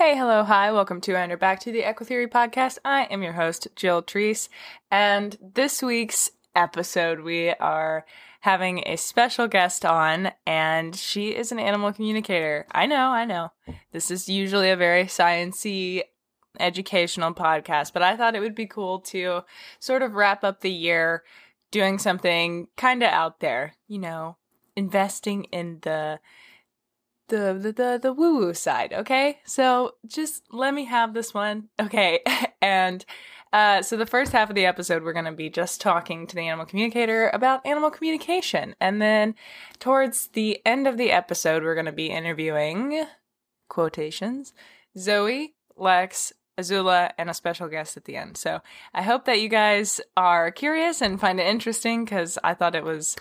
Hey, hello, hi, welcome to and back to the Equitheory podcast. I am your host, Jill Treese, and this week's episode we are having a special guest on, and she is an animal communicator. I know, I know. This is usually a very sciency educational podcast, but I thought it would be cool to sort of wrap up the year doing something kind of out there, you know, investing in the the the the, the woo woo side. Okay, so just let me have this one. Okay, and. Uh, so the first half of the episode, we're going to be just talking to the animal communicator about animal communication, and then towards the end of the episode, we're going to be interviewing quotations Zoe, Lex, Azula, and a special guest at the end. So I hope that you guys are curious and find it interesting because I thought it was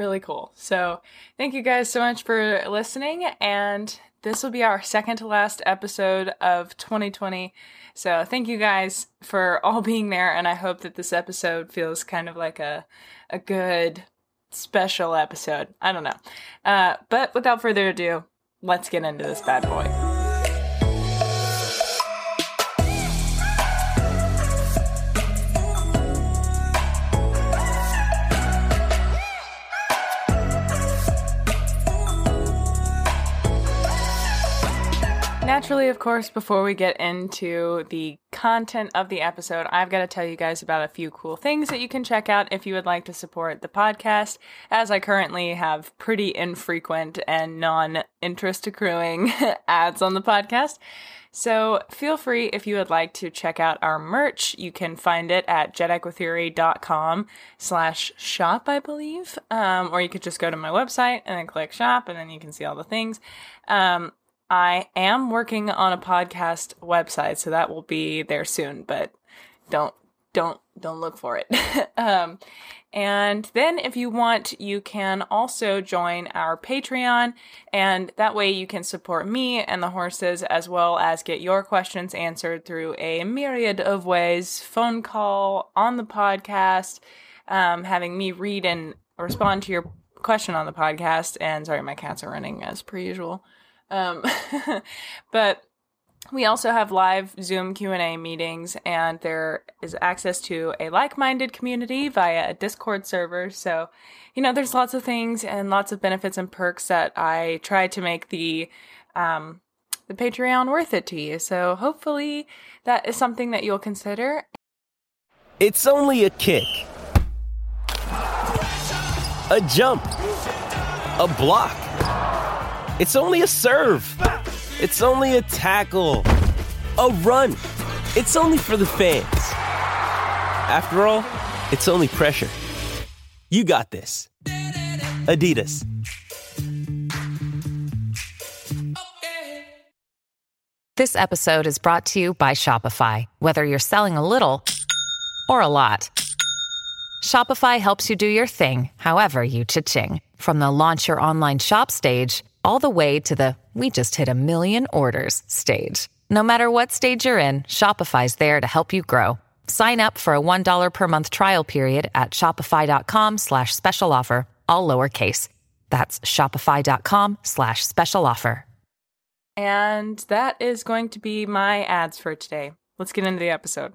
really cool. So thank you guys so much for listening. And this will be our second to last episode of 2020. So thank you guys for all being there. And I hope that this episode feels kind of like a, a good special episode. I don't know. Uh, but without further ado, let's get into this bad boy. Naturally, of course, before we get into the content of the episode, I've got to tell you guys about a few cool things that you can check out if you would like to support the podcast, as I currently have pretty infrequent and non interest accruing ads on the podcast. So feel free if you would like to check out our merch. You can find it at jetequitheory.com slash shop, I believe. Um, or you could just go to my website and then click shop and then you can see all the things. Um, I am working on a podcast website, so that will be there soon, but don't don't don't look for it. um, and then if you want, you can also join our Patreon, and that way you can support me and the horses as well as get your questions answered through a myriad of ways phone call, on the podcast, um, having me read and respond to your question on the podcast. And sorry, my cats are running as per usual. Um, but we also have live Zoom Q&A meetings and there is access to a like-minded community via a Discord server. So, you know, there's lots of things and lots of benefits and perks that I try to make the um, the Patreon worth it to you. So, hopefully that is something that you'll consider. It's only a kick. A jump. A block. It's only a serve. It's only a tackle. A run. It's only for the fans. After all, it's only pressure. You got this. Adidas. This episode is brought to you by Shopify. Whether you're selling a little or a lot, Shopify helps you do your thing, however you cha-ching. From the launch your online shop stage all the way to the we just hit a million orders stage. No matter what stage you're in, Shopify's there to help you grow. Sign up for a $1 per month trial period at shopify.com slash special offer, all lowercase. That's shopify.com slash special offer. And that is going to be my ads for today. Let's get into the episode.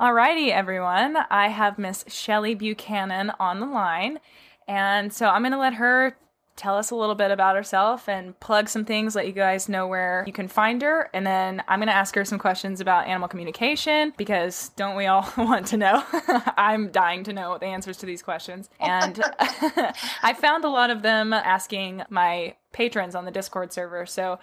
Alrighty, everyone. I have Miss Shelly Buchanan on the line. And so I'm going to let her tell us a little bit about herself and plug some things, let you guys know where you can find her. And then I'm going to ask her some questions about animal communication because don't we all want to know? I'm dying to know the answers to these questions. And I found a lot of them asking my patrons on the Discord server. So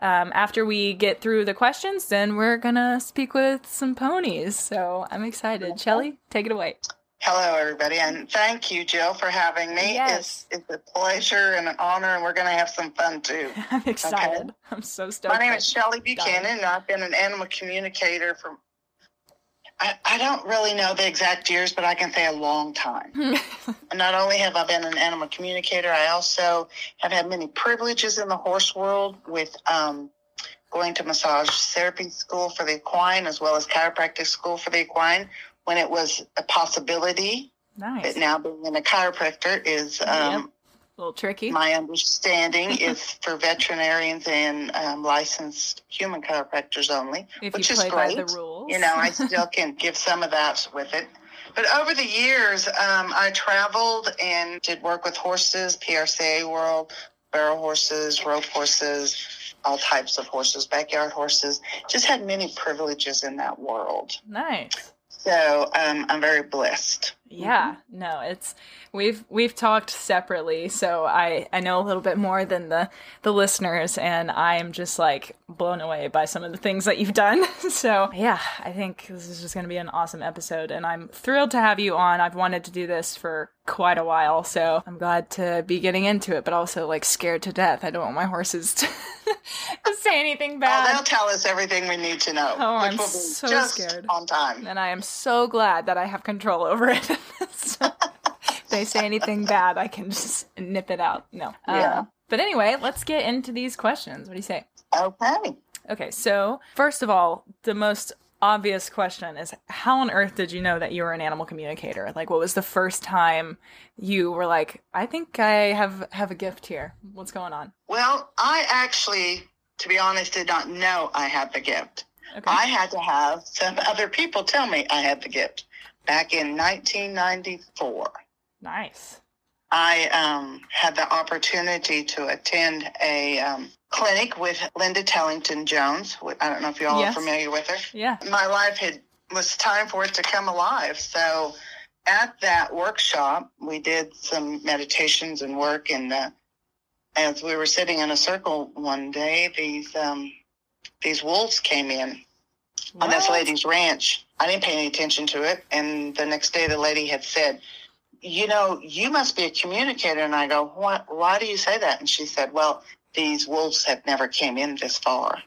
um, after we get through the questions, then we're going to speak with some ponies. So I'm excited. Shelly, take it away. Hello, everybody, and thank you, Jill, for having me. Yes. It's, it's a pleasure and an honor, and we're going to have some fun too. I'm excited. Okay? I'm so stoked. My name is Shelly Buchanan, and I've been an animal communicator for, I, I don't really know the exact years, but I can say a long time. and not only have I been an animal communicator, I also have had many privileges in the horse world with um, going to massage therapy school for the equine as well as chiropractic school for the equine when it was a possibility. Nice. But now being a chiropractor is um, A little tricky. My understanding is for veterinarians and um, licensed human chiropractors only, If which is great. the rules. You know, I still can give some of that with it. But over the years, um, I traveled and did work with horses, PRCA world, barrel horses, rope horses, all types of horses, backyard horses. Just had many privileges in that world. Nice. So um, I'm very blessed. Mm-hmm. Yeah, no, it's we've we've talked separately, so I I know a little bit more than the the listeners, and I am just like blown away by some of the things that you've done. so yeah, I think this is just going to be an awesome episode, and I'm thrilled to have you on. I've wanted to do this for quite a while, so I'm glad to be getting into it, but also like scared to death. I don't want my horses to, say anything Oh, bad. they'll tell us everything we need to know, Oh, I'm so just scared. on time. and I am so glad that I have control over it. so, if they say anything bad, I can just nip it out. No. Yeah. Uh, but anyway, let's get into these questions. What do you say? Okay. Okay, so first of all, the most obvious question is how on earth did you know that you were an animal communicator? Like what was the first time you were like, I think I have have a gift here. What's going on? Well, I actually, to be honest, did not know I had the gift. Okay. I had to have some other people tell me I had the gift. Back in 1994, nice. I um, had the opportunity to attend a um, clinic with Linda Tellington Jones. I don't know if you all Yes. are familiar with her. Yeah. my life had was time for it to come alive. So at that workshop, we did some meditations and work. And uh, as we were sitting in a circle one day, these um, these wolves came in on this lady's ranch. I didn't pay any attention to it. And the next day, the lady had said, "You know, you must be a communicator." And I go, "What? Why do you say that?" And she said, "Well." These wolves have never came in this far.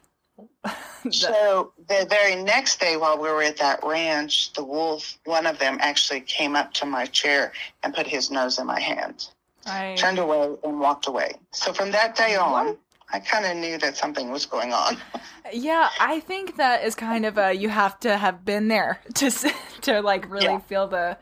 So the very next day, while we were at that ranch, the wolf, one of them, actually came up to my chair and put his nose in my hand, I turned away, and walked away. So from that day on, What? I kind of knew that something was going on. Yeah, I think that is kind of a you have to have been there to to like really Yeah. feel the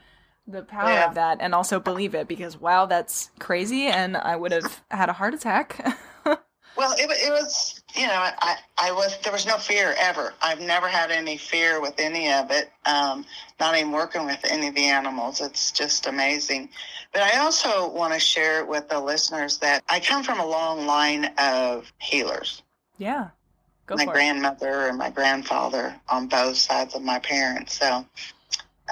the power Yeah. of that and also believe it because wow, that's crazy and I would have had a heart attack. Well, it, it was, you know, I, I was, there was no fear ever. I've never had any fear with any of it, um, not even working with any of the animals. It's just amazing. But I also want to share with the listeners that I come from a long line of healers. yeah. Go my for it. grandmother and my grandfather on both sides of my parents. So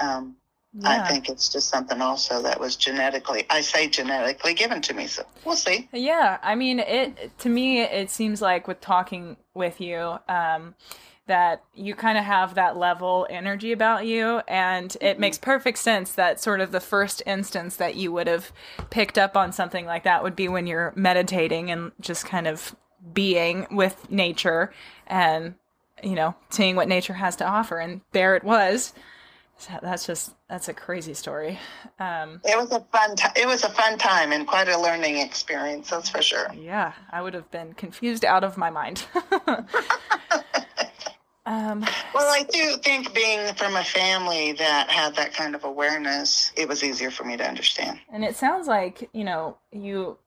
um, Yeah. I think it's just something also that was genetically, I say genetically given to me. So we'll see. Yeah, I mean, it to me it seems like with talking with you um that you kind of have that level energy about you and it makes perfect sense that sort of the first instance that you would have picked up on something like that would be when you're meditating and just kind of being with nature and you know, seeing what nature has to offer and there it was. That's just that's a crazy story. Um It was a fun time. It was a fun time and quite a learning experience. That's for sure. Yeah, I would have been confused out of my mind. um, Well, I do think being from a family that had that kind of awareness, it was easier for me to understand. and it sounds like you know you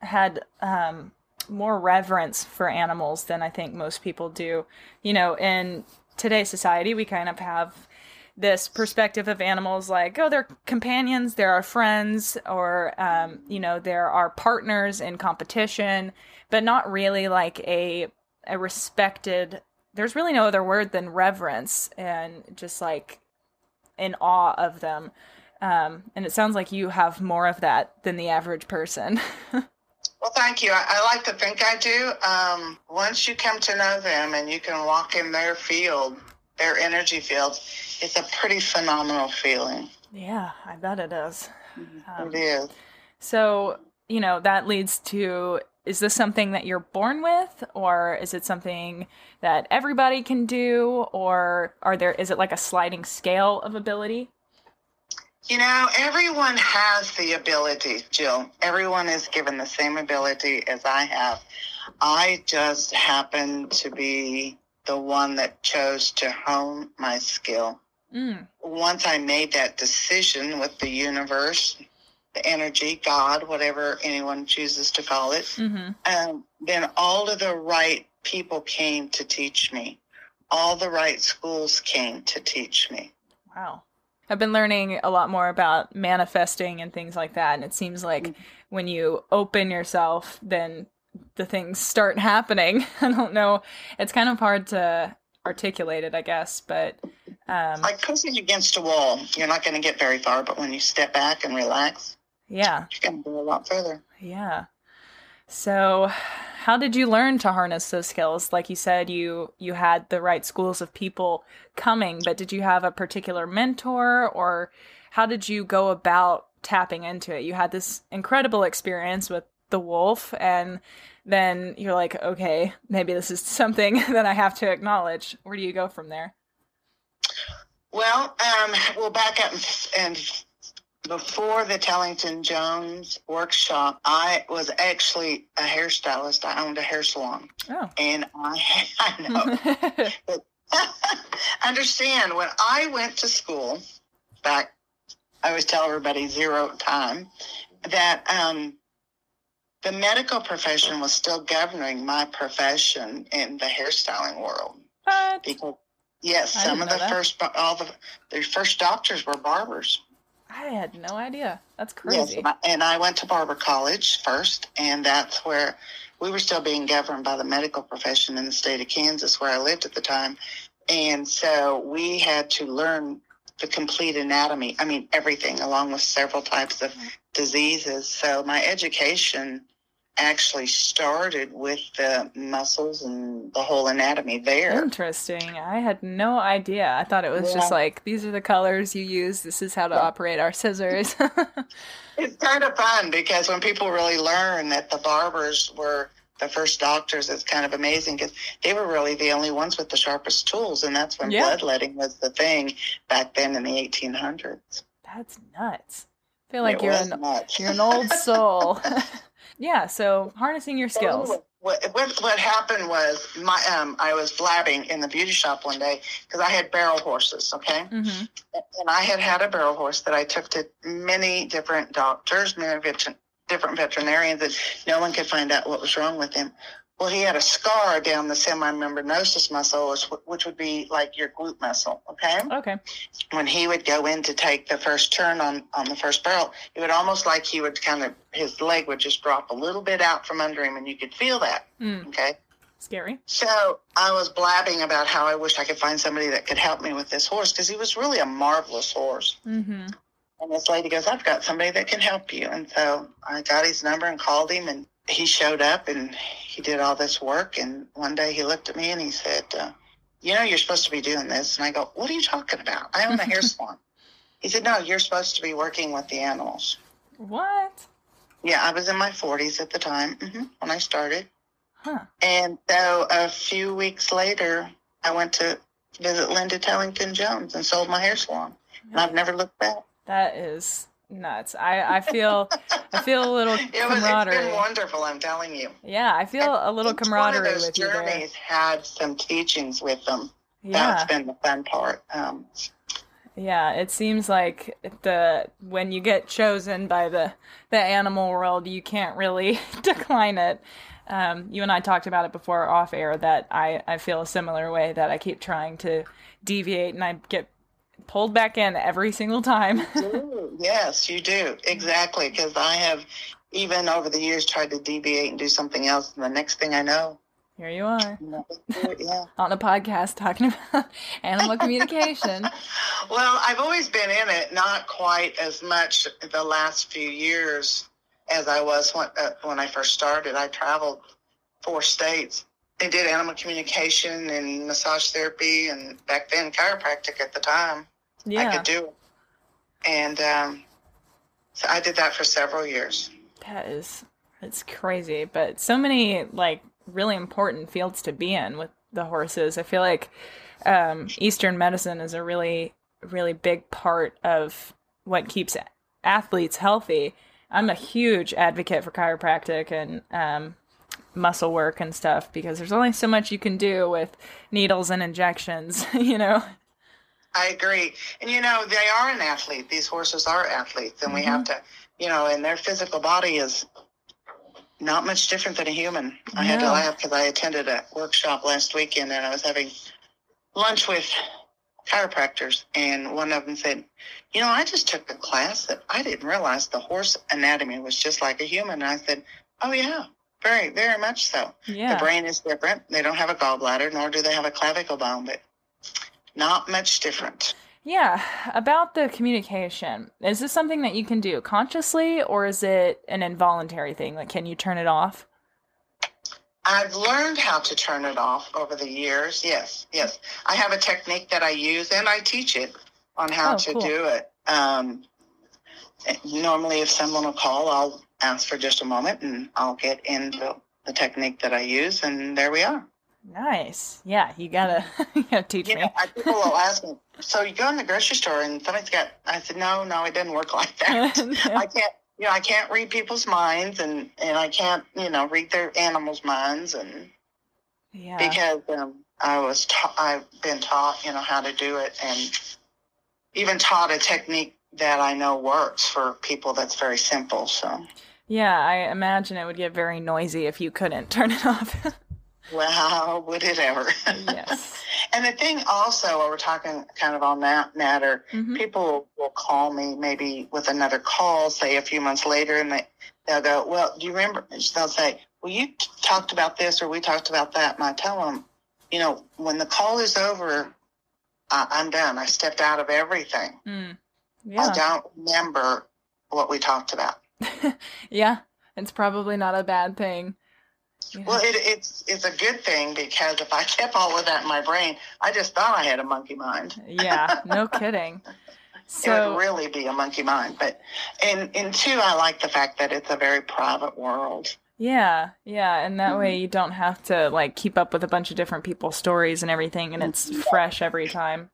had um, more reverence for animals than I think most people do. You know, in today's society, we kind of have this perspective of animals like, oh, they're companions, they're our friends, or um, you know, they're our partners in competition, but not really like a a respected. There's really no other word than reverence and just like in awe of them. Um, and it sounds like you have more of that than the average person. Well, thank you. I, I like to think I do. Um, once you come to know them and you can walk in their field, their energy field, it's a pretty phenomenal feeling. yeah, I bet it is. Um, it is. So, you know, that leads to is this something that you're born with or is it something that everybody can do or are there is it like a sliding scale of ability? You know, everyone has the ability, Jill. Everyone is given the same ability as I have. I just happen to be the one that chose to hone my skill. Mm, Once I made that decision with the universe, the energy, God, whatever anyone chooses to call it. Mm-hmm. Um, then all of the right people came to teach me. All the right schools came to teach me. Wow. I've been learning a lot more about manifesting and things like that. And it seems like mm-hmm. when you open yourself, then the things start happening. I don't know. It's kind of hard to articulate it, I guess, but um, like pushing against a wall, you're not going to get very far. But when you step back and relax, yeah, you're going to go a lot further. Yeah. So, how did you learn to harness those skills? Like you said, you you had the right schools of people coming, but did you have a particular mentor, or how did you go about tapping into it? You had this incredible experience with the wolf, and then you're like, okay, maybe this is something that I have to acknowledge. Where do you go from there? Well, um, we'll back up and before the Tellington Jones workshop, I was actually a hairstylist. I owned a hair salon. Oh. And I, I know. but understand, when I went to school back, I always tell everybody zero time, that um, the medical profession was still governing my profession in the hairstyling world. What? Because, yes, some of the that. first, all the, the first doctors were barbers. I had no idea. That's crazy. Yes, and I went to barber college first, and that's where we were still being governed by the medical profession in the state of Kansas, where I lived at the time. And so we had to learn the complete anatomy. I mean, everything, along with several types of mm-hmm. diseases. So my education actually started with the muscles and the whole anatomy there. Interesting. I had no idea. I thought it was yeah. just like these are the colors you use. This is how to yeah. operate our scissors. it's kind of fun because when people really learn that the barbers were the first doctors, it's kind of amazing because they were really the only ones with the sharpest tools, and that's when yeah. bloodletting was the thing back then in the 1800s. That's nuts. I feel like it you're an nuts. you're an old soul. Yeah, so harnessing your skills. what, what, what happened was my um I was blabbing in the beauty shop one day because I had barrel horses, okay, mm-hmm. and I had had a barrel horse that I took to many different doctors, many different veterinarians, and no one could find out what was wrong with him. Well, he had a scar down the semimembranosus muscle, which, would be like your glute muscle. Okay. Okay. When he would go in to take the first turn on on the first barrel, it would almost like he would kind of his leg would just drop a little bit out from under him, and you could feel that. Mm. Okay. Scary. So I was blabbing about how I wish I could find somebody that could help me with this horse because he was really a marvelous horse. Mm-hmm. And this lady goes, "I've got somebody that can help you." And so I got his number and called him, and he showed up and he did all this work. And one day he looked at me and he said, uh, You know, you're supposed to be doing this. And I go, What are you talking about? I own a hair salon. He said, No, you're supposed to be working with the animals. What? Yeah, I was in my 40s at the time mm-hmm, when I started. Huh. And so a few weeks later, I went to visit Linda Tellington Jones and sold my hair salon. And I've never looked back. That is nuts. I, I feel I feel a little it was, camaraderie. It's been wonderful, I'm telling you. Yeah, I feel and a little camaraderie one of those with journeys had some teachings with them. Yeah. That's been the fun part. Um, yeah, it seems like the when you get chosen by the the animal world, you can't really decline it. Um, you and I talked about it before off air that I, I feel a similar way that I keep trying to deviate and I get pulled back in every single time. yes, you do. Exactly. Because I have, even over the years, tried to deviate and do something else. And the next thing I know, here you are. yeah. On a podcast talking about animal communication. well, I've always been in it, not quite as much the last few years as I was when, uh, when I first started. I traveled four states they did animal communication and massage therapy and back then chiropractic at the time. Yeah. I could do. And um, so I did that for several years. That is it's crazy, but so many like really important fields to be in with the horses. I feel like um, Eastern medicine is a really really big part of what keeps athletes healthy. I'm a huge advocate for chiropractic and um, muscle work and stuff because there's only so much you can do with needles and injections, you know. I agree. And you know, they are an athlete. These horses are athletes and mm-hmm. we have mm-hmm. to you know, and their physical body is not much different than a human. I had to laugh because I attended a workshop last weekend and I was having lunch with chiropractors, and one of them said, "You know, I just took a class that I didn't realize the horse anatomy was just like a human." And I said, "Oh yeah, very, very much so. Yeah. The brain is different. They don't have a gallbladder, nor do they have a clavicle bone, but not much different." Yeah, about the communication. Is this something that you can do consciously or is it an involuntary thing? Like, can you turn it off? I've learned how to turn it off over the years. Yes, yes. I have a technique that I use and I teach it on how Oh, to cool. do it. Um, normally, if someone will call, I'll ask for just a moment and I'll get into the technique that I use, and there we are. Nice. Yeah, you gotta, you gotta teach You me. I- people will ask me, so you go in the grocery store and somebody's got, I said, no, no, it doesn't work like that. No. I can't, you know, I can't read people's minds and, and I can't, you know, read their animals' minds and Yeah. because um, I was ta- I've been taught, you know, how to do it, and even taught a technique that I know works for people. That's very simple. So, Yeah, I imagine it would get very noisy if you couldn't turn it off. Well, how would it ever? yes. and the thing also, while we're talking kind of on that matter, Mhm. people will call me maybe with another call, say a few months later, and they they'll go, "Well, do you remember?" They'll say, "Well, you t- talked about this or we talked about that," and I tell them, you know, when the call is over, I- I'm done. I stepped out of everything. Mm. I don't remember what we talked about. yeah. It's probably not a bad thing. Yeah. Well, it, it's it's a good thing because if I kept all of that in my brain, I just thought I had a monkey mind. yeah, no kidding. it So would really be a monkey mind. But and and two, I like the fact that it's a very private world. yeah, yeah, and that Mm-hmm. way you don't have to like keep up with a bunch of different people's stories and everything, and it's fresh every time.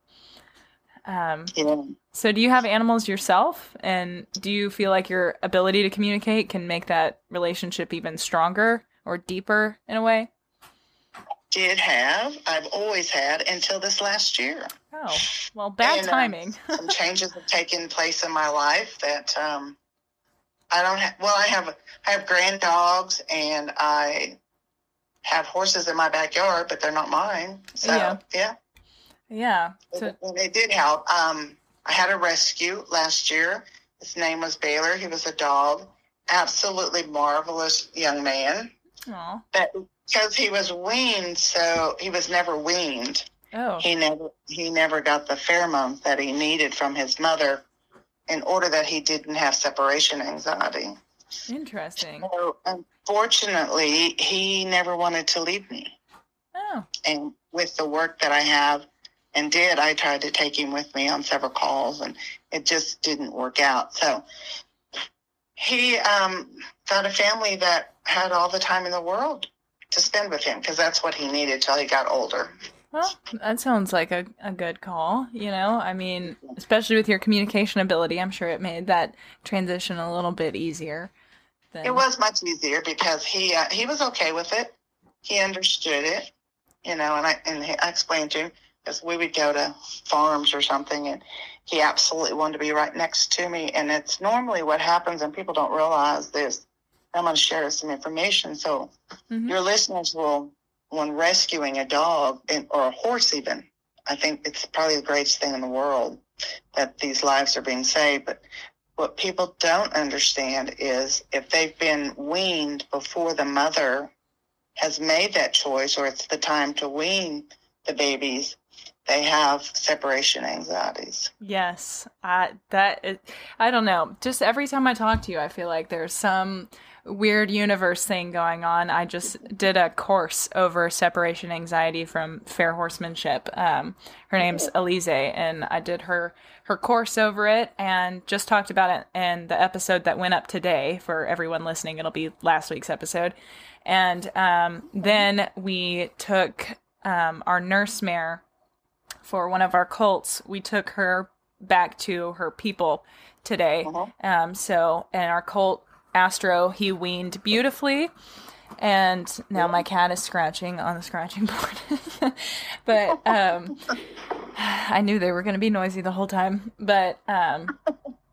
Um, know, so do you have animals yourself, and do you feel like your ability to communicate can make that relationship even stronger or deeper in a way? did have I've always had until this last year. Oh, well, bad And, uh, timing. some changes have taken place in my life that um, I don't have. Well, I have I have grand dogs and I have horses in my backyard, but they're not mine. So Yeah. yeah, yeah. So it, it did help. Um, I had a rescue last year. His name was Baylor. He was a dog, absolutely marvelous young man. Aw. But because he was weaned, so he was never weaned Oh, he never he never got the pheromones that he needed from his mother in order that he didn't have separation anxiety. interesting. So unfortunately, he never wanted to leave me. Oh, And with the work that I have and did, I tried to take him with me on several calls, and it just didn't work out. So he um, found a family that had all the time in the world to spend with him because that's what he needed till he got older. well, that sounds like a, a good call. You know, I mean, especially with your communication ability, I'm sure it made that transition a little bit easier. Than, It was much easier because he uh, he was okay with it. He understood it, you know, and I and he, I explained to him because we would go to farms or something, and he absolutely wanted to be right next to me. And it's normally what happens, and people don't realize this. I'm going to share some information so Mhm. your listeners will, when rescuing a dog and, or a horse, even. I think it's probably the greatest thing in the world that these lives are being saved. But what people don't understand is if they've been weaned before the mother has made that choice or it's the time to wean the babies, they have separation anxieties. Yes, I that I don't know. Just every time I talk to you, I feel like there's some weird universe thing going on. I just did a course over separation anxiety from fair horsemanship. Um, her name's Elise, and I did her her course over it and just talked about it in the episode that went up today for everyone listening. It'll be last week's episode, and um, then we took um, our nurse mare for one of our colts, we took her back to her people today. Um, so, and our colt, Astro, he weaned beautifully. And now my cat is scratching on the scratching board. but um, I knew they were going to be noisy the whole time. But um,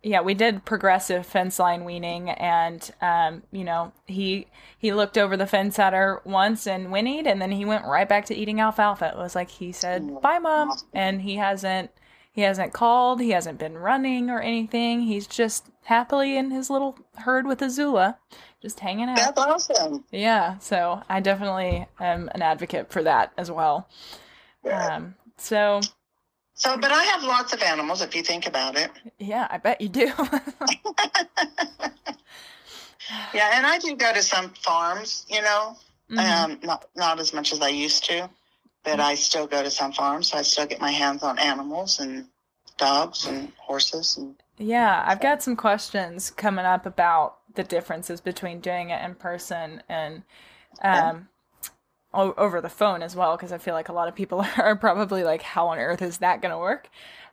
yeah, we did progressive fence line weaning, and um, you know, he he looked over the fence at her once and whinnied, and then he went right back to eating alfalfa. It was like he said, "Bye, mom," and he hasn't he hasn't called, he hasn't been running or anything. He's just happily in his little herd with Azula, just hanging out. That's awesome. Yeah, so I definitely am an advocate for that as well. Um, so So, but I have lots of animals if you think about it. yeah, I bet you do. Yeah, and I do go to some farms, you know, Mhm. um, not not as much as I used to, but I still go to some farms, so I still get my hands on animals and dogs and horses and Yeah, I've got some questions coming up about the differences between doing it in person and um, o- over the phone as well, because I feel like a lot of people are probably like, how on earth is that going to work?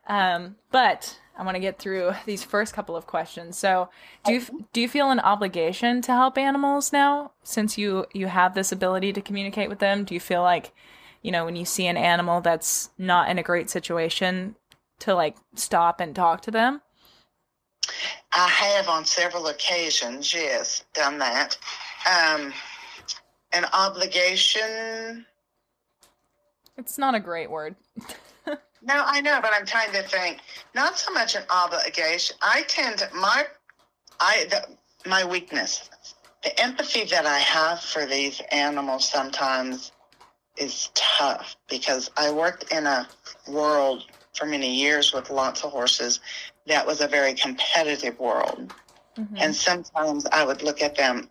Um, but I want to get through these first couple of questions. So, do you do you feel an obligation to help animals now, since you you have this ability to communicate with them? Do you feel like, you know, when you see an animal that's not in a great situation, to like stop and talk to them? I have on several occasions, yes, done that. Um, an obligation. It's not a great word. No, I know, but I'm trying to think. Not so much an obligation. I tend to my, I the, my weakness, the empathy that I have for these animals sometimes is tough because I worked in a world for many years with lots of horses that was a very competitive world. Mhm. And sometimes I would look at them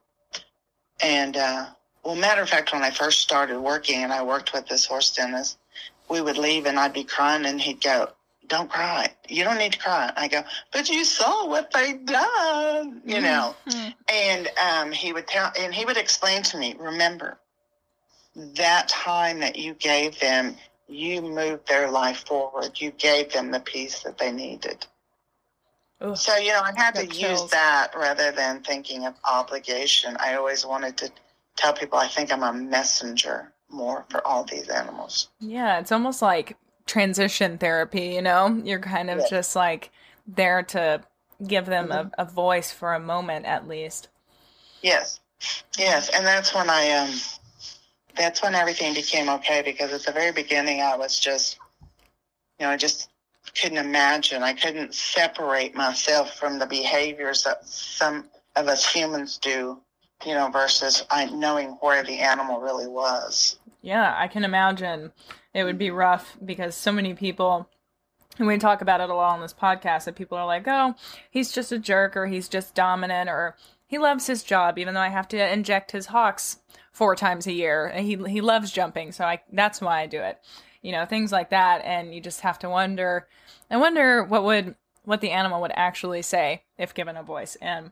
and, uh, well, matter of fact, when I first started working and I worked with this horse dentist, we would leave and I'd be crying and he'd go, don't cry. You don't need to cry. I go, but you saw what they done, you know? Mhm. And, um, he would tell, and he would explain to me, remember that time that you gave them, you moved their life forward. You gave them the peace that they needed. Ugh. So, you know, I had to Got use that rather than thinking of obligation. I always wanted to tell people I think I'm a messenger more for all these animals. Yeah, it's almost like transition therapy, you know? You're kind of Yeah. just like there to give them Mhm. a, a voice for a moment at least. Yes. Yes. And that's when I, um, that's when everything became okay because at the very beginning I was just, you know, I just couldn't imagine. I couldn't separate myself from the behaviors that some of us humans do, you know, versus I knowing where the animal really was. Yeah, I can imagine it would be rough because so many people, and we talk about it a lot on this podcast, that people are like, oh, he's just a jerk or he's just dominant or he loves his job, even though I have to inject his hocks four times a year. He, he loves jumping, so I that's why I do it. You know, things like that. And you just have to wonder, I wonder what would, what the animal would actually say if given a voice. And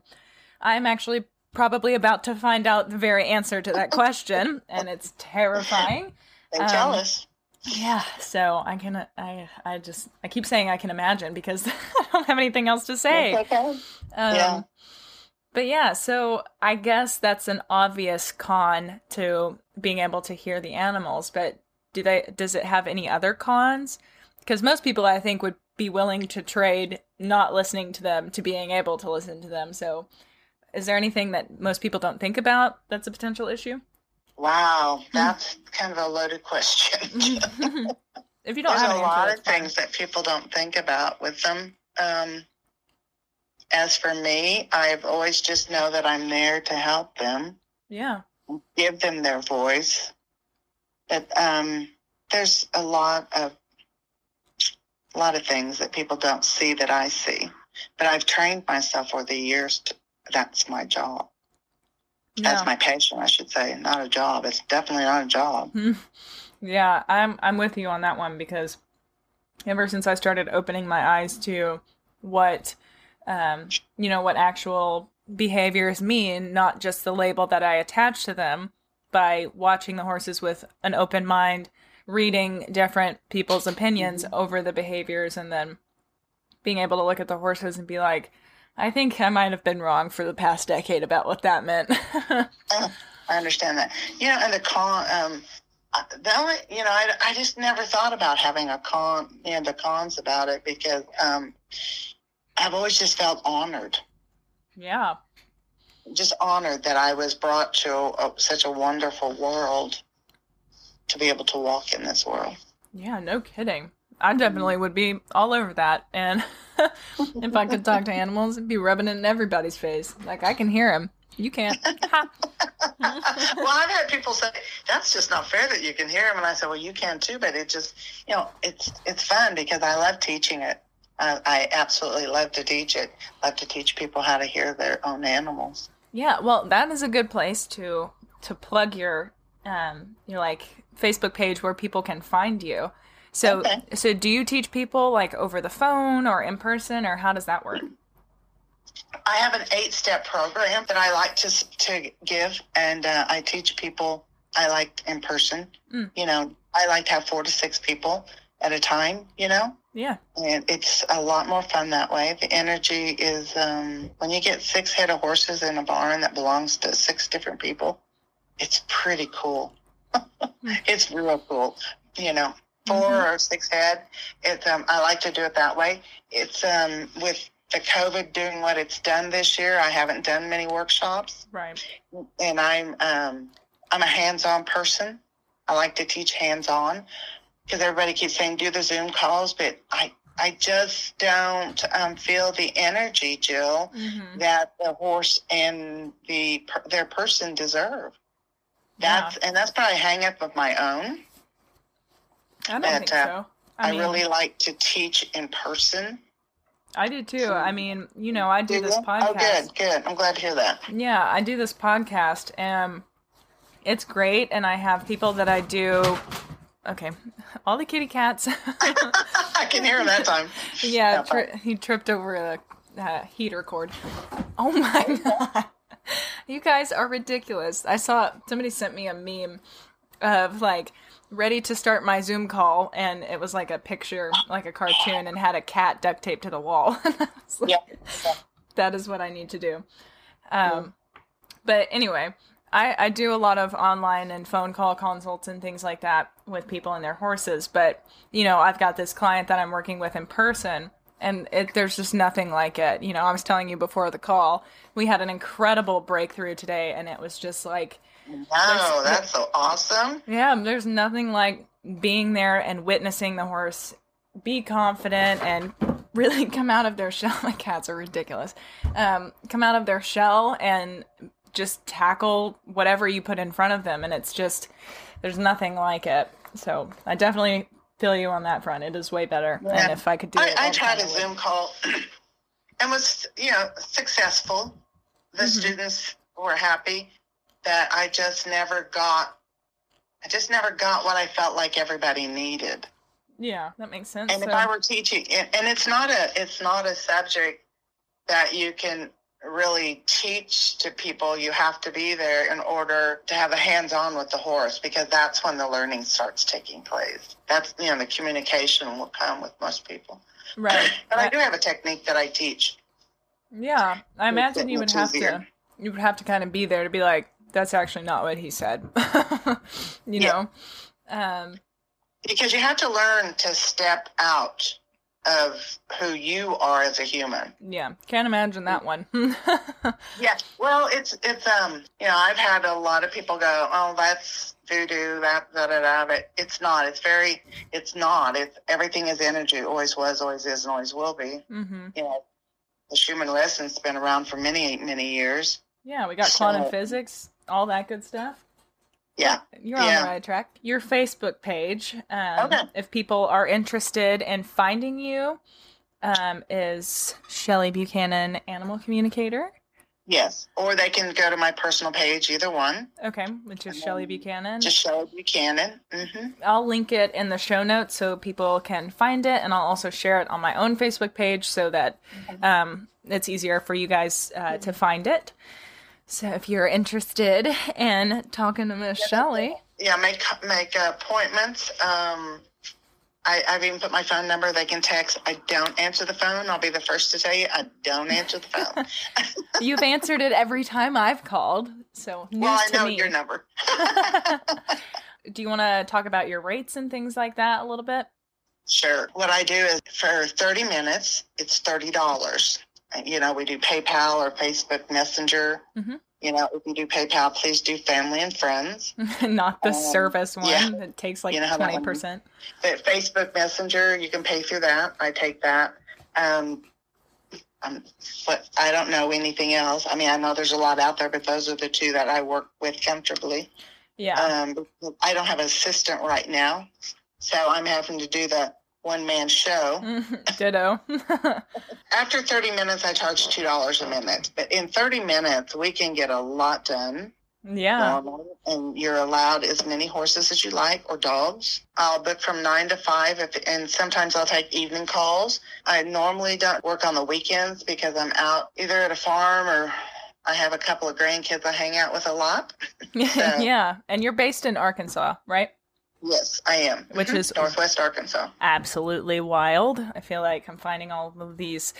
I'm actually probably about to find out the very answer to that question, and it's terrifying. They Um, tell us. Yeah, so I can I I just I keep saying I can imagine because I don't have anything else to say. Okay. Um, Yeah. But yeah, so I guess that's an obvious con to being able to hear the animals. But do they? Does it have any other cons? Because most people, I think, would be willing to trade not listening to them to being able to listen to them. So, is there anything that most people don't think about that's a potential issue? Wow, that's kind of a loaded question. if you don't There's have a lot of things that people don't think about with them. Um, as for me, I've always just know that I'm there to help them, Yeah. give them their voice. But um, there's a lot of a lot of things that people don't see that I see. But I've trained myself over the years. To, that's my job. That's my passion, I should say. Not a job. It's definitely not a job. Yeah, I'm I'm with you on that one because ever since I started opening my eyes to what um you know what actual behaviors mean, not just the label that I attach to them by watching the horses with an open mind, reading different people's opinions over the behaviors and then being able to look at the horses and be like I think I might have been wrong for the past decade about what that meant. Oh, I understand that. You know, and the con, um, uh, the only, you know, I, I just never thought about having a con, you know, the cons about it because, um, I've always just felt honored, Yeah. Just honored that I was brought to a, such a wonderful world to be able to walk in this world. Yeah, no kidding. I definitely would be all over that. And if I could talk to animals, it'd be rubbing it in everybody's face. Like, I can hear him. You can't. Well, I've had people say that's just not fair that you can hear him, and I said, well, you can too, but it just, you know, it's it's fun because I love teaching it. I, I absolutely love to teach it. Love to teach people how to hear their own animals. Yeah, well, that is a good place to to plug your um your like Facebook page where people can find you. So Okay. so do you teach people like over the phone or in person or how does that work? I have an eight-step program that I like to to give, and uh, I teach people. I like in person. Mm. You know, I like to have four to six people at a time. You know, Yeah. and it's a lot more fun that way. The energy is um, when you get six head of horses in a barn that belongs to six different people. It's pretty cool. it's real cool. You know, 4 or six head. It's um, I like to do it that way. It's um, with the COVID doing what it's done this year. I haven't done many workshops Right. and I'm um, I'm a hands-on person. I like to teach hands-on because everybody keeps saying do the Zoom calls, but I I just don't um, feel the energy, Jill, Mhm. that the horse and the their person deserve. That's and that's probably a hang up of my own. I don't think uh, so. I, mean, really like to teach in person. I do too. I mean, you know, I do Do this you? podcast. Oh, good, good. I'm glad to hear that. Yeah, I do this podcast and it's great and I have people that I do okay, all the kitty cats. I can hear him that time. yeah, Yeah, tri- he tripped over the uh, heater cord. Oh my god. You guys are ridiculous. I saw somebody sent me a meme of like ready to start my Zoom call and it was like a picture, like a cartoon and had a cat duct taped to the wall. And I was like, Yeah. that is what I need to do. Um, but anyway, I, I do a lot of online and phone call consults and things like that with people and their horses. But you know, I've got this client that I'm working with in person, and it, there's just nothing like it. You know, I was telling you before the call, we had an incredible breakthrough today, and it was just like, Wow, that's so awesome. yeah, there's nothing like being there and witnessing the horse be confident and really come out of their shell. My cats are ridiculous. Um, come out of their shell and just tackle whatever you put in front of them. And it's just, there's nothing like it. So I definitely feel you on that front. It is way better. Yeah. And if I could do it, I, I all the tried a. Zoom call and was, you know, successful. The Mhm. students were happy that I just never got, I just never got what I felt like everybody needed. Yeah, that makes sense. And if I were teaching, and, and it's not a, it's not a subject that you can really teach to people. You have to be there in order to have a hands-on with the horse because that's when the learning starts taking place. That's you know the communication will come with most people. right. But I do have a technique that I teach. Yeah, I imagine you would have to you would have to kind of be there to be like, that's actually not what he said. you Yeah. know? Um Because you have to learn to step out of who you are as a human. yeah, can't imagine that one. Yeah. Well, it's it's um you know I've had a lot of people go oh that's voodoo that da da da but it's not it's very it's not it's everything is energy always was always is and always will be mhm. you know the Schumann resonance been around for many many years Yeah, we got quantum So- physics, all that good stuff. Yeah You're on the right track. Your Facebook page, um, Okay. if people are interested in finding you, um, is Shelly Buchanan, Animal Communicator. yes or they can go to my personal page either one Okay, which is Shelly Buchanan. just show Buchanan mm-hmm. I'll link it in the show notes so people can find it, and I'll also share it on my own Facebook page so that um, it's easier for you guys uh, to find it. So if you're interested in talking to Miss Shelly, yeah make make appointments um I, I've even put my phone number. They can text. I don't answer the phone. I'll be the first to tell you. I don't answer the phone. you've answered it every time I've called. So well, I know me. your number. Do you want to talk about your rates and things like that a little bit? Sure. What I do is for 30 minutes, it's $30. You know, we do PayPal or Facebook Messenger. Mhm. You know, if you do PayPal, please do family and friends. Not the Um, service one yeah. that takes like You know how that 20%. But Facebook Messenger, you can pay through that. I take that. Um, um, but I don't know anything else. I mean, I know there's a lot out there, but those are the two that I work with comfortably. Yeah. Um, I don't have an assistant right now, so I'm having to do the one man show. Ditto. After 30 minutes, I charge $2 a minute. But in 30 minutes, we can get a lot done. yeah. Um, and you're allowed as many horses as you like or dogs. I'll book from 9 to 5, if, and sometimes I'll take evening calls. I normally don't work on the weekends because I'm out either at a farm or I have a couple of grandkids I hang out with a lot. yeah. And you're based in Arkansas, right? Yes, I am. Which is- Northwest Arkansas. absolutely wild. I feel like I'm finding all of these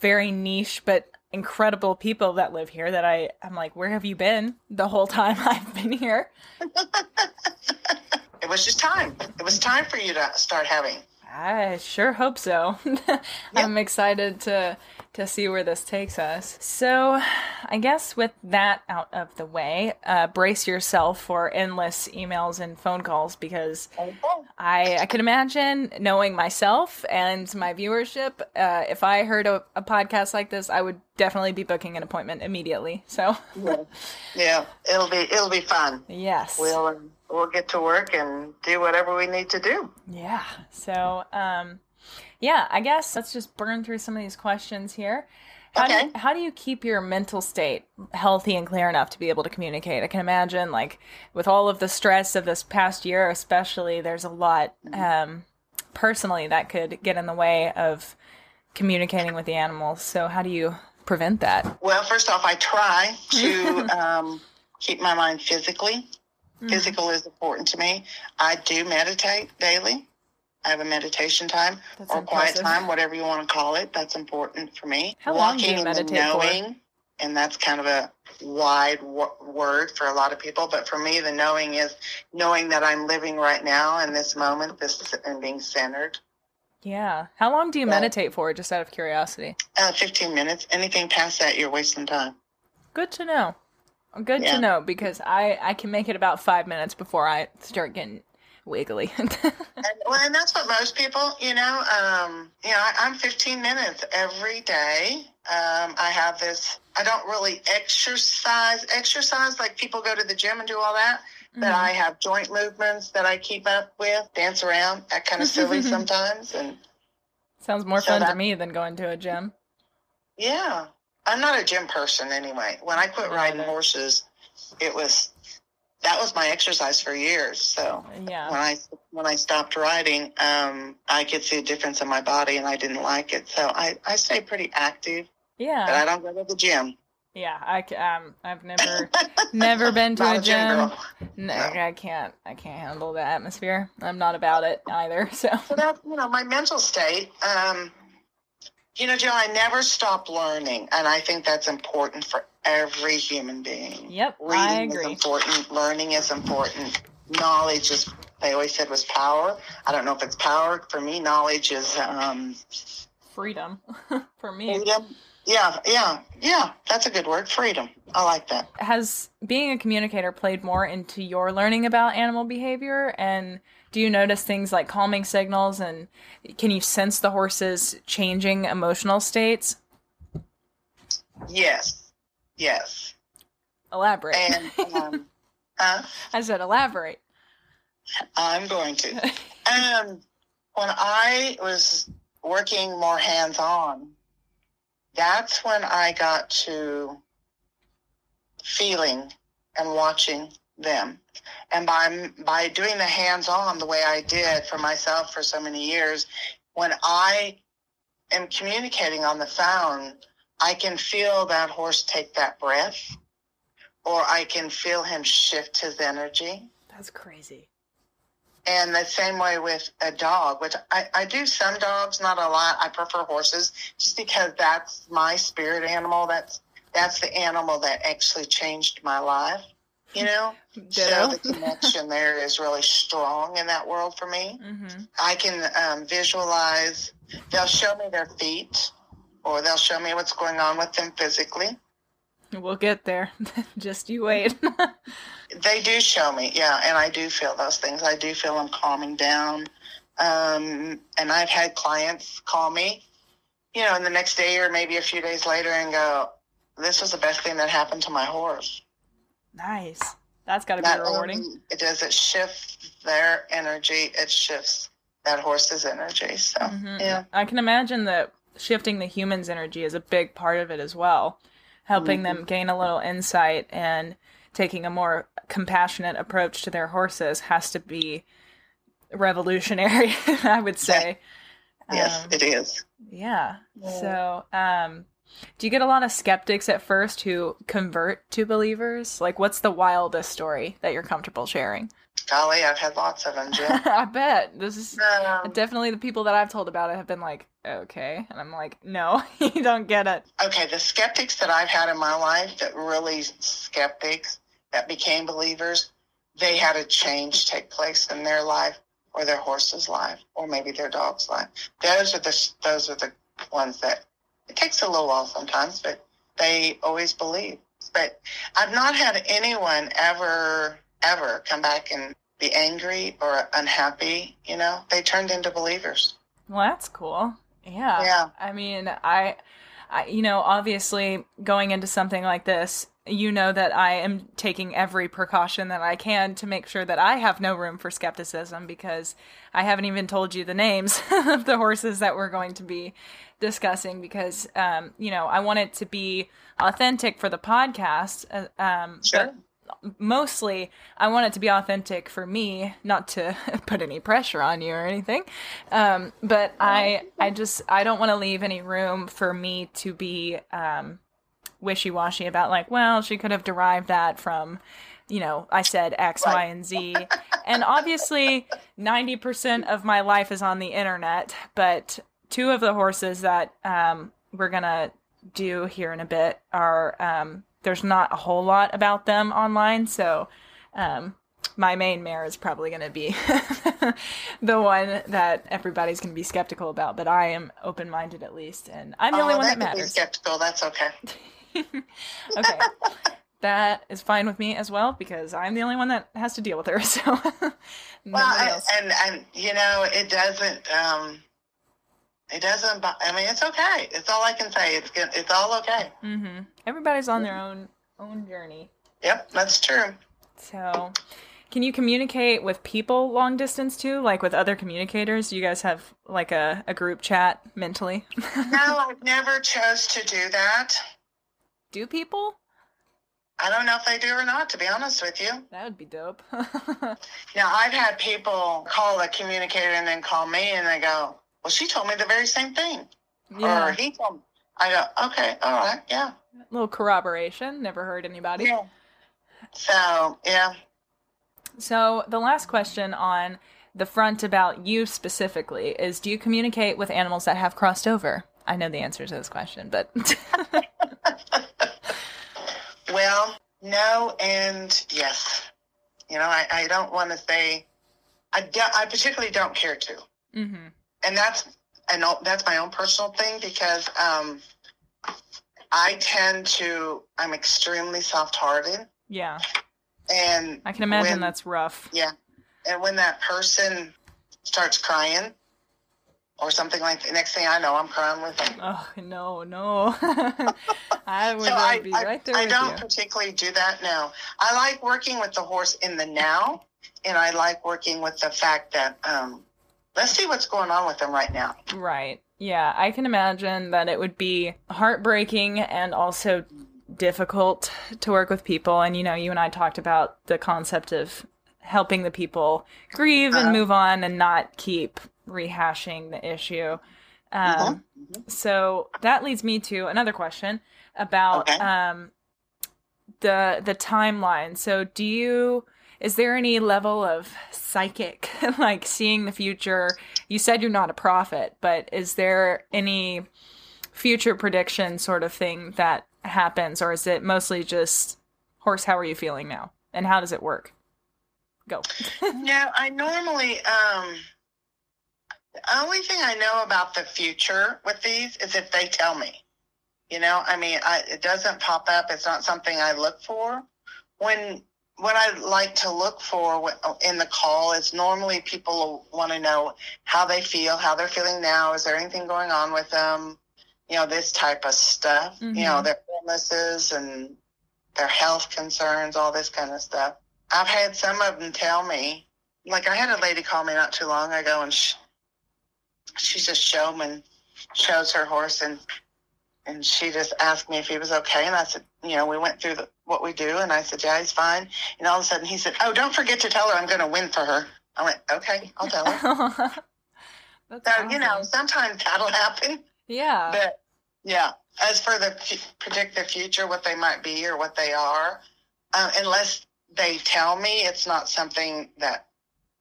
very niche but incredible people that live here that I I'm like, where have you been the whole time I've been here? It was just time. It was time for you to start having. I sure hope so. I'm excited to to see where this takes us. So, I guess with that out of the way, uh, brace yourself for endless emails and phone calls because I I can imagine knowing myself and my viewership. Uh, if I heard a, a podcast like this, I would definitely be booking an appointment immediately. So, Yeah, it'll be it'll be fun. yes, We'll um, we'll get to work and do whatever we need to do. Yeah. So, um, yeah, I guess let's just burn through some of these questions here. How do you, Okay. how do you keep your mental state healthy and clear enough to be able to communicate? I can imagine, like, with all of the stress of this past year, especially, there's a lot um, personally that could get in the way of communicating with the animals. So, how do you prevent that? Well, first off, I try to um, keep my mind physically. Physical is important to me. I do meditate daily. I have a meditation time That's or quiet time, whatever you want to call it. That's important for me. How long do you and meditate the for? knowing, and that's kind of a wide w- word for a lot of people, but for me, the knowing is knowing that I'm living right now in this moment, this and being centered. Yeah. How long do you meditate for, just out of curiosity? Uh, 15 minutes. Anything past that, you're wasting time. Good to know. Good Yeah. to know because I I can make it about five minutes before I start getting wiggly. And, well, and that's what most people, you know, um, you know, I, I'm 15 minutes every day. Um, I have this, I don't really exercise, exercise like people go to the gym and do all that. But I have joint movements that I keep up with, dance around, that kind of silly sometimes. And Sounds more So fun to me than going to a gym. yeah, I'm not a gym person anyway. When I quit riding horses, it was, that was my exercise for years. So when I when I stopped riding, um, I could see a difference in my body, and I didn't like it. So I I stay pretty active, Yeah, but I don't go to the gym. Yeah. I um I've never never been to a gym gym. No, No. I can't. I can't handle the atmosphere. I'm not about it either. So So that you know my mental state. Um, you know, Jill, I never stop learning, and I think that's important for every human being. Yep, Reading I is important. Learning is important. Knowledge is. They always said was power. I don't know if it's power for me. Knowledge is um, freedom for me. freedom. Yeah, yeah, yeah. That's a good word. Freedom. I like that. has being a communicator played more into your learning about animal behavior and do you notice things like calming signals and can you sense the horses changing emotional states? Yes, yes. elaborate. And um, uh, i said elaborate. I'm going to. Um, when I was working more hands on, that's when I got to feeling and watching them. And by by doing the hands on the way I did for myself for so many years, when I am communicating on the phone, I can feel that horse take that breath, or I can feel him shift his energy. that's crazy And the same way with a dog, which I, I do some dogs, not a lot. I prefer horses just because that's my spirit animal. That's that's the animal that actually changed my life. You know? so the connection there is really strong in that world for me. Mm-hmm. I can um, visualize, they'll show me their feet or they'll show me what's going on with them physically. We'll get there. Just you wait. they do show me, yeah, and I do feel those things. I do feel them calming down. Um, and I've had clients call me, you know, in the next day or maybe a few days later and go, this was the best thing that happened to my horse. Nice. That's got to be rewarding. it does it shift their energy, it shifts that horse's energy. So, mm-hmm. yeah. I can imagine that shifting the human's energy is a big part of it as well, helping mm-hmm. them gain a little insight and taking a more compassionate approach to their horses has to be revolutionary, I would say. Yes, um, it is. Yeah. yeah. So, um, do you get a lot of skeptics at first who convert to believers? Like, what's the wildest story that you're comfortable sharing? Golly, I've had lots of them. I bet. This is um, definitely the people that I've told about it have been like, okay. And I'm like, no, you don't get it. Okay, the skeptics that I've had in my life that really skeptics that became believers, they had a change take place in their life or their horse's life or maybe their dog's life. Those are the those are the ones that it takes a little while sometimes, but they always believe. But I've not had anyone ever, ever come back and be angry or unhappy. You know, they turned into believers. Well, that's cool. Yeah. Yeah. I mean, I, I, you know, obviously going into something like this, you know that I am taking every precaution that I can to make sure that I have no room for skepticism because I haven't even told you the names of the horses that we're going to be discussing because um, you know I want it to be authentic for the podcast. Uh, um, sure. Mostly I want it to be authentic for me, not to put any pressure on you or anything. Um, but I I just I don't want to leave any room for me to be um, wishy washy about like, well, she could have derived that from you know, I said X, right. Y, and Z. and obviously, 90% of my life is on the internet, but two of the horses that um, we're gonna do here in a bit are um, there's not a whole lot about them online, so um, my main mare is probably going to be the one that everybody's going to be skeptical about, but I am open minded at least, and I'm the oh, only one that, that matters. Skeptical, that's okay. okay. that is fine with me as well because I'm the only one that has to deal with her. So, well, and and you know, it doesn't. Um, it doesn't. I mean, it's okay. It's all I can say. It's good. It's all okay. Mm-hmm. Everybody's on their own own journey. Yep, that's true. So, can you communicate with people long distance too, like with other communicators? Do you guys have like a, a group chat mentally? no, I've never chose to do that. Do people? I don't know if they do or not, to be honest with you. That would be dope. now, I've had people call a communicator and then call me and they go, well, she told me the very same thing. Yeah. Or he told me. I go, okay, all right, yeah. A little corroboration. Never heard anybody. Yeah. So, yeah. So, the last question on the front about you specifically is do you communicate with animals that have crossed over? I know the answer to this question, but. well, no, and yes. You know, I, I don't want to say, I, I particularly don't care to. Mm-hmm and that's and that's my own personal thing because um, I tend to I'm extremely soft-hearted. Yeah. And I can imagine when, that's rough. Yeah. And when that person starts crying or something like the next thing I know I'm crying with them. Oh no, no. I would so I, be right there. I, I don't you. particularly do that now. I like working with the horse in the now and I like working with the fact that um, let's see what's going on with them right now. Right. Yeah, I can imagine that it would be heartbreaking and also difficult to work with people. And, you know, you and I talked about the concept of helping the people grieve and uh, move on and not keep rehashing the issue. Um, mm-hmm. Mm-hmm. So that leads me to another question about okay. um, the the timeline. So do you is there any level of psychic, like seeing the future? You said you're not a prophet, but is there any future prediction sort of thing that happens, or is it mostly just horse? How are you feeling now? and how does it work? Go. no, I normally um the only thing I know about the future with these is if they tell me. You know, I mean, I, it doesn't pop up. It's not something I look for. When what I like to look for in the call is normally people want to know how they feel, how they're feeling now. Is there anything going on with them? You know, this type of stuff. Mm-hmm. You know, mm-hmm. their illnesses and their health concerns, all this kind of stuff. I've had some of them tell me, like I had a lady call me not too long ago, and she, she's a showman, shows her horse, and and she just asked me if he was okay, and I said, you know, we went through the, what we do, and I said, yeah, he's fine. And all of a sudden, he said, oh, don't forget to tell her I'm going to win for her. I went, okay, I'll tell her. so awesome. you know, sometimes that'll happen. Yeah. But yeah, as for the predict the future, what they might be or what they are, uh, unless they tell me, it's not something that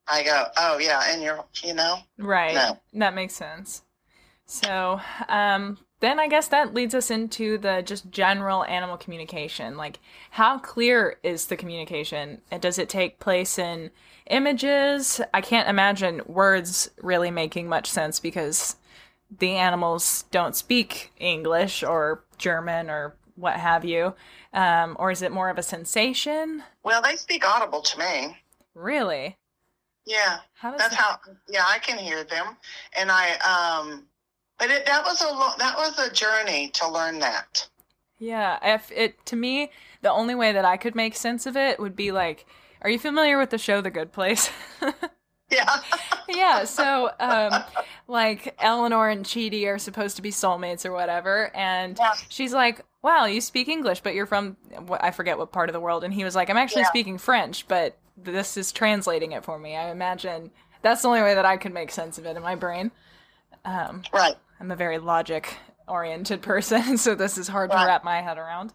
I go, oh yeah, and you're, you know, right. No. That makes sense. So, um, then I guess that leads us into the just general animal communication. Like, how clear is the communication? Does it take place in images? I can't imagine words really making much sense because the animals don't speak English or German or what have you. Um, or is it more of a sensation? Well, they speak audible to me. Really? Yeah. How That's that... how. Yeah, I can hear them, and I um but it, that was a lo- that was a journey to learn that. Yeah, if it to me, the only way that I could make sense of it would be like, are you familiar with the show The Good Place? yeah. yeah, so um like Eleanor and Chidi are supposed to be soulmates or whatever and yeah. she's like, "Wow, you speak English, but you're from I forget what part of the world." And he was like, "I'm actually yeah. speaking French, but this is translating it for me." I imagine that's the only way that I could make sense of it in my brain. Um, right. I'm a very logic oriented person, so this is hard well, to wrap my head around.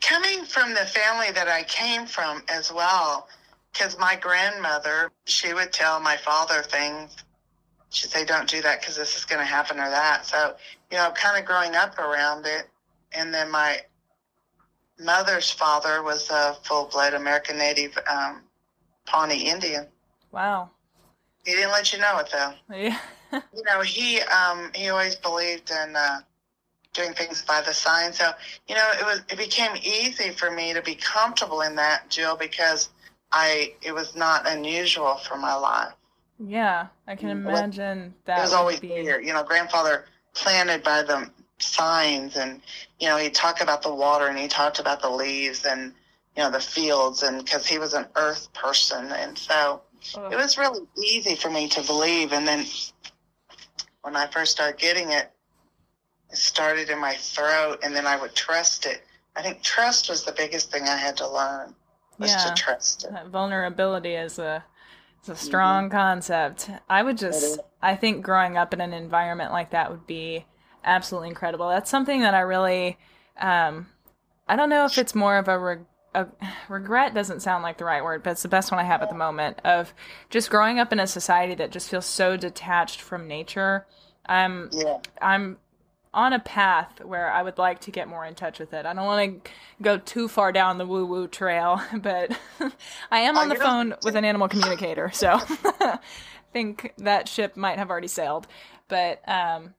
Coming from the family that I came from as well, because my grandmother, she would tell my father things. She'd say, don't do that because this is going to happen or that. So, you know, kind of growing up around it. And then my mother's father was a full blood American Native um, Pawnee Indian. Wow. He didn't let you know it though. Yeah. you know, he um, he always believed in uh, doing things by the sign. So, you know, it was it became easy for me to be comfortable in that, Jill, because I it was not unusual for my life. Yeah, I can imagine that. It was always be... here. You know, grandfather planted by the signs, and you know, he talked about the water, and he talked about the leaves, and you know, the fields, and because he was an earth person, and so. It was really easy for me to believe, and then when I first started getting it, it started in my throat and then I would trust it. I think trust was the biggest thing I had to learn was yeah, to trust it. That vulnerability is a it's a strong mm-hmm. concept. I would just I think growing up in an environment like that would be absolutely incredible. That's something that I really um I don't know if it's more of a re- a, regret doesn't sound like the right word, but it's the best one I have at the moment of just growing up in a society that just feels so detached from nature. I'm yeah. I'm on a path where I would like to get more in touch with it. I don't want to go too far down the woo woo trail, but I am on the phone with an animal communicator, so I think that ship might have already sailed. But um,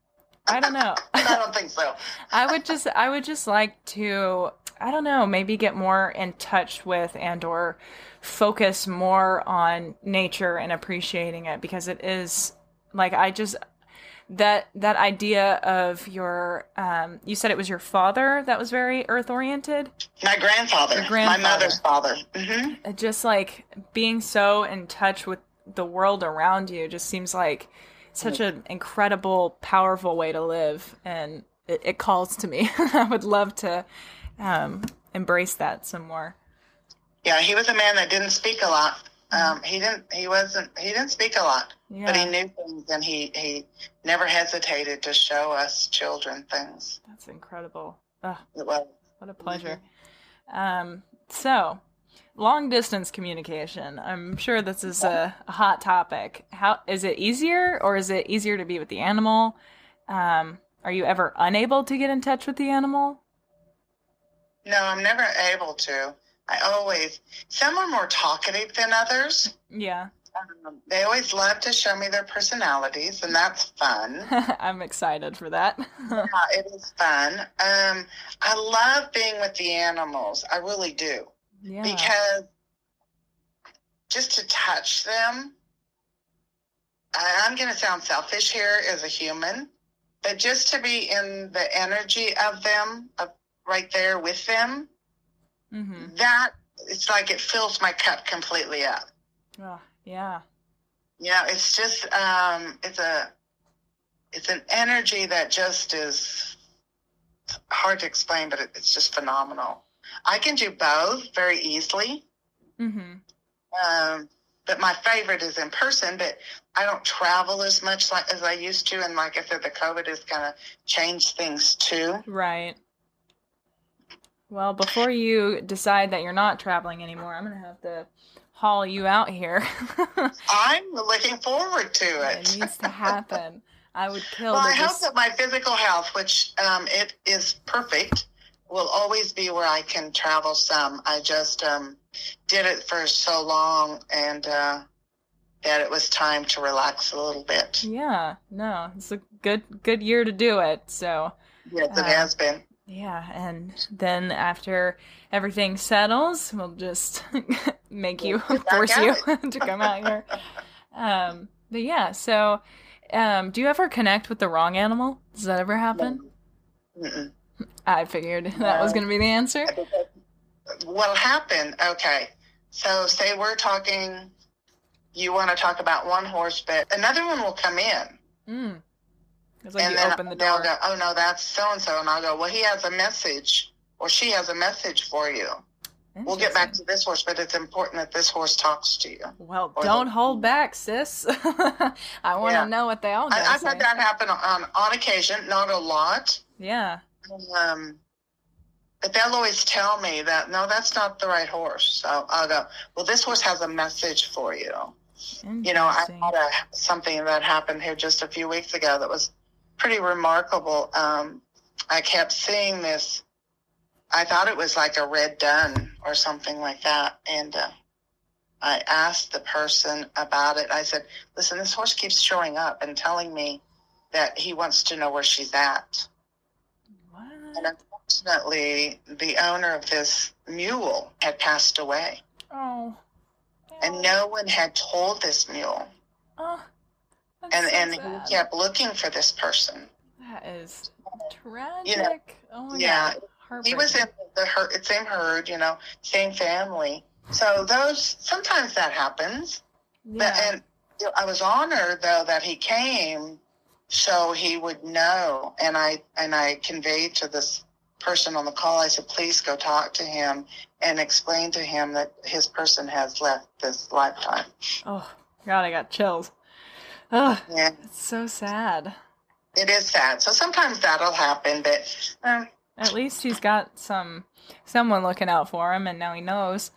I don't know. I don't think so. I would just I would just like to I don't know, maybe get more in touch with and or focus more on nature and appreciating it because it is like I just that that idea of your um you said it was your father that was very earth oriented my grandfather, grandfather. my mother's father mm-hmm. just like being so in touch with the world around you just seems like such an incredible powerful way to live and it, it calls to me i would love to um, embrace that some more. Yeah, he was a man that didn't speak a lot. Um, he didn't. He wasn't. He didn't speak a lot, yeah. but he knew things, and he he never hesitated to show us children things. That's incredible. Ugh, it was. What a pleasure. Mm-hmm. Um, so, long distance communication. I'm sure this is a, a, hot topic. How is it easier, or is it easier to be with the animal? Um, are you ever unable to get in touch with the animal? No, I'm never able to. I always, some are more talkative than others. Yeah. Um, they always love to show me their personalities, and that's fun. I'm excited for that. Uh, it is fun. Um, I love being with the animals. I really do. yeah. Because just to touch them, I, I'm going to sound selfish here as a human, but just to be in the energy of them, of right there with them, mm-hmm. that it's like it fills my cup completely up. Oh, yeah. Yeah, it's just um, it's a it's an energy that just is hard to explain, but it, it's just phenomenal. I can do both very easily, Mm-hmm. um, but my favorite is in person. But I don't travel as much like, as I used to, and like I said, the COVID has kind of changed things too. Right. Well, before you decide that you're not traveling anymore, I'm gonna have to haul you out here. I'm looking forward to it it. needs to happen. I would kill Well, to I hope just that my physical health, which um, it is perfect, will always be where I can travel some. I just um, did it for so long, and uh, that it was time to relax a little bit. Yeah, no, it's a good good year to do it. So Yes, it Uh, has been. Yeah, and then after everything settles, we'll just make you force you to come out here. Um, but yeah, so um, do you ever connect with the wrong animal? Does that ever happen? Mm-mm. I figured that was going to be the answer. What'll happen? Okay, so say we're talking. You want to talk about one horse, but another one will come in. Mm. It's like and you then open the they'll door. go, "Oh no, that's so and so," and I'll go, "Well, he has a message, or she has a message for you. We'll get back to this horse, but it's important that this horse talks to you." Well, don't hold back, sis. I want to Yeah. know what they all I, I've say. had that happen on on occasion, not a lot, Yeah. um, but they'll always tell me that no, that's not the right horse. So I'll go, "Well, this horse has a message for you." You know, I had a, something that happened here just a few weeks ago that was pretty remarkable. Um, I kept seeing this. I thought it was like a red dun or something like that, and uh, I asked the person about it. I said, "Listen, this horse keeps showing up and telling me that he wants to know where she's at." And unfortunately, the owner of this mule had passed away, Oh. and no one had told this mule. Oh. That's and so and sad. he kept looking for this person. That is tragic. oh my yeah, God. He was in the her- same herd, you know, same family. So those sometimes that happens. But Yeah. and you know, I was honored though that he came, so he would know. And I and I conveyed to this person on the call. I said, please go talk to him and explain to him that his person has left this lifetime. oh God, I got chills. Oh, Yeah, it's so sad. it is sad. So sometimes that'll happen, but. Um, At least he's got some someone looking out for him, and now he knows.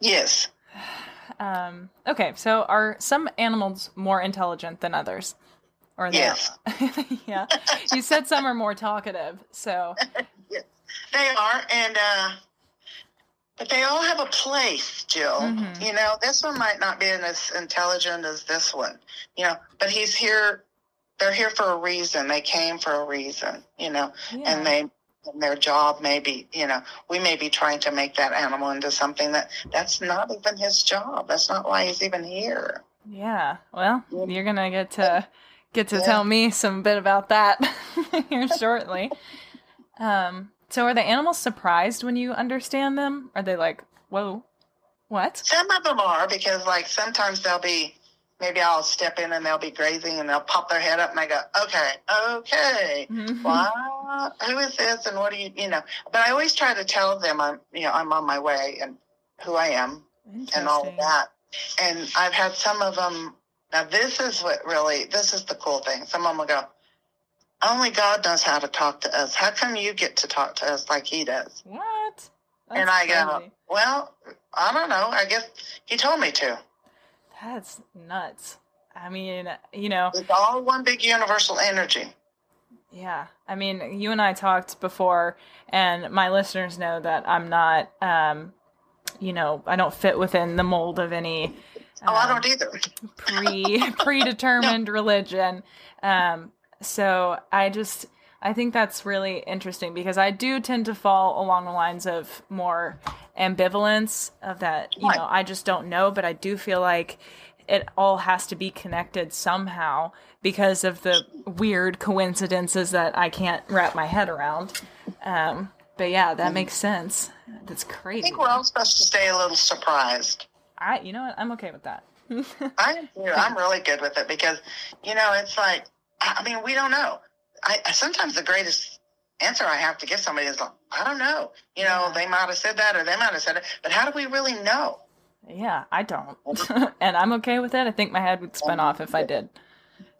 Yes. Um, okay, so are some animals more intelligent than others? Or they Yes. yeah. You said some are more talkative, so yes, They are, and uh, but they all have a place, Jill. Mhm. You know, this one might not be as intelligent as this one. You know, but he's here. They're here for a reason. They came for a reason. You know, yeah. and they. And their job may be, you know, we may be trying to make that animal into something that that's not even his job. That's not why he's even here. Yeah. Well, you're gonna get to get to Yeah. tell me some bit about that here shortly. Um, so are the animals surprised when you understand them? Are they like, whoa, what? Some of them are because, like, sometimes they'll be, maybe I'll step in and they'll be grazing and they'll pop their head up and I go, okay, okay. Mhm. What? Who is this? And what do you, you know? But I always try to tell them I'm, you know, I'm on my way and who I am and all of that. And I've had some of them. Now, this is what really, this is the cool thing. Some of them will go, only God knows how to talk to us. How come you get to talk to us like he does? What? and That's I go, crazy. well, I don't know. I guess he told me to. That's nuts. I mean, you know, It's all one big universal energy. yeah. I mean, you and I talked before, and my listeners know that I'm not um, you know, I don't fit within the mold of any oh, I um, don't either. pre predetermined religion. Um, so I just I think that's really interesting because I do tend to fall along the lines of more ambivalence of that, you know, I just don't know, but I do feel like it all has to be connected somehow because of the weird coincidences that I can't wrap my head around. Um, but yeah, that makes sense. That's crazy. I think we're all supposed to stay a little surprised. I, you know what? I'm okay with that. I. I'm really good with it because, you know, it's like, I I mean, we don't know. I I- sometimes the greatest answer I have to give somebody is like, I don't know. You know, they might have said that or they might have said it, but how do we really know? Yeah, I don't. and I'm okay with it. I think my head would spin off if I did.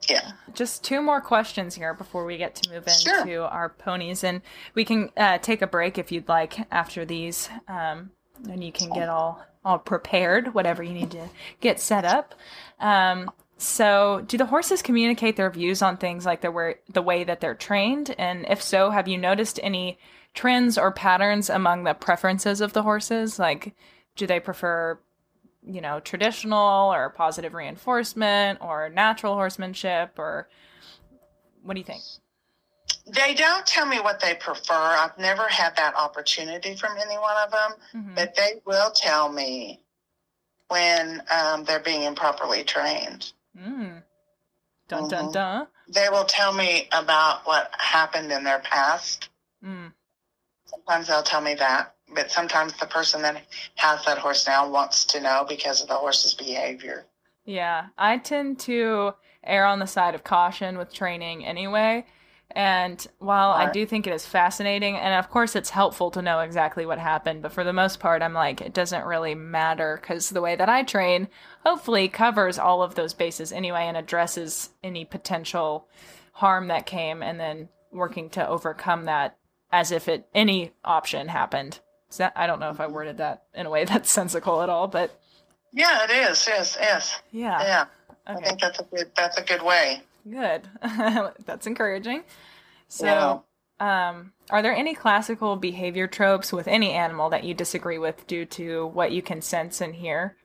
Yeah. Just two more questions here before we get to move into Sure. our ponies. And we can uh, take a break if you'd like after these. Um, and you can get all, all prepared, whatever you need to get set up. Um, so, do the horses communicate their views on things like the way, the way that they're trained? And if so, have you noticed any trends or patterns among the preferences of the horses? Like, do they prefer you know, traditional or positive reinforcement or natural horsemanship or what do you think? They don't tell me what they prefer. I've never had that opportunity from any one of them, Mhm. but they will tell me when um, they're being improperly trained. Mm. Dun dun Mhm. dun. They will tell me about what happened in their past. Mm. Sometimes they'll tell me that, but sometimes the person that has that horse now wants to know because of the horse's behavior. Yeah, I tend to err on the side of caution with training anyway. And while I do think it is fascinating, and of course it's helpful to know exactly what happened, but for the most part, I'm like, it doesn't really matter because the way that I train hopefully covers all of those bases anyway and addresses any potential harm that came and then working to overcome that as if it any option happened. So that, I don't know if I mm-hmm. worded that in a way that's sensical at all, but Yeah, it is. Yes, yes, yeah. yeah. I think that's a good. That's a good way. Good. That's encouraging. So, um, are there any classical behavior tropes with any animal that you disagree with due to what you can sense and hear?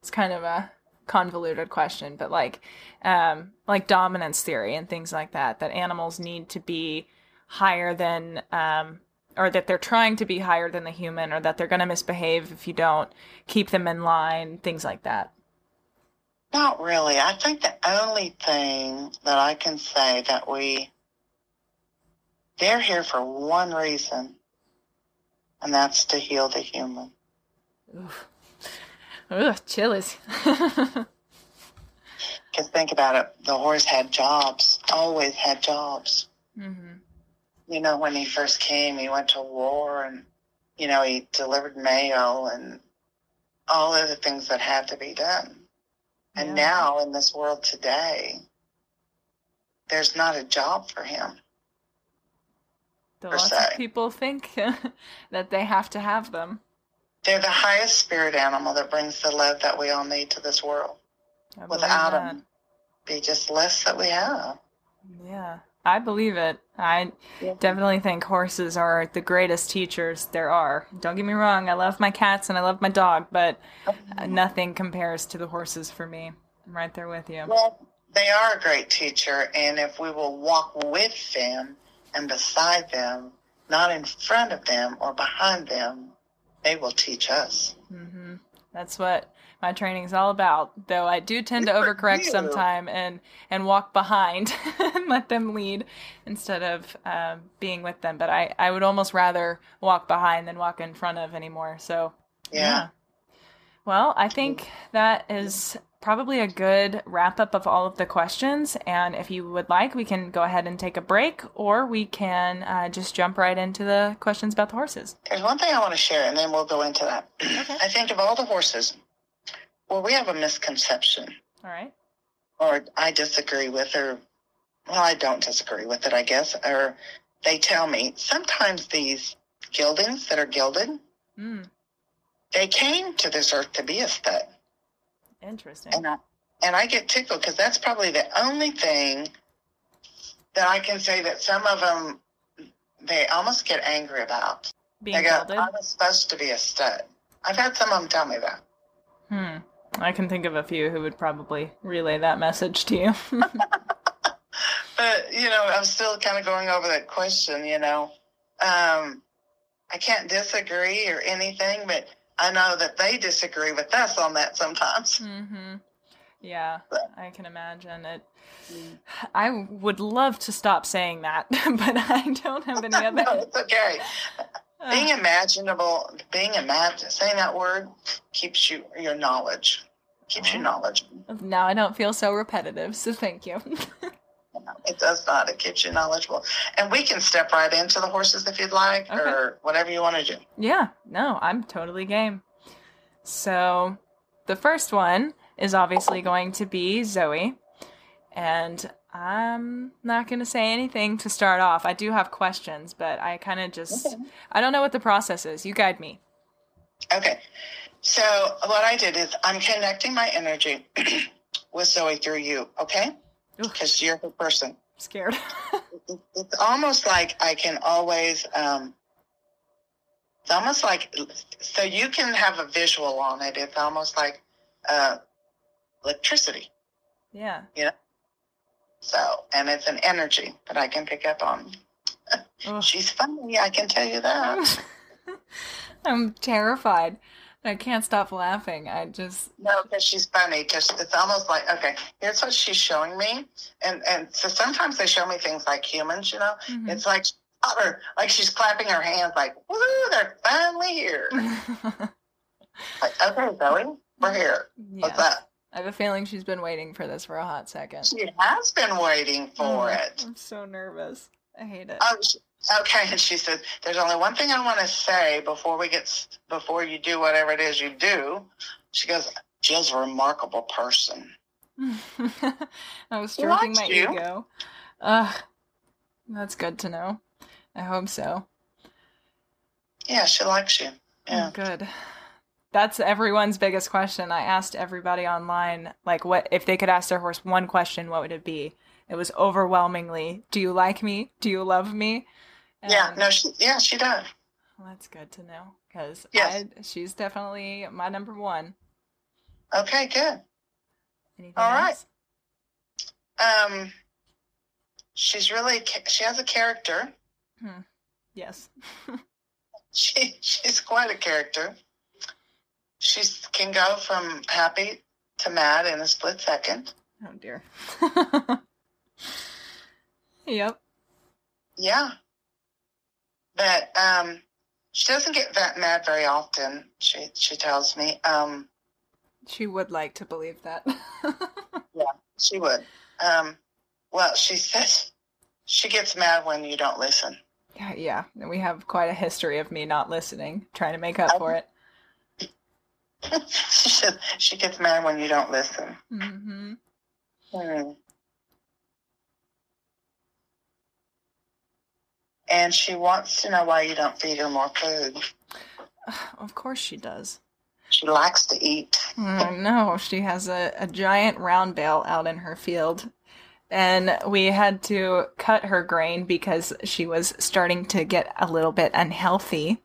It's kind of a convoluted question, but like, um, like dominance theory and things like that, that animals need to be higher than, um, or that they're trying to be higher than the human, or that they're going to misbehave if you don't keep them in line, things like that. Not really. I think the only thing that I can say that we they're here for one reason, and that's to heal the human. Ugh, chillies. Because think about it, the horse had jobs, always had jobs. hmm You know, when he first came, he went to war and, you know, he delivered mail and all of the things that had to be done. And Yeah. now in this world today, there's not a job for him. Lots se. of people think that they have to have them. They're the highest spirit animal that brings the love that we all need to this world. Without that. them, be just less that we have. Yeah, I believe it. I definitely think horses are the greatest teachers there are. Don't get me wrong, I love my cats and I love my dog, but nothing compares to the horses for me. I'm right there with you. Well, they are a great teacher, and if we will walk with them and beside them, not in front of them or behind them, they will teach us. hmm That's what my training is all about. Though I do tend to overcorrect sometime and and walk behind and let them lead instead of um, being with them. But I I would almost rather walk behind than walk in front of anymore. So Yeah. Well, I think that is probably a good wrap up of all of the questions. And if you would like, we can go ahead and take a break, or we can uh, just jump right into the questions about the horses. There's one thing I want to share, and then we'll go into that. I think of all the horses, well, we have a misconception, All right. or I disagree with, or well, I don't disagree with it, I guess, or they tell me sometimes these geldings that are gelded, Mm, they came to this earth to be a stud. interesting. and I, and I get tickled because that's probably the only thing that I can say that some of them they almost get angry about. Being I got, gelded? I was supposed to be a stud. I've had some of them tell me that. Hmm. I can think of a few who would probably relay that message to you. But, you know, I'm still kind of going over that question, you know. Um, I can't disagree or anything, but I know that they disagree with us on that sometimes. hmm Yeah, I can imagine it. I would love to stop saying that, but I don't have any other. no, it's okay. Being ah. imaginable, being imagine, saying that word keeps you your knowledge, keeps you knowledge. now I don't feel so repetitive, so thank you. It does not. It keeps you knowledgeable, and we can step right into the horses if you'd like, Okay. or whatever you want to do. yeah, no, I'm totally game. So, the first one is obviously going to be Zoe, and I'm not going to say anything to start off. I do have questions, but I kind of just Okay. I don't know what the process is. You guide me. Okay. So what I did is I'm connecting my energy with Zoe through you, okay? Because you're the person. scared. It's almost like I can always, um, it's almost like, so you can have a visual on it. It's almost like uh, electricity. yeah. So, and it's an energy that I can pick up on. Ugh. She's funny, I can tell you that. I'm terrified. I can't stop laughing. I just No, because she's funny. Because it's almost like okay, here's what she's showing me, and and so sometimes they show me things like humans. You know, Mhm. it's like or like she's clapping her hands, like woo, they're finally here. like okay, Zoe, we're here. What's yeah. I have a feeling she's been waiting for this for a hot second. She has been waiting for Mm, it. I'm so nervous. I hate it. Oh, she, okay. And she says, "There's only one thing I want to say before we get before you do whatever it is you do." She goes, "Jill's a remarkable person." I was stroking my you. ego. Ugh. That's good to know. I hope so. Yeah, she likes you. Yeah. Oh, good. That's everyone's biggest question. I asked everybody online, like, what if they could ask their horse one question, what would it be? It was overwhelmingly, "Do you like me? Do you love me?" Yeah, no, she yeah, she does. Well, that's good to know because Yes. she's definitely my number one. Okay, good. Anything All right. else? Um, she's really she has a character. Hmm. Yes. She she's quite a character. She can go from happy to mad in a split second. oh dear. yep. Yeah, but um, she doesn't get that mad very often. She she tells me. Um, She would like to believe that. Yeah, she would. Um, well, she says she gets mad when you don't listen. yeah, yeah. We have quite a history of me not listening, trying to make up for it. She says she gets mad when you don't listen. hmm Hmm. And she wants to know why you don't feed her more food. Of course she does. She likes to eat. Oh, no, she has a, a giant round bale out in her field. And we had to cut her grain because she was starting to get a little bit unhealthy.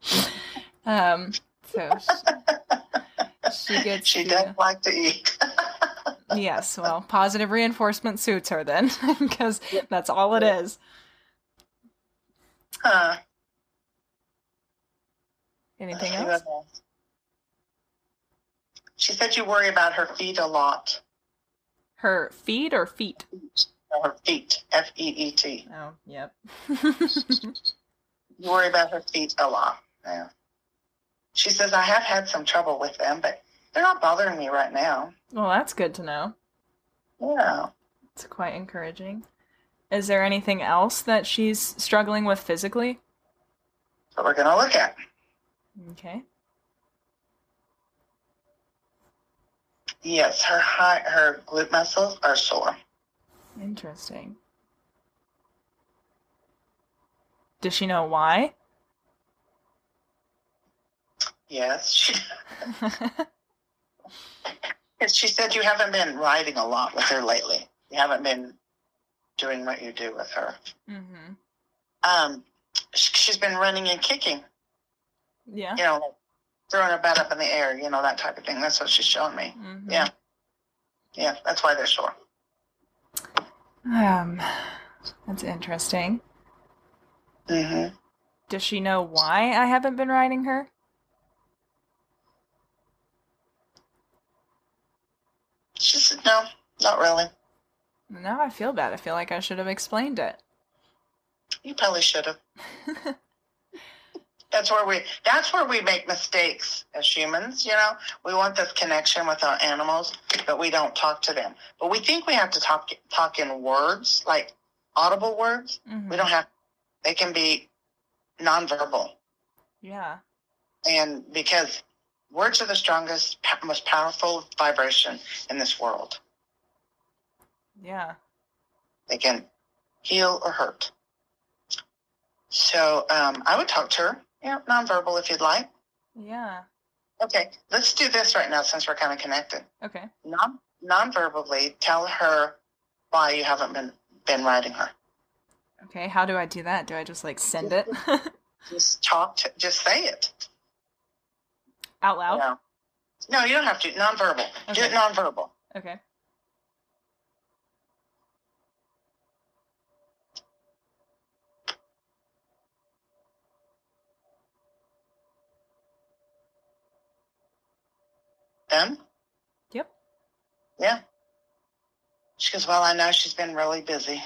um, so she, she gets. She the- does like to eat. Yes, well, positive reinforcement suits her then, because that's all it is. Huh. Anything else? else? She said you worry about her feet a lot. Her feet or feet? Her feet. F E E T. Oh, yep. You worry about her feet a lot. Yeah. She says, I have had some trouble with them, but they're not bothering me right now. well, that's good to know. Yeah. It's quite encouraging. Is there anything else that she's struggling with physically? That we're going to look at. Okay. Yes, her high, her glute muscles are sore. Interesting. Does she know why? Yes. She, she said you haven't been riding a lot with her lately. You haven't been doing what you do with her. mm-hmm. Um, she's been running and kicking. Yeah. You know, throwing her butt up in the air. You know that type of thing. That's what she's showing me. Mhm. Yeah. Yeah, that's why they're sore. Um, that's interesting. hmm Does she know why I haven't been riding her? She said, no, not really. Now I feel bad. I feel like I should have explained it. You probably should have. that's where we that's where we make mistakes as humans, you know. We want this connection with our animals, but we don't talk to them. But we think we have to talk talk in words, like audible words. Mhm. We don't have they can be nonverbal. Yeah. And because words are the strongest, most powerful vibration in this world. Yeah. They can heal or hurt. So um, I would talk to her, yeah, nonverbal if you'd like. Yeah. Okay, let's do this right now since we're kind of connected. Okay. Non nonverbally, tell her why you haven't been been riding her. Okay. How do I do that? Do I just like send it Just talk. To, just say it. Out loud? No. no, you don't have to. Nonverbal. Do Okay. it nonverbal. Okay. Done. Yep. Yeah. She goes, Well, I know she's been really busy.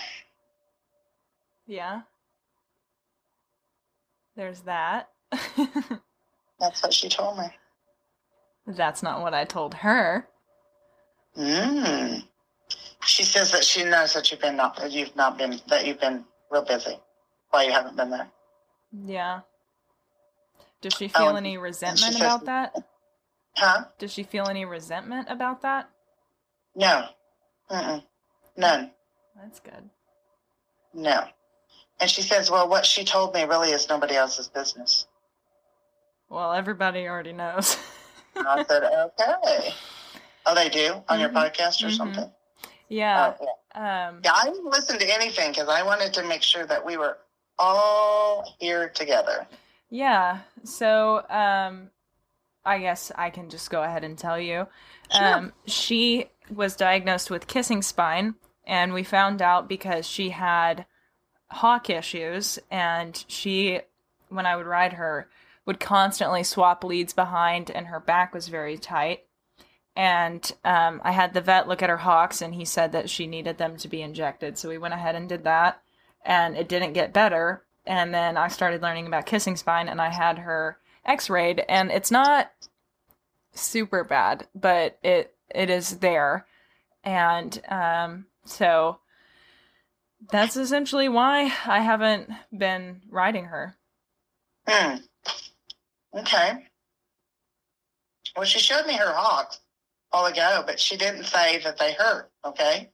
Yeah. There's that. That's what she told me. That's not what I told her. Mm. She says that she knows that you've been not that you've not been that you've been real busy. Why you haven't been there? Yeah. Does she feel Um, any resentment says- about that? Huh? Does she feel any resentment about that? No. Mm-mm. None. That's good. No. And she says, Well, what she told me really is nobody else's business. Well, everybody already knows. And I said, Okay. Oh, they do on your Mhm. podcast or Mhm. something? yeah. Oh, yeah. Um yeah, I didn't listen to anything because I wanted to make sure that we were all here together. Yeah. So, um, I guess I can just go ahead and tell you. Sure. Um, she was diagnosed with kissing spine, and we found out because she had hock issues, and she, when I would ride her, would constantly swap leads behind, and her back was very tight. And um, I had the vet look at her hocks, and he said that she needed them to be injected. So we went ahead and did that, and it didn't get better. And then I started learning about kissing spine, and I had her x-rayed, and it's not super bad, but it it is there. And um, so that's essentially why I haven't been riding her. Hmm. Okay. Well, she showed me her hocks all ago, but she didn't say that they hurt, okay?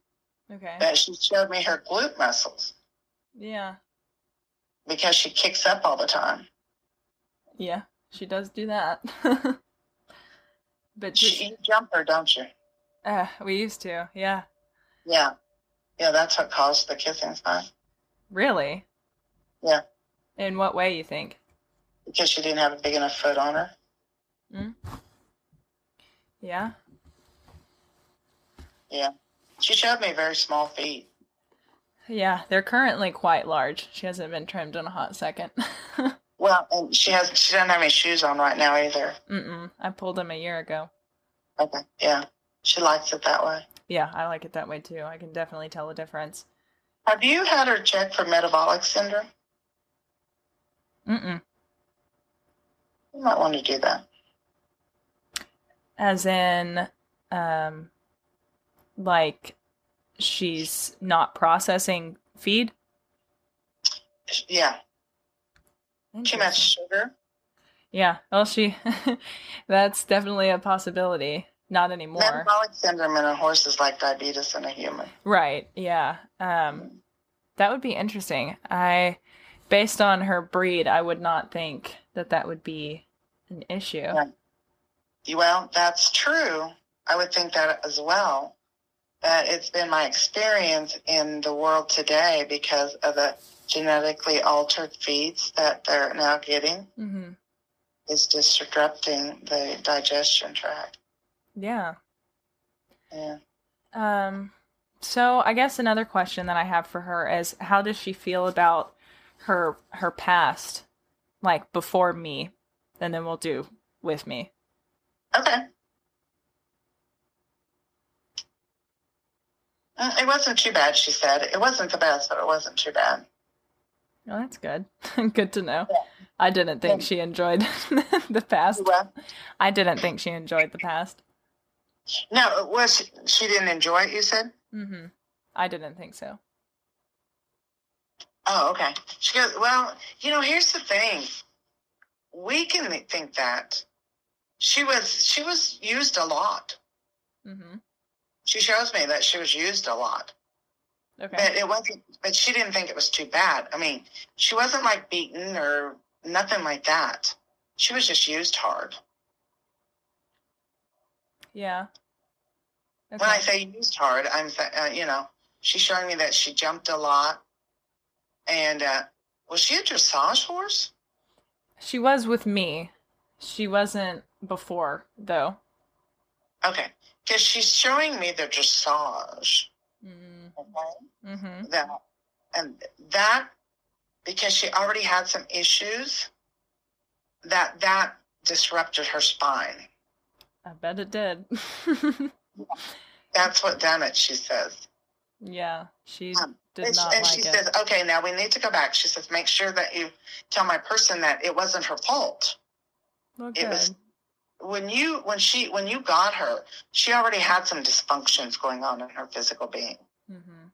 Okay. That she showed me her glute muscles Yeah. because she kicks up all the time. Yeah. She does do that. but She, just, you jump her, don't you? uh, we used to. Yeah. Yeah. Yeah, that's what caused the kissing spine. Really? Yeah. In what way you think? Because she didn't have a big enough foot on her. Mm. Yeah. Yeah. She showed me very small feet. Yeah, they're currently quite large. She hasn't been trimmed in a hot second. Well, and she has she doesn't have any shoes on right now either. Mm-mm. I pulled them a year ago. Okay. Yeah. She likes it that way. Yeah, I like it that way too. I can definitely tell the difference. Have you had her checked for metabolic syndrome? Mm-mm. You might want to do that. As in, um, like she's not processing feed. Yeah. Too much sugar. Yeah. Well, she. that's definitely a possibility. Not anymore. Metabolic syndrome in a horse is like diabetes in a human. Right. Yeah. Um, that would be interesting. I, based on her breed, I would not think that that would be an issue. Well, that's true. I would think that as well. But it's been my experience in the world today because of the genetically altered feeds that they're now getting Mm-hmm. is disrupting the digestion tract. Yeah. Yeah. Um, so I guess another question that I have for her is how does she feel about her her past, like before me, and then we'll do with me. Okay. Mm, It wasn't too bad, she said. It wasn't the best, but it wasn't too bad. Oh, that's good. good to know. Yeah. I didn't think Yeah. she enjoyed the past. Well, I didn't think she enjoyed the past. no, it was she didn't enjoy it, you said? Mm-hmm. I didn't think so. Oh, okay. She goes, Well, you know, here's the thing. We can think that. She was she was used a lot. Mm-hmm. She shows me that she was used a lot. Okay. But it wasn't but she didn't think it was too bad. I mean, she wasn't like beaten or nothing like that. She was just used hard. yeah. When I say used hard, I'm th- uh, you know, she's showing me that she jumped a lot. And uh was she a dressage horse? She was with me. She wasn't before, though. Okay. Because she's showing me the dressage. Mm, Okay. Mm-hmm. That and that because she already had some issues that that disrupted her spine. I bet it did. That's what done it, she says. Yeah, she Um, did and she, not and like she it. says, okay, now we need to go back. She says, make sure that you tell my person that it wasn't her fault. well, it was- When you when she when you got her, she already had some dysfunctions going on in her physical being. Mm-hmm.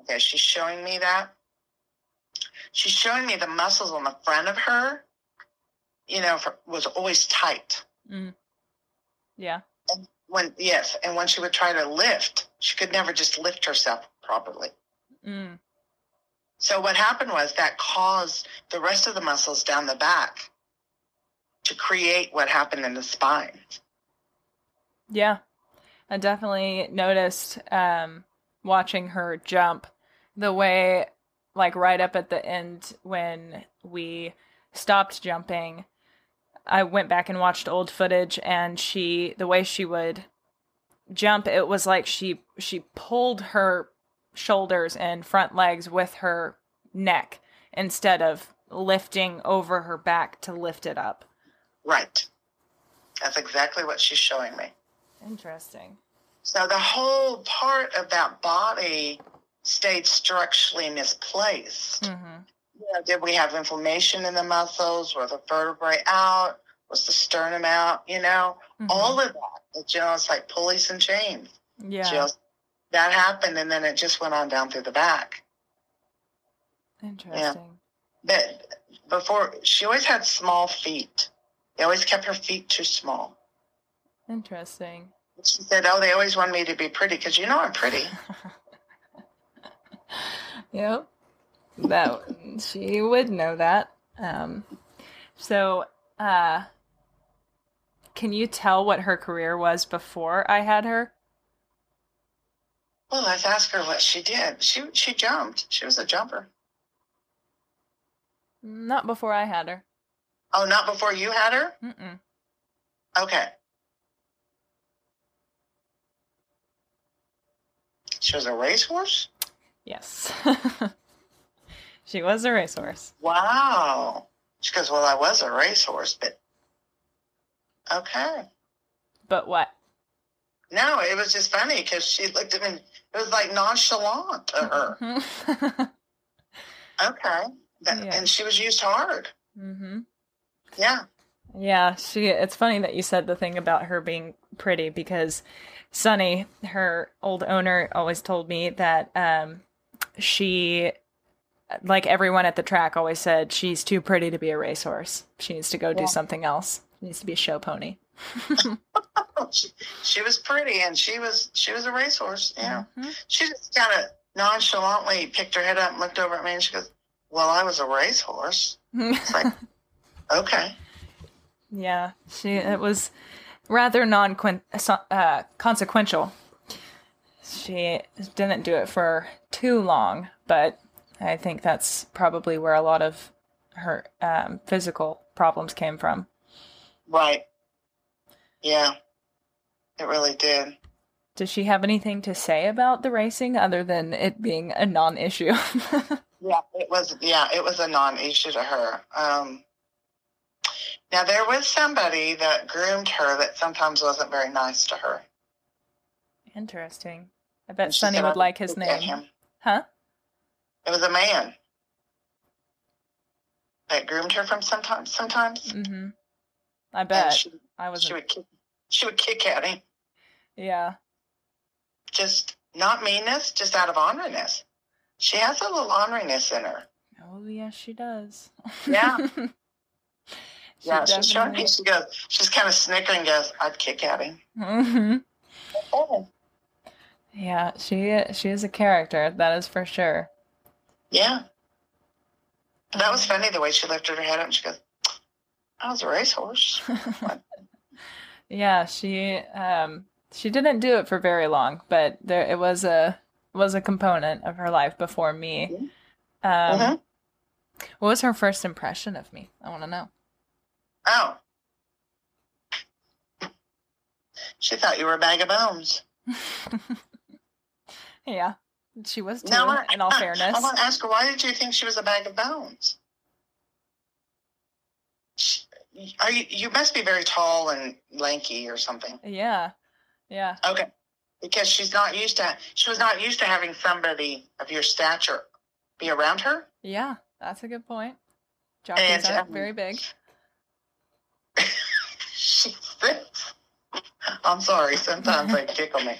Okay, she's showing me that. She's showing me the muscles on the front of her, you know, for, was always tight. Mm. Yeah. When yes, and when she would try to lift, she could never just lift herself properly. Mm. So what happened was that caused the rest of the muscles down the back to create what happened in the spine. Yeah. I definitely noticed um watching her jump the way like right up at the end when we stopped jumping. I went back and watched old footage and she the way she would jump it was like she she pulled her shoulders and front legs with her neck instead of lifting over her back to lift it up. Right. That's exactly what she's showing me. Interesting. So the whole part of that body stayed structurally misplaced. Mhm. You know, did we have inflammation in the muscles? Were the vertebrae out? Was the sternum out? You know, Mhm. all of that. It, you know, it's like pulleys and chains. Yeah. Just that happened, and then it just went on down through the back. Interesting. But before, she always had small feet. They always kept her feet too small. Interesting. She said, "Oh, they always wanted me to be pretty because you know I'm pretty." Yep. That she would know that. Um so uh can you tell what her career was before I had her? Well, let's ask her what she did. She she jumped. She was a jumper. Not before I had her. Oh, not before you had her? Mm-mm. Okay. She was a racehorse? Yes. she was a racehorse. Wow. She goes, Well, I was a racehorse, but okay. But what? No, it was just funny because she looked at me. It was like nonchalant to her. Okay. That, Yeah. And she was used hard. Mm-hmm. Yeah. Yeah, she it's funny that you said the thing about her being pretty because Sunny, her old owner, always told me that um she like everyone at the track always said she's too pretty to be a racehorse. She needs to go do something else. Needs to be a show pony. She, she was pretty and she was she was a racehorse. Yeah. Mhm. She just kind of nonchalantly picked her head up and looked over at me and she goes, Well, I was a racehorse. It's like, okay. yeah, she it was rather non uh, consequential. She didn't do it for too long, but I think that's probably where a lot of her um, physical problems came from. Right. Yeah. It really did. Does she have anything to say about the racing other than it being a non-issue? yeah, it was. Yeah, it was a non-issue to her. Um, now there was somebody that groomed her that sometimes wasn't very nice to her. Interesting. I bet Sunny would like his name. Huh? It was a man that groomed her from sometimes. Sometimes. Mm-hmm. I bet. She, I was. She would kick. She would kick at him. Yeah just not meanness, just out of honoriness. She has a little honoriness in her. Oh yes, she does. Yeah. she yeah, she's showing me. She goes. She's kind of snickering. Goes, I'd kick at him. Mm-hmm. Oh. Yeah, she she is a character. That is for sure. Yeah. That was funny the way she lifted her head up and she goes, I was a racehorse. yeah, she um she didn't do it for very long, but there it was a was a component of her life before me. Um, mm-hmm. What was her first impression of me? I want to know. Oh, she thought you were a bag of bones. yeah, she was too. Now, in all fairness, I want to ask her why did you think she was a bag of bones? Are you? You must be very tall and lanky or something. Yeah, yeah. Okay. Because she's not used to she was not used to having somebody of your stature be around her. Yeah, that's a good point. Jockeys are um, very big. she fits. I'm sorry. Sometimes they tickle me.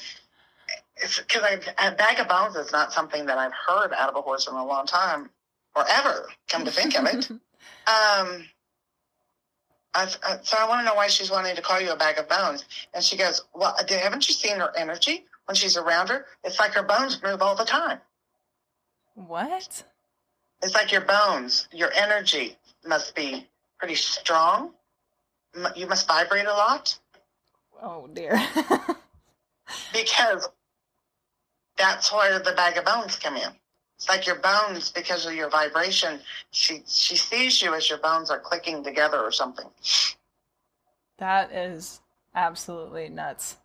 Because a bag of bones is not something that I've heard out of a horse in a long time, or ever. Come to think of it, um, I, I, so I want to know why she's wanting to call you a bag of bones. And she goes, well, haven't you seen her energy when she's around her? It's like her bones move all the time. What? It's like your bones, your energy must be pretty strong. You must vibrate a lot. Oh dear. because that's where the bag of bones come in. It's like your bones, because of your vibration, she she sees you as your bones are clicking together or something. That is absolutely nuts.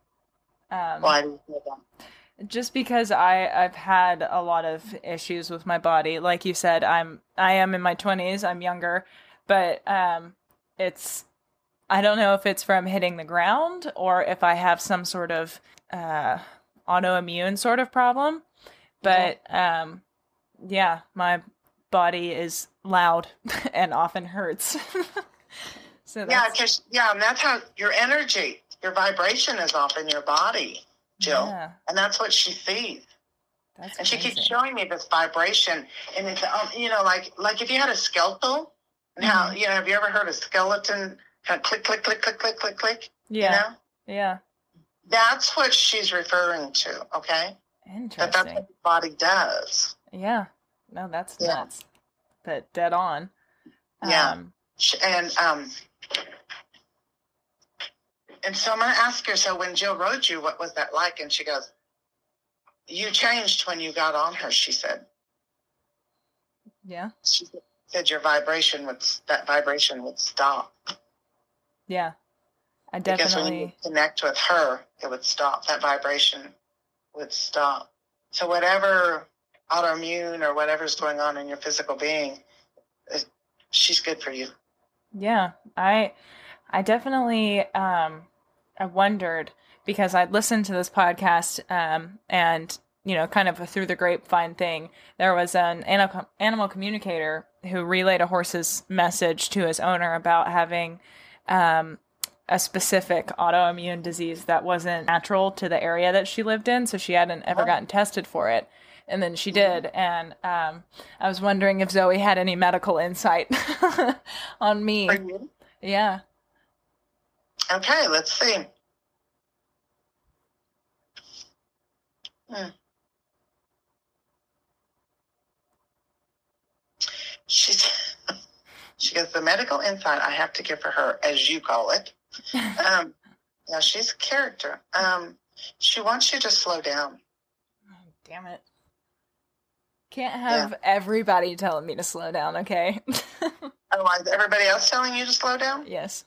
Um, Why do you say that? Just because I I've had a lot of issues with my body. Like you said, I'm I am in my twenties. I'm younger, but um, it's I don't know if it's from hitting the ground or if I have some sort of uh, autoimmune sort of problem. But um, yeah, my body is loud and often hurts. so yeah, because yeah, and that's how your energy, your vibration is off in your body, Jill, yeah. and that's what she sees. That's and amazing. she keeps showing me this vibration, and it's um, you know like like if you had a skeletal, and mm-hmm. you know have you ever heard a skeleton kind of click click click click click click click? Yeah, you know? yeah. That's what she's referring to. Okay. Interesting. That that's what the body does. Yeah. No, that's yeah. nuts. But dead on. Yeah. Um, and um and so I'm gonna ask her, so when Jill rode you, what was that like? And she goes, You changed when you got on her, she said. Yeah. She said your vibration would that vibration would stop. Yeah. I definitely because when you connect with her, it would stop. That vibration would stop. So whatever autoimmune or whatever's going on in your physical being, she's good for you. Yeah, I I definitely um I wondered because I'd listened to this podcast um and you know kind of a through the grapevine thing there was an animal, communicator who relayed a horse's message to his owner about having um a specific autoimmune disease that wasn't natural to the area that she lived in so she hadn't ever gotten tested for it and then she did and um, i was wondering if zoe had any medical insight on me. Yeah. Okay let's see. Hmm. she's she gets the medical insight i have to give for her as you call it um, yeah she's a character um, she wants you to slow down oh, damn it Can't have everybody telling me to slow down, okay? Oh, is everybody else telling you to slow down? yes.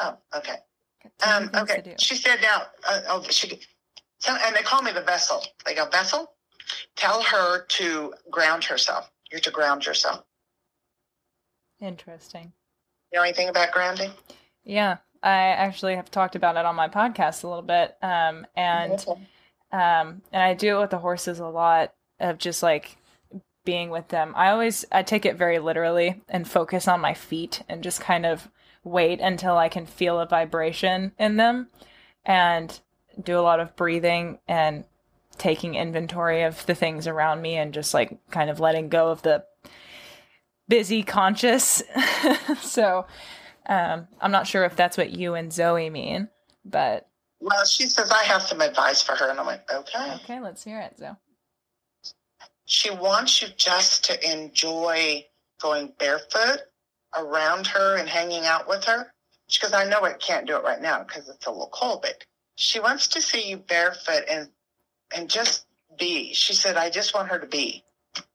Oh, okay. Got too many Um, okay. She said now, uh, oh, she, and they call me the vessel. They go, vessel, tell her to ground herself. You're to ground yourself. Interesting. You know anything about grounding? Yeah, I actually have talked about it on my podcast a little bit. Um, and um, and I do it with the horses a lot of just like being with them. I always I take it very literally and focus on my feet and just kind of wait until I can feel a vibration in them and do a lot of breathing and taking inventory of the things around me and just like kind of letting go of the busy conscious. so um, I'm not sure if that's what you and Zoe mean, but Well, she says I have some advice for her, and I went, okay. okay, let's hear it, Zoe. She wants you just to enjoy going barefoot around her and hanging out with her. She goes, I know I can't do it right now because it's a little cold, but she wants to see you barefoot and and just be. She said, I just want her to be.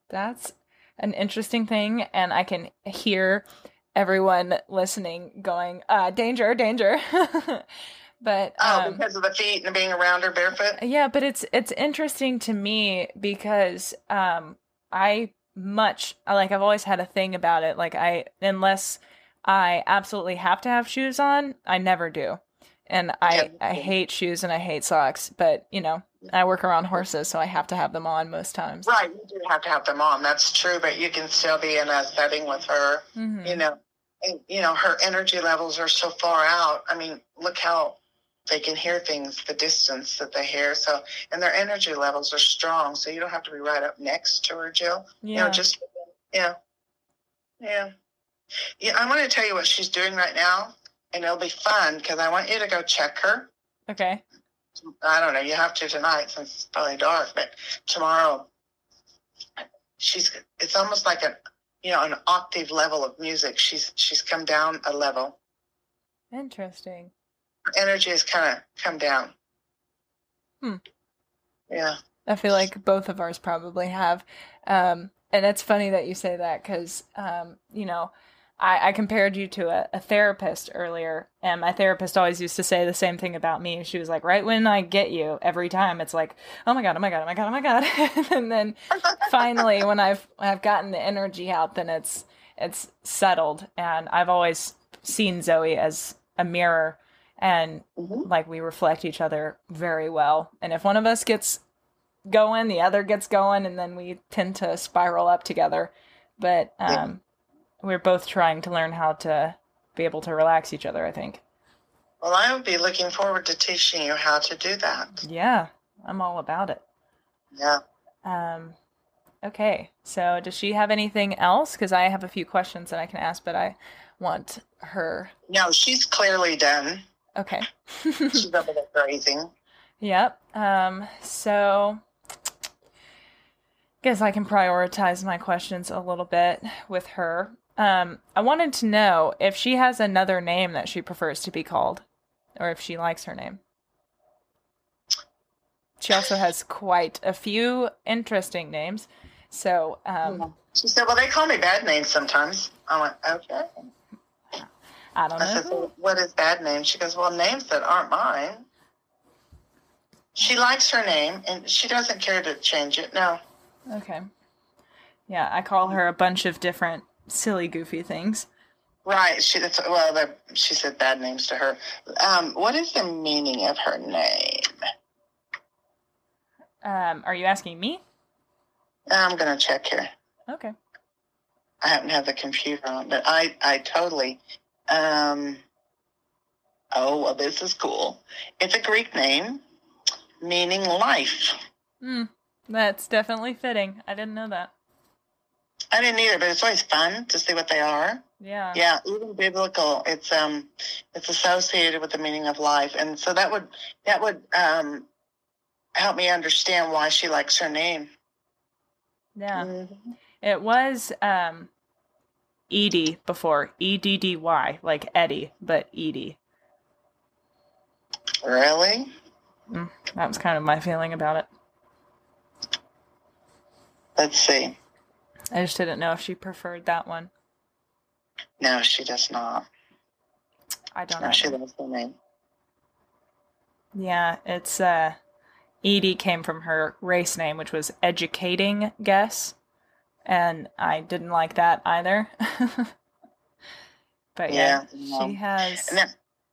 That's an interesting thing, and I can hear everyone listening going, uh, danger, danger. but Oh, um, because of the feet and being around her barefoot. yeah, but it's it's interesting to me because um, I much like I've always had a thing about it. Like I unless I absolutely have to have shoes on, I never do. And I Yeah, I hate shoes and I hate socks, but you know, I work around horses, so I have to have them on most times. Right, you do have to have them on. That's true, but you can still be in a setting with her. Mhm. You know, and you know her energy levels are so far out. I mean, look how they can hear things the distance that they hear. So, and their energy levels are strong. So you don't have to be right up next to her, Jill. You Yeah. know, just yeah, yeah, yeah. I want to tell you what she's doing right now, and it'll be fun because I want you to go check her. okay. I don't know. You have to tonight since it's probably dark, but tomorrow, she's. It's almost like a, you know, an octave level of music. She's she's come down a level. Interesting. Her energy has kind of come down. Hmm. Yeah. I feel like both of ours probably have. Um, and it's funny that you say that because, um, you know, I, I compared you to a, a therapist earlier, and my therapist always used to say the same thing about me. She was like, right when I get you, every time it's like, oh my god, oh my god, oh my god, oh my god, and then finally, when I've I've gotten the energy out, then it's it's settled. And I've always seen Zoe as a mirror, and Mhm. like we reflect each other very well. And if one of us gets going, the other gets going, and then we tend to spiral up together. But um, we're both trying to learn how to be able to relax each other. I think. Well, I would be looking forward to teaching you how to do that. Yeah, I'm all about it. Yeah. Um, okay, so does she have anything else? Because I have a few questions that I can ask, but I want her. No, she's clearly done. Okay. She's over there grazing. Yep. Um, so guess I can prioritize my questions a little bit with her. Um, I wanted to know if she has another name that she prefers to be called, or if she likes her name. She also has quite a few interesting names. So, um, She said, "Well, they call me bad names sometimes." I went, "Okay." I don't I said, know. "What is bad name?" She goes, "Well, names that aren't mine." She likes her name, and she doesn't care to change it. No, Okay. Yeah, I call her a bunch of different silly, goofy things. right? She that's well, the- she said bad names to her. Um, what is the meaning of her name? Um, are you asking me? I'm gonna check here. Okay. I happen to have the computer on, but I, I totally. Um, oh, well, this is cool. It's a Greek name meaning life. Hmm. That's definitely fitting. I didn't know that. I didn't either, but it's always fun to see what they are. Yeah. Yeah, even biblical. It's um, it's associated with the meaning of life, and so that would that would um, help me understand why she likes her name. Yeah. Mhm. It was um Edie before. E D D Y, like Eddie, but Edie. Really? That was kind of my feeling about it. Let's see. I just didn't know if she preferred that one. No, she does not. I don't No, know. she loves the name. Yeah, it's uh Edie came from her race name, which was educating guess. And I didn't like that either. but yeah, Yeah, no. she has then,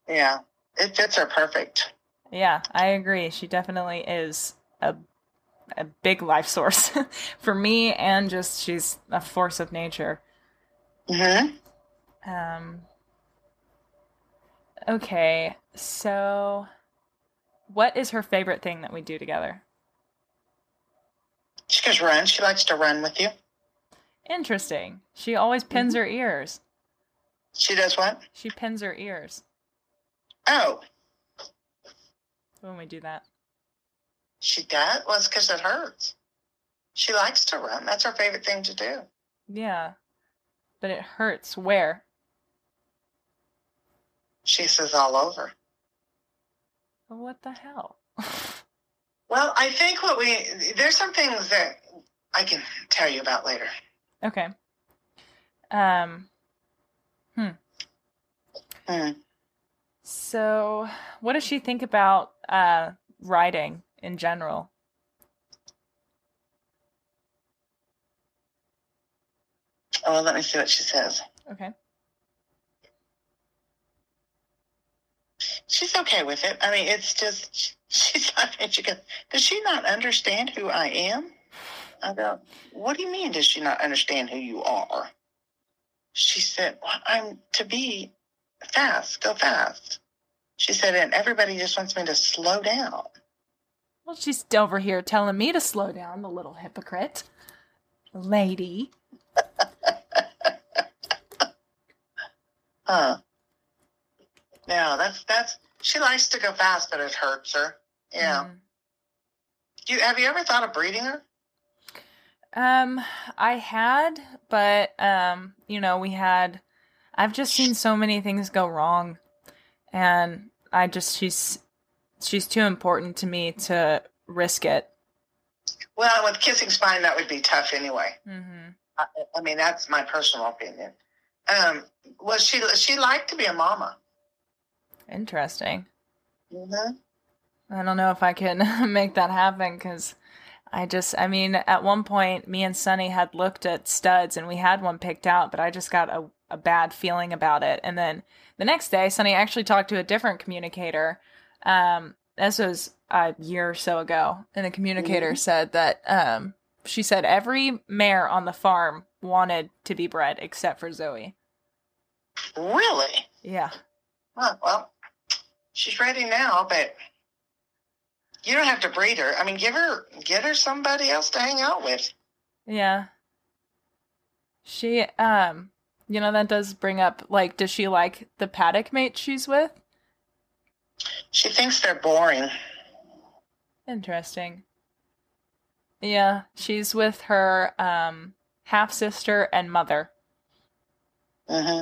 yeah, it fits her perfect. Yeah, I agree. She definitely is a a big life source for me and just she's a force of nature. hmm Um Okay, so what is her favorite thing that we do together? She goes run. She likes to run with you. Interesting. She always pins her ears. She does what? She pins her ears Oh, when we do that. She does? Well, it's because it hurts. She likes to run. That's her favorite thing to do. Yeah. But it hurts where? She says all over. What the hell? Well, I think what we, there's some things that I can tell you about later. okay. Um Hmm. So, what does she think about uh, riding in general? Oh, well, let me see what she says. Okay. She's okay with it. I mean, it's just, she's not, and she goes, does she not understand who I am? I go, what do you mean, does she not understand who you are? She said, well, I'm to be fast, go fast. She said, and everybody just wants me to slow down. Well, she's over here telling me to slow down, the little hypocrite. Lady. Huh. No, that's, that's, she likes to go fast, but it hurts her. Yeah. Mm. You, have you ever thought of breeding her? Um, I had, but um, you know, we had I've just seen so many things go wrong. And I just she's she's too important to me to risk it. Well, with kissing spine, that would be tough anyway. Mhm. I, I mean, that's my personal opinion. Um, was she? She liked to be a mama. Interesting. Mm-hmm. I don't know if I can make that happen because I just, I mean, at one point, me and Sunny had looked at studs and we had one picked out, but I just got a, a bad feeling about it. And then the next day, Sunny actually talked to a different communicator. Um, this was a year or so ago, and the communicator said that um, she said every mare on the farm wanted to be bred except for Zoe. Really? Yeah. Huh, well, she's ready now, but you don't have to breed her. I mean, give her, get her somebody else to hang out with. Yeah. She um you know that does bring up like does she like the paddock mate she's with? She thinks they're boring. Interesting. Yeah, she's with her um half sister and mother. hmm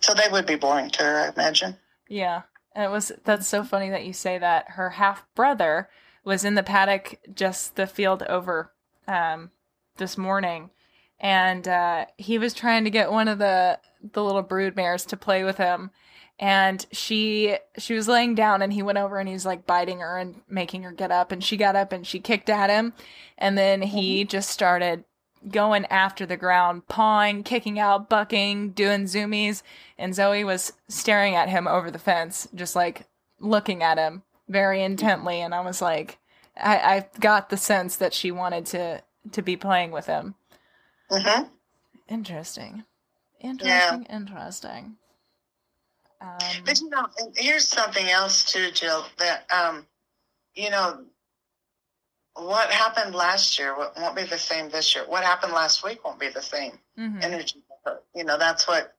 So they would be boring to her, I imagine. Yeah. And it was that's so funny that you say that. Her half brother was in the paddock just the field over um this morning and uh he was trying to get one of the the little brood mares to play with him and she she was laying down and he went over and he was like biting her and making her get up. And she got up and she kicked at him. And then he just started going after the ground pawing kicking out bucking doing zoomies. And zoe was staring at him over the fence just like looking at him very intently. And i was like i i got the sense that she wanted to to be playing with him. Hmm interesting. Interesting. Interesting um, But you know, here's something else too, Jill. That um, you know, what happened last year won't won't be the same this year. What happened last week won't be the same. mhm. Energy, you know, that's what.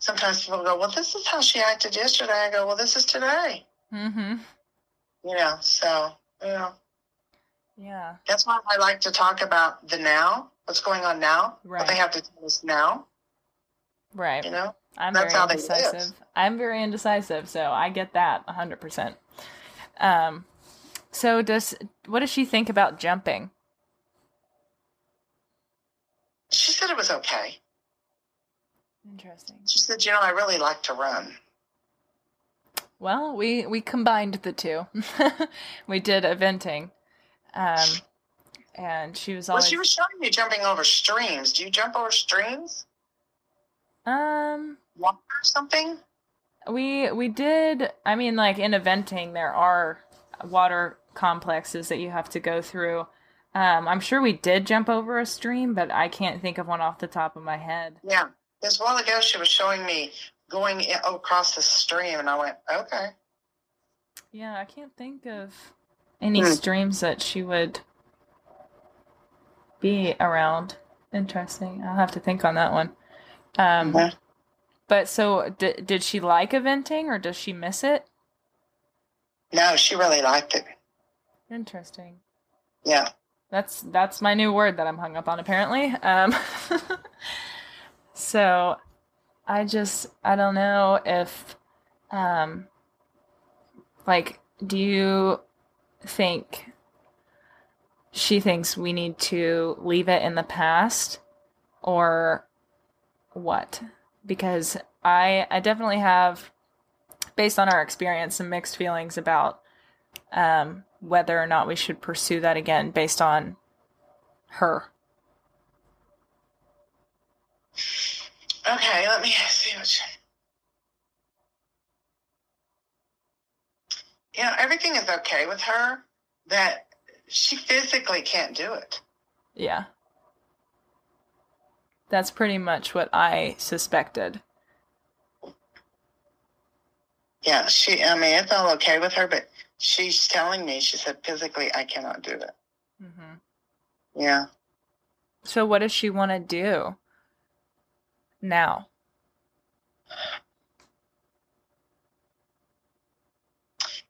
Sometimes people go, "Well, this is how she acted yesterday." I go, "Well, this is today." Mm-hmm. You know, so you know, Yeah. that's why I like to talk about the now, what's going on now, what they have to tell us now. Right. You know, I'm That's very indecisive. I'm very indecisive, so I get that 100%. Um so does what does she think about jumping? She said it was okay. Interesting. She said, you know, I really like to run. Well, we we combined the two. we did eventing, um, and she was Well, she was showing me jumping over streams. Do you jump over streams? um. Water or something? We we did. I mean, like in eventing, there are water complexes that you have to go through. Um, I'm sure we did jump over a stream, but I can't think of one off the top of my head. Yeah. This while ago, she was showing me going across the stream, and I went, okay. Yeah, I can't think of any Hmm. streams that she would be around. Interesting. I'll have to think on that one. Um, Mhm. But so d- did she like eventing or does she miss it? No, she really liked it. Interesting. Yeah. That's that's my new word that I'm hung up on apparently. Um, so I just I don't know if um like do you think she thinks we need to leave it in the past or what? Because I I definitely have based on our experience some mixed feelings about um whether or not we should pursue that again based on her. Okay, let me see what. You know, everything is okay with her. That she physically can't do it. Yeah. That's pretty much what I suspected. Yeah, she. I mean, it's all okay with her, but she's telling me. She said physically, I cannot do it. hmm Yeah. So, what does she want to do now?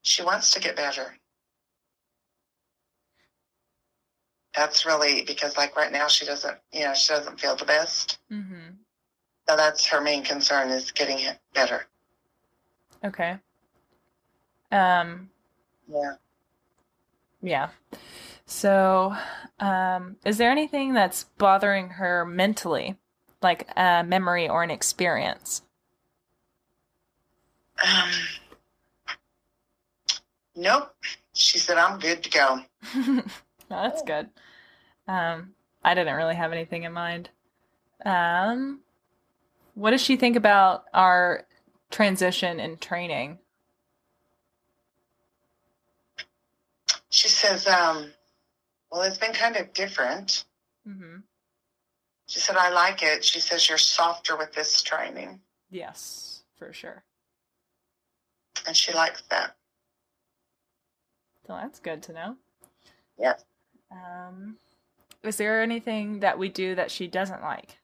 She wants to get better. That's really because, like right now, she doesn't. You know, she doesn't feel the best. Mm-hmm. So that's her main concern is getting it better. Okay. Um. Yeah. Yeah. So, um, is there anything that's bothering her mentally, like a memory or an experience? Um. Nope. She said I'm good to go. That's good. Um, I didn't really have anything in mind. Um, what does she think about our transition in training? She says, um, well, it's been kind of different. Mm-hmm. She said, I like it. She says, you're softer with this training. Yes, for sure. And she likes that. So that's good to know. Yes. Um, is there anything that we do that she doesn't like?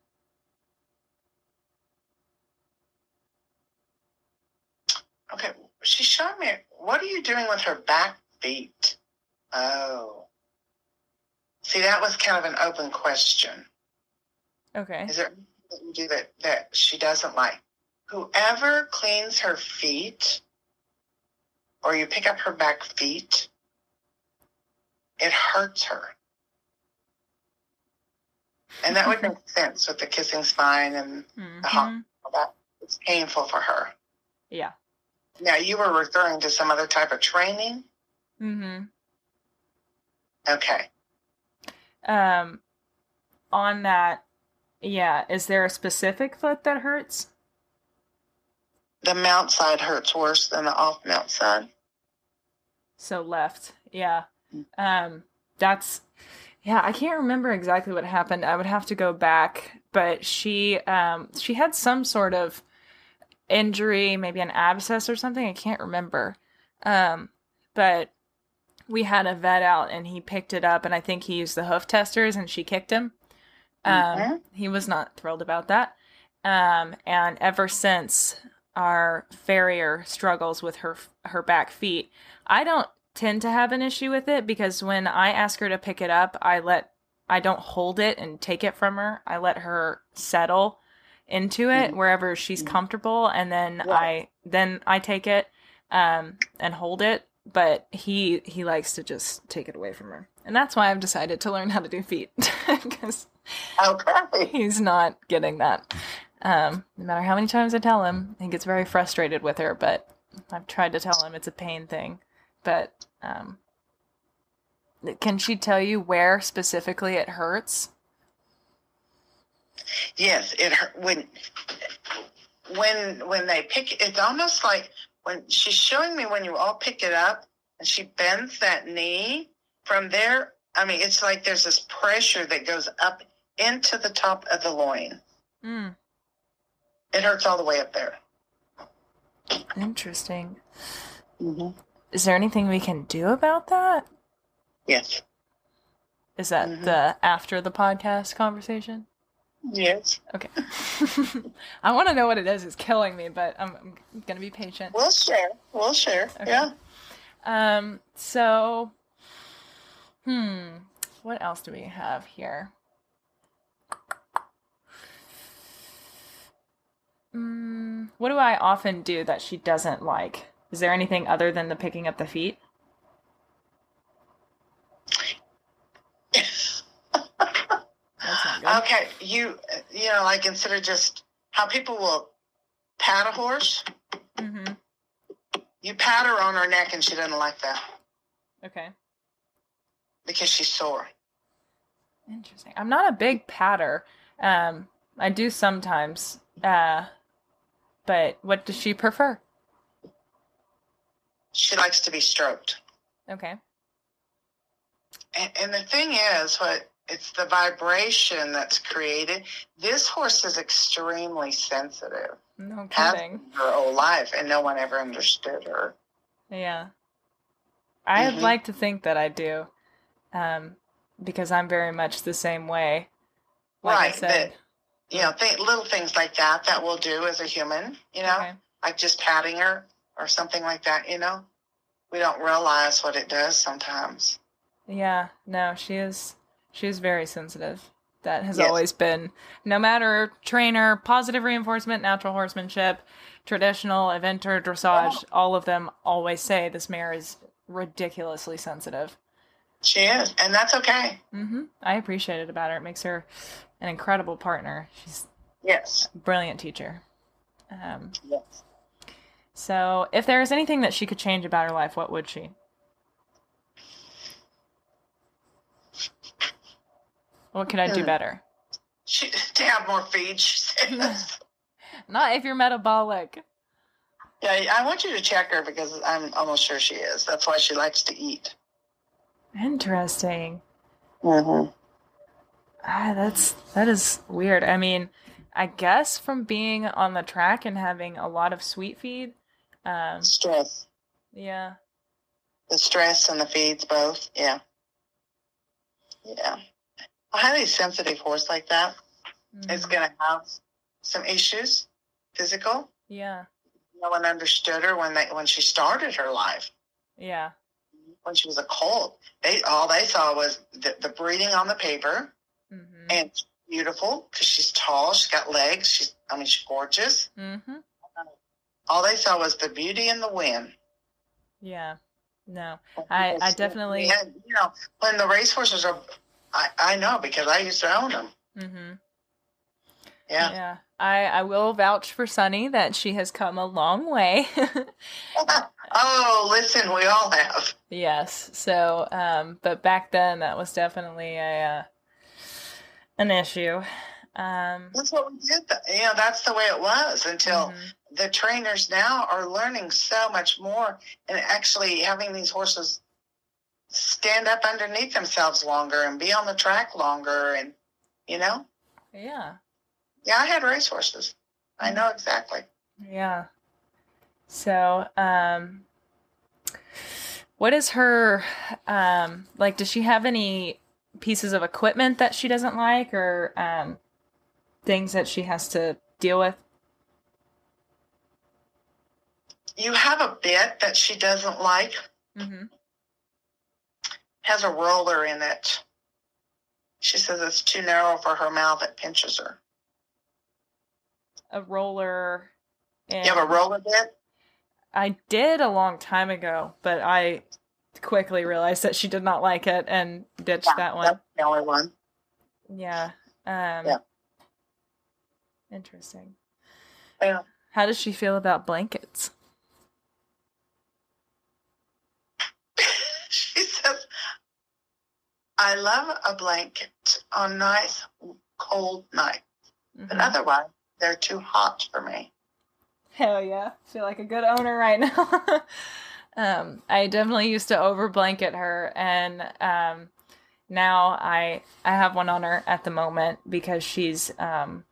Okay. She showed me, what are you doing with her back feet? Oh. See, that was kind of an open question. Okay. Is there anything that you do that, that she doesn't like? Whoever cleans her feet or you pick up her back feet, it hurts her. And that would make sense with the kissing spine and Uh-huh. Mhm. all that. It's painful for her. Yeah. Now, you were referring to some other type of training? Mm-hmm. Okay. Um, on that, yeah. Is there a specific foot that hurts? The mount side hurts worse than the off mount side. So left, yeah. Um, that's yeah. I can't remember exactly what happened. I would have to go back, but she um she had some sort of injury, maybe an abscess or something. I can't remember. Um, but we had a vet out and he picked it up, and I think he used the hoof testers, and she kicked him. Um, Mhm. he was not thrilled about that. Um, and ever since our farrier struggles with her her back feet, I don't tend to have an issue with it because when I ask her to pick it up, I let I don't hold it and take it from her. I let her settle into it Mhm. wherever she's Mhm. comfortable and then Yeah. I then I take it um and hold it but he he likes to just take it away from her, and that's why I've decided to learn how to do feet because Okay. he's not getting that. Um, no matter how many times I tell him, he gets very frustrated with her. But I've tried to tell him it's a pain thing. But um, can she tell you where specifically it hurts? Yes, it hurt when when when they pick. It's almost like when she's showing me when you all pick it up and she bends that knee from there. I mean, it's like there's this pressure that goes up into the top of the loin. Mm, It hurts all the way up there. interesting. Mm-hmm. Is there anything we can do about that? Yes. Is that Mhm. the after the podcast conversation? Yes. Okay. I want to know what it is. It's killing me, but I'm, I'm gonna be patient. We'll share. We'll share. Okay. Yeah. Um. So, hmm. What else do we have here? Mm, what do I often do that she doesn't like? Is there anything other than the picking up the feet? That's not good. Okay. You you know like instead of just how people will pat a horse, Mm-hmm. you pat her on her neck and she doesn't like that Okay. because she's sore. Interesting. I'm not a big patter. Um, I do sometimes. Uh, but what does she prefer? She likes to be stroked. Okay. And, and the thing is, what it's the vibration that's created. This horse is extremely sensitive. No kidding. her whole life, and no one ever understood her. Yeah. I'd Mhm. like to think that I do. Um, because I'm very much the same way. Like I said. That you know, th- little things like that that we'll do as a human. You know, Okay. like just patting her or something like that. You know, we don't realize what it does sometimes. Yeah, no, she is she is very sensitive. That has Yes. always been no matter trainer, positive reinforcement, natural horsemanship, traditional, eventer, dressage, all of them always say this mare is ridiculously sensitive. She is, and that's okay. hmm I appreciate it about her. It makes her an incredible partner. She's Yes. a brilliant teacher. Um, Yes. So, if there is anything that she could change about her life, what would she? What could I do Hmm. better? She to have more feed. She says. Not if you're metabolic. yeah, I want you to check her because I'm almost sure she is. That's why she likes to eat. Interesting. Mm-hmm. Ah, that's that is weird. I mean, I guess from being on the track and having a lot of sweet feed, um, Stress, yeah, the stress and the feeds both. Yeah. Yeah. A highly sensitive horse like that is Mhm. going to have some issues, physical. yeah, No one understood her when they when she started her life. yeah, When she was a colt, they all they saw was the, the breeding on the paper, hmm and beautiful because she's tall. She's got legs. She's I mean she's gorgeous. hmm All they saw was the beauty and the win. yeah. No, I- I definitely- Yeah, you know when the racehorses are. I, I know because I used to own them. hmm Yeah. yeah. I I will vouch for Sunny that she has come a long way. oh, listen, we all have. yes. So, um, but back then that was definitely a uh, an issue. Um, That's what we did. th- You know, that's the way it was until mhm. The trainers now are learning so much more and actually having these horses stand up underneath themselves longer and be on the track longer. And, you know, yeah. yeah, I had racehorses. I know exactly. Yeah. So, um what is her um like does she have any pieces of equipment that she doesn't like or um things that she has to deal with? You have a bit that she doesn't like, Mhm. has a roller in it. She says it's too narrow for her mouth. It pinches her. A roller and You have a roller bit? I did a long time ago, but I quickly realized that she did not like it and ditched Yeah, that one. That's the only one. Yeah. Um Yeah. Interesting. Yeah. How does she feel about blankets? she says, I love a blanket on nice cold nights, but Mhm. otherwise they're too hot for me. Hell yeah. Feel like a good owner right now. um, I definitely used to over blanket her and um now I I have one on her at the moment because she's um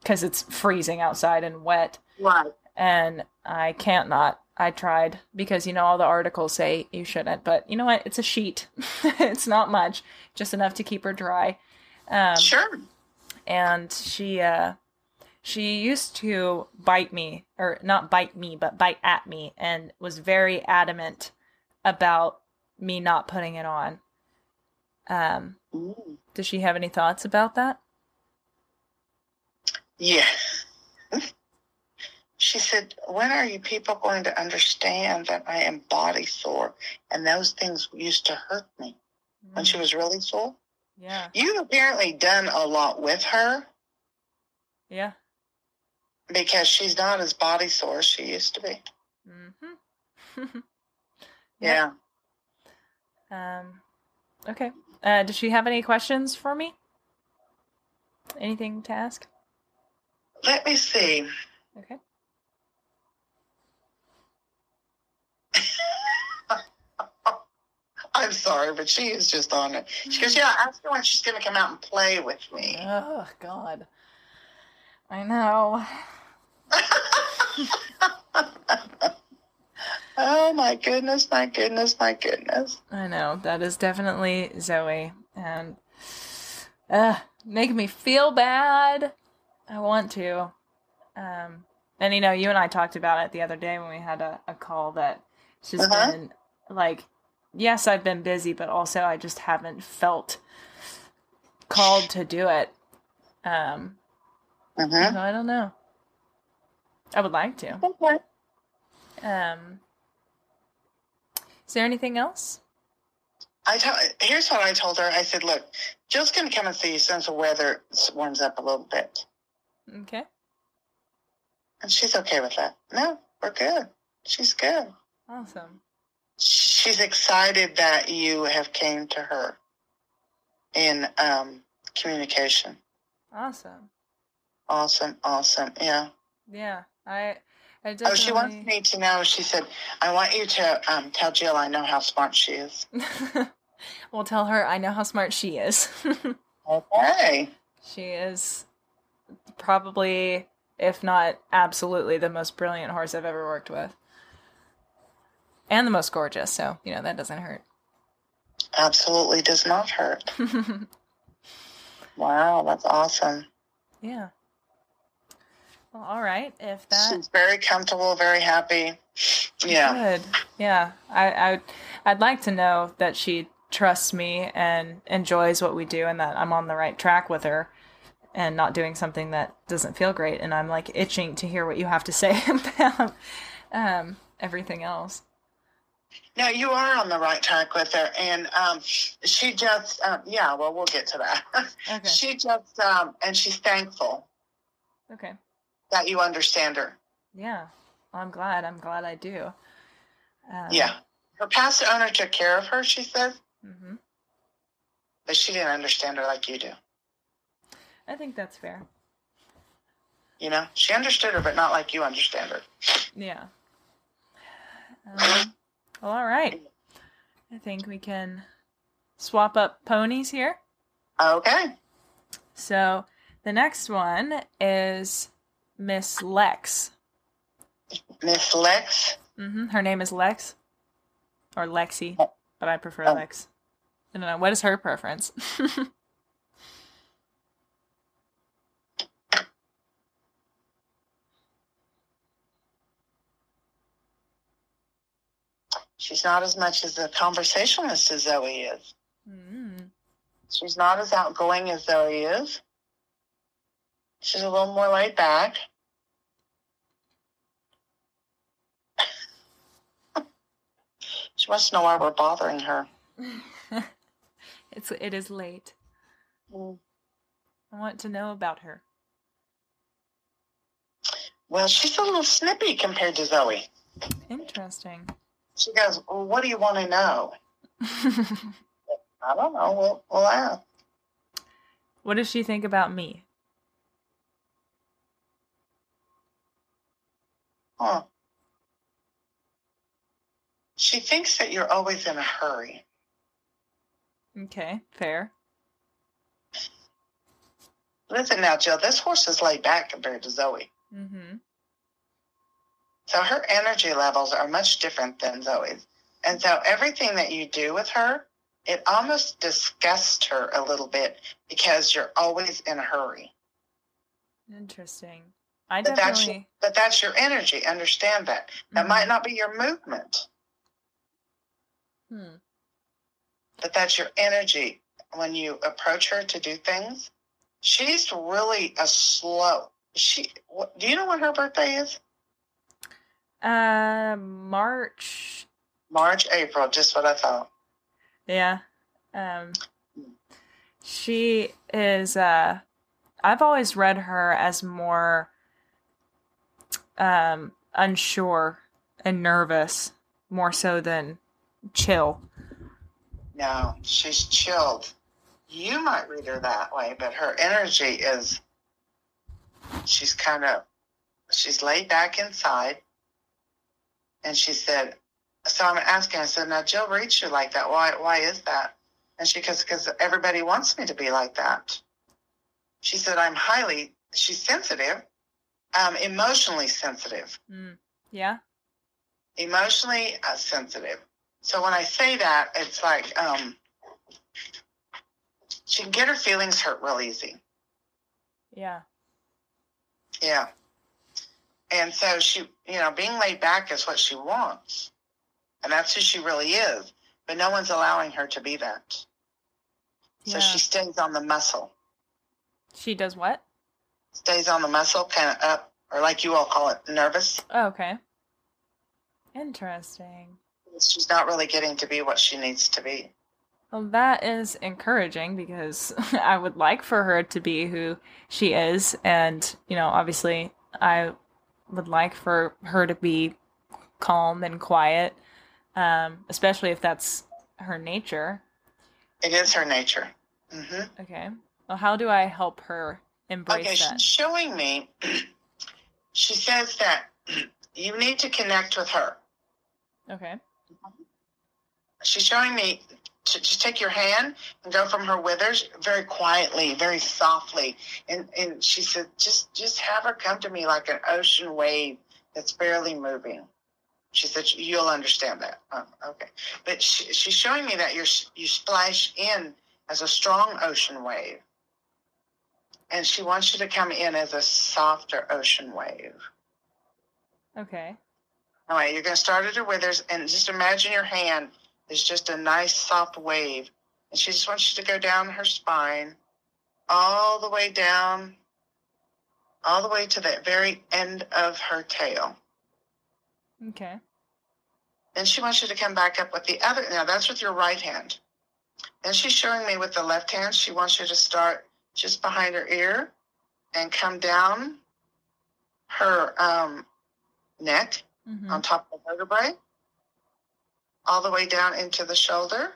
because it's freezing outside and wet Right. and I can't not. I tried because you know all the articles say you shouldn't, but you know what? It's a sheet. it's not much, just enough to keep her dry. Um, sure. and she uh she used to bite me or not bite me but bite at me and was very adamant about me not putting it on um Mm. does she have any thoughts about that Yeah. She said, When are you people going to understand that I am body sore? And those things used to hurt me when she was really sore. yeah You've apparently done a lot with her yeah because she's not as body sore as she used to be. mm-hmm Yeah. um okay uh does she have any questions for me anything to ask Let me see. okay I'm sorry, but she is just on it. She goes, Yeah, ask her when she's going to come out and play with me. oh god i know Oh, my goodness, my goodness, my goodness. I know that is definitely Zoe, and uh, make me feel bad. I want to, um, and you know, you and I talked about it the other day when we had a, a call that she's Uh-huh. been like, yes, I've been busy, but also I just haven't felt called to do it. Um, hmm so I don't know. I would like to. Okay. Um, is there anything else? I tell, here's what I told her. I said, Look, Jill's going to come and see you since the weather warms up a little bit. Okay, And she's okay with that. No, we're good. She's good. Awesome. She's excited that you have came to her in um, communication. Awesome. Awesome, awesome. Yeah. Yeah, I, I Oh, she wants me to know. She said, "I want you to um, tell Jill I know how smart she is." well, tell her I know how smart she is. Okay. she is probably, if not absolutely, the most brilliant horse I've ever worked with, and the most gorgeous. So you know that doesn't hurt. Absolutely does not hurt. Wow, that's awesome. yeah. Well, all right. If that She's very comfortable, very happy. Yeah. Good. Yeah. I, I I'd like to know that she trusts me and enjoys what we do and that I'm on the right track with her and not doing something that doesn't feel great and I'm like itching to hear what you have to say about um everything else. No, you are on the right track with her, and um, she just, um, yeah. Well, we'll get to that. Okay. She just, um, and she's thankful Okay. that you understand her. Yeah. Well, I'm glad. I'm glad I do. Um, Yeah. Her past owner took care of her. She says, Mm hmm but she didn't understand her like you do. I think that's fair. You know, she understood her, but not like you understand her. Yeah. Um, well, all right. I think we can swap up ponies here. Okay. So the next one is Miss Lex. Miss Lex. Mm-hmm. Her name is Lex or Lexi, but I prefer Oh. Lex. I don't know. What is her preference? She's not as much as a conversationalist as Zoe is. mm She's not as outgoing as Zoe is. She's a little more laid back. She wants to know why we're bothering her. it's it is late. Mm. I want to know about her. Well, she's a little snippy compared to Zoe. Interesting. She goes, Well, what do you want to know? I don't know. We'll, we'll ask. what does she think about me? Huh. She thinks that you're always in a hurry. Okay, fair. Listen now, Jill, this horse is laid back compared to Zoe. Mm-hmm. So her energy levels are much different than Zoe's. And so everything that you do with her, it almost disgusts her a little bit because you're always in a hurry. Interesting. I But that's, your, definitely. but that's your energy. Understand that. That Mhm. might not be your movement, Hmm. but that's your energy. When you approach her to do things, she's really a slow. She. Do you know when her birthday is? Uh, March. March, April. Just what I thought. Yeah. Um, she is. Uh, I've always read her as more um unsure and nervous, more so than chill. No, she's chilled. You might read her that way, but her energy is she's kind of she's laid back inside. And she said, so I'm asking, I said, now Jill reads you like that. Why why is that? And she goes, because everybody wants me to be like that. She said, I'm highly she's sensitive, um, emotionally sensitive Mm. Yeah. emotionally uh, sensitive. So when I say that, it's like um, she can get her feelings hurt real easy. Yeah. Yeah. And so she, you know, being laid back is what she wants. And that's who she really is. But no one's allowing her to be that. So Yeah. she stays on the muscle, She does what? stays on the muscle, kind of up, or like you all call it, nervous. Oh, okay. Interesting. She's not really getting to be what she needs to be. Well, that is encouraging because I would like for her to be who she is. And, you know, obviously, I would like for her to be calm and quiet, um, especially if that's her nature. It is her nature. hmm Okay. Well, how do I help her embrace Okay, that? she's showing me. she says that you need to connect with her. Okay. She's showing me to just take your hand and go from her withers very quietly, very softly, and and she said, just just have her come to me like an ocean wave that's barely moving. She said, you'll understand that. Oh, okay, but she, she's showing me that you're you splash in as a strong ocean wave, and she wants you to come in as a softer ocean wave. Okay. All right, you're going to start at her withers, and just imagine your hand is just a nice soft wave, and she just wants you to go down her spine, all the way down, all the way to the very end of her tail. Okay. Then she wants you to come back up with the other. Now that's with your right hand. And she's showing me with the left hand. She wants you to start just behind her ear and come down her um, neck hmm on top of the vertebrae, all the way down into the shoulder.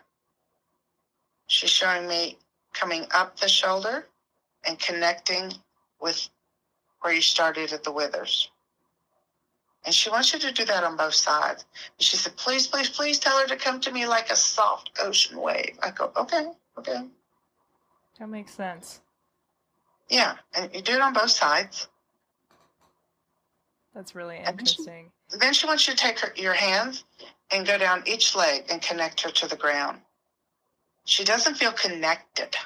She's showing me coming up the shoulder and connecting with where you started at the withers. And she wants you to do that on both sides. And she said, please, please, please tell her to come to me like a soft ocean wave. I go, okay, okay. That makes sense. Yeah. And you do it on both sides. That's really And she- interesting. Then she wants you to take her, your hands and go down each leg and connect her to the ground. She doesn't feel connected.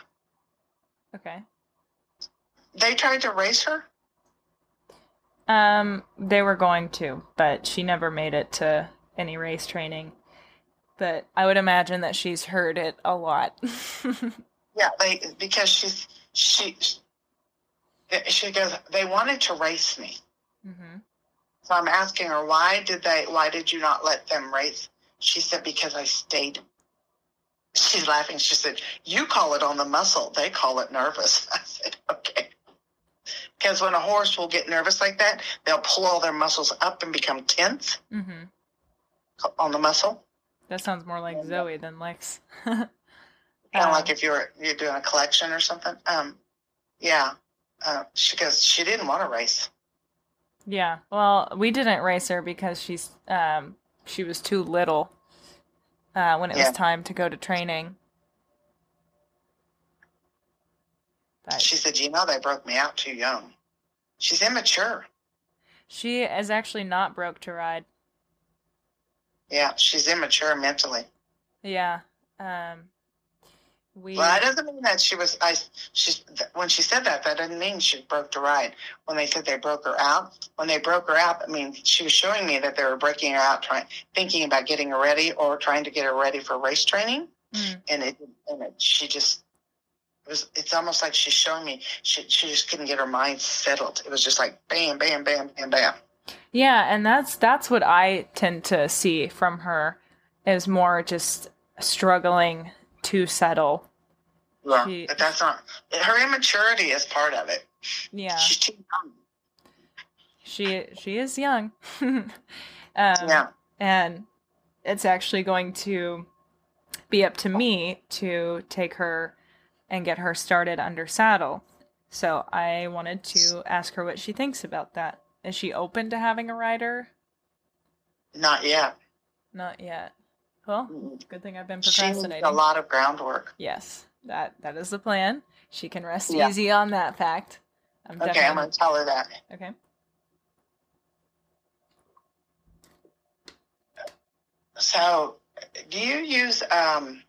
Okay. They tried to raise her. Um, they were going to, but she never made it to any race training. But I would imagine that she's heard it a lot. Yeah, they because she's she she goes. They wanted to race me, hmm so I'm asking her why did they? Why did you not let them race? She said, because I stayed. She's laughing. She said, you call it on the muscle. They call it nervous. I said, okay. Because when a horse will get nervous like that, they'll pull all their muscles up and become tense Mm-hmm. on the muscle. That sounds more like Zoe than Lex. Kind of Um, like if you're you're doing a collection or something. Um, yeah. Uh, she goes. She didn't want to race. Yeah. Well, we didn't race her because she's um she was too little uh when it Yeah. was time to go to training. But She said, "You know, they broke me out too young." She's immature. she is actually not broke to ride. Yeah, she's immature mentally. Yeah. Um we Well, that doesn't mean that she was. I. She's th- when she said that. That didn't mean she broke to ride. When they said they broke her out, when they broke her out, I mean she was showing me that they were breaking her out, trying, thinking about getting her ready or trying to get her ready for race training, Mm, and it, and it, she just it was. It's almost like she's showing me she she just couldn't get her mind settled. It was just like bam, bam, bam, bam, bam. Yeah, and that's that's what I tend to see from her is more just struggling to settle. Yeah, She- but that's not her immaturity is part of it. Yeah. She's too young. She she is young. um, Yeah. and it's actually going to be up to me to take her and get her started under saddle. So I wanted to ask her what she thinks about that. Is she open to having a rider? Not yet. Not yet. Well, Mm. good thing I've been She procrastinating. a lot of groundwork. Yes, that that is the plan. She can rest Yeah. easy on that fact. I'm Okay, I'm definitely going to tell her that. okay. So, do you use um?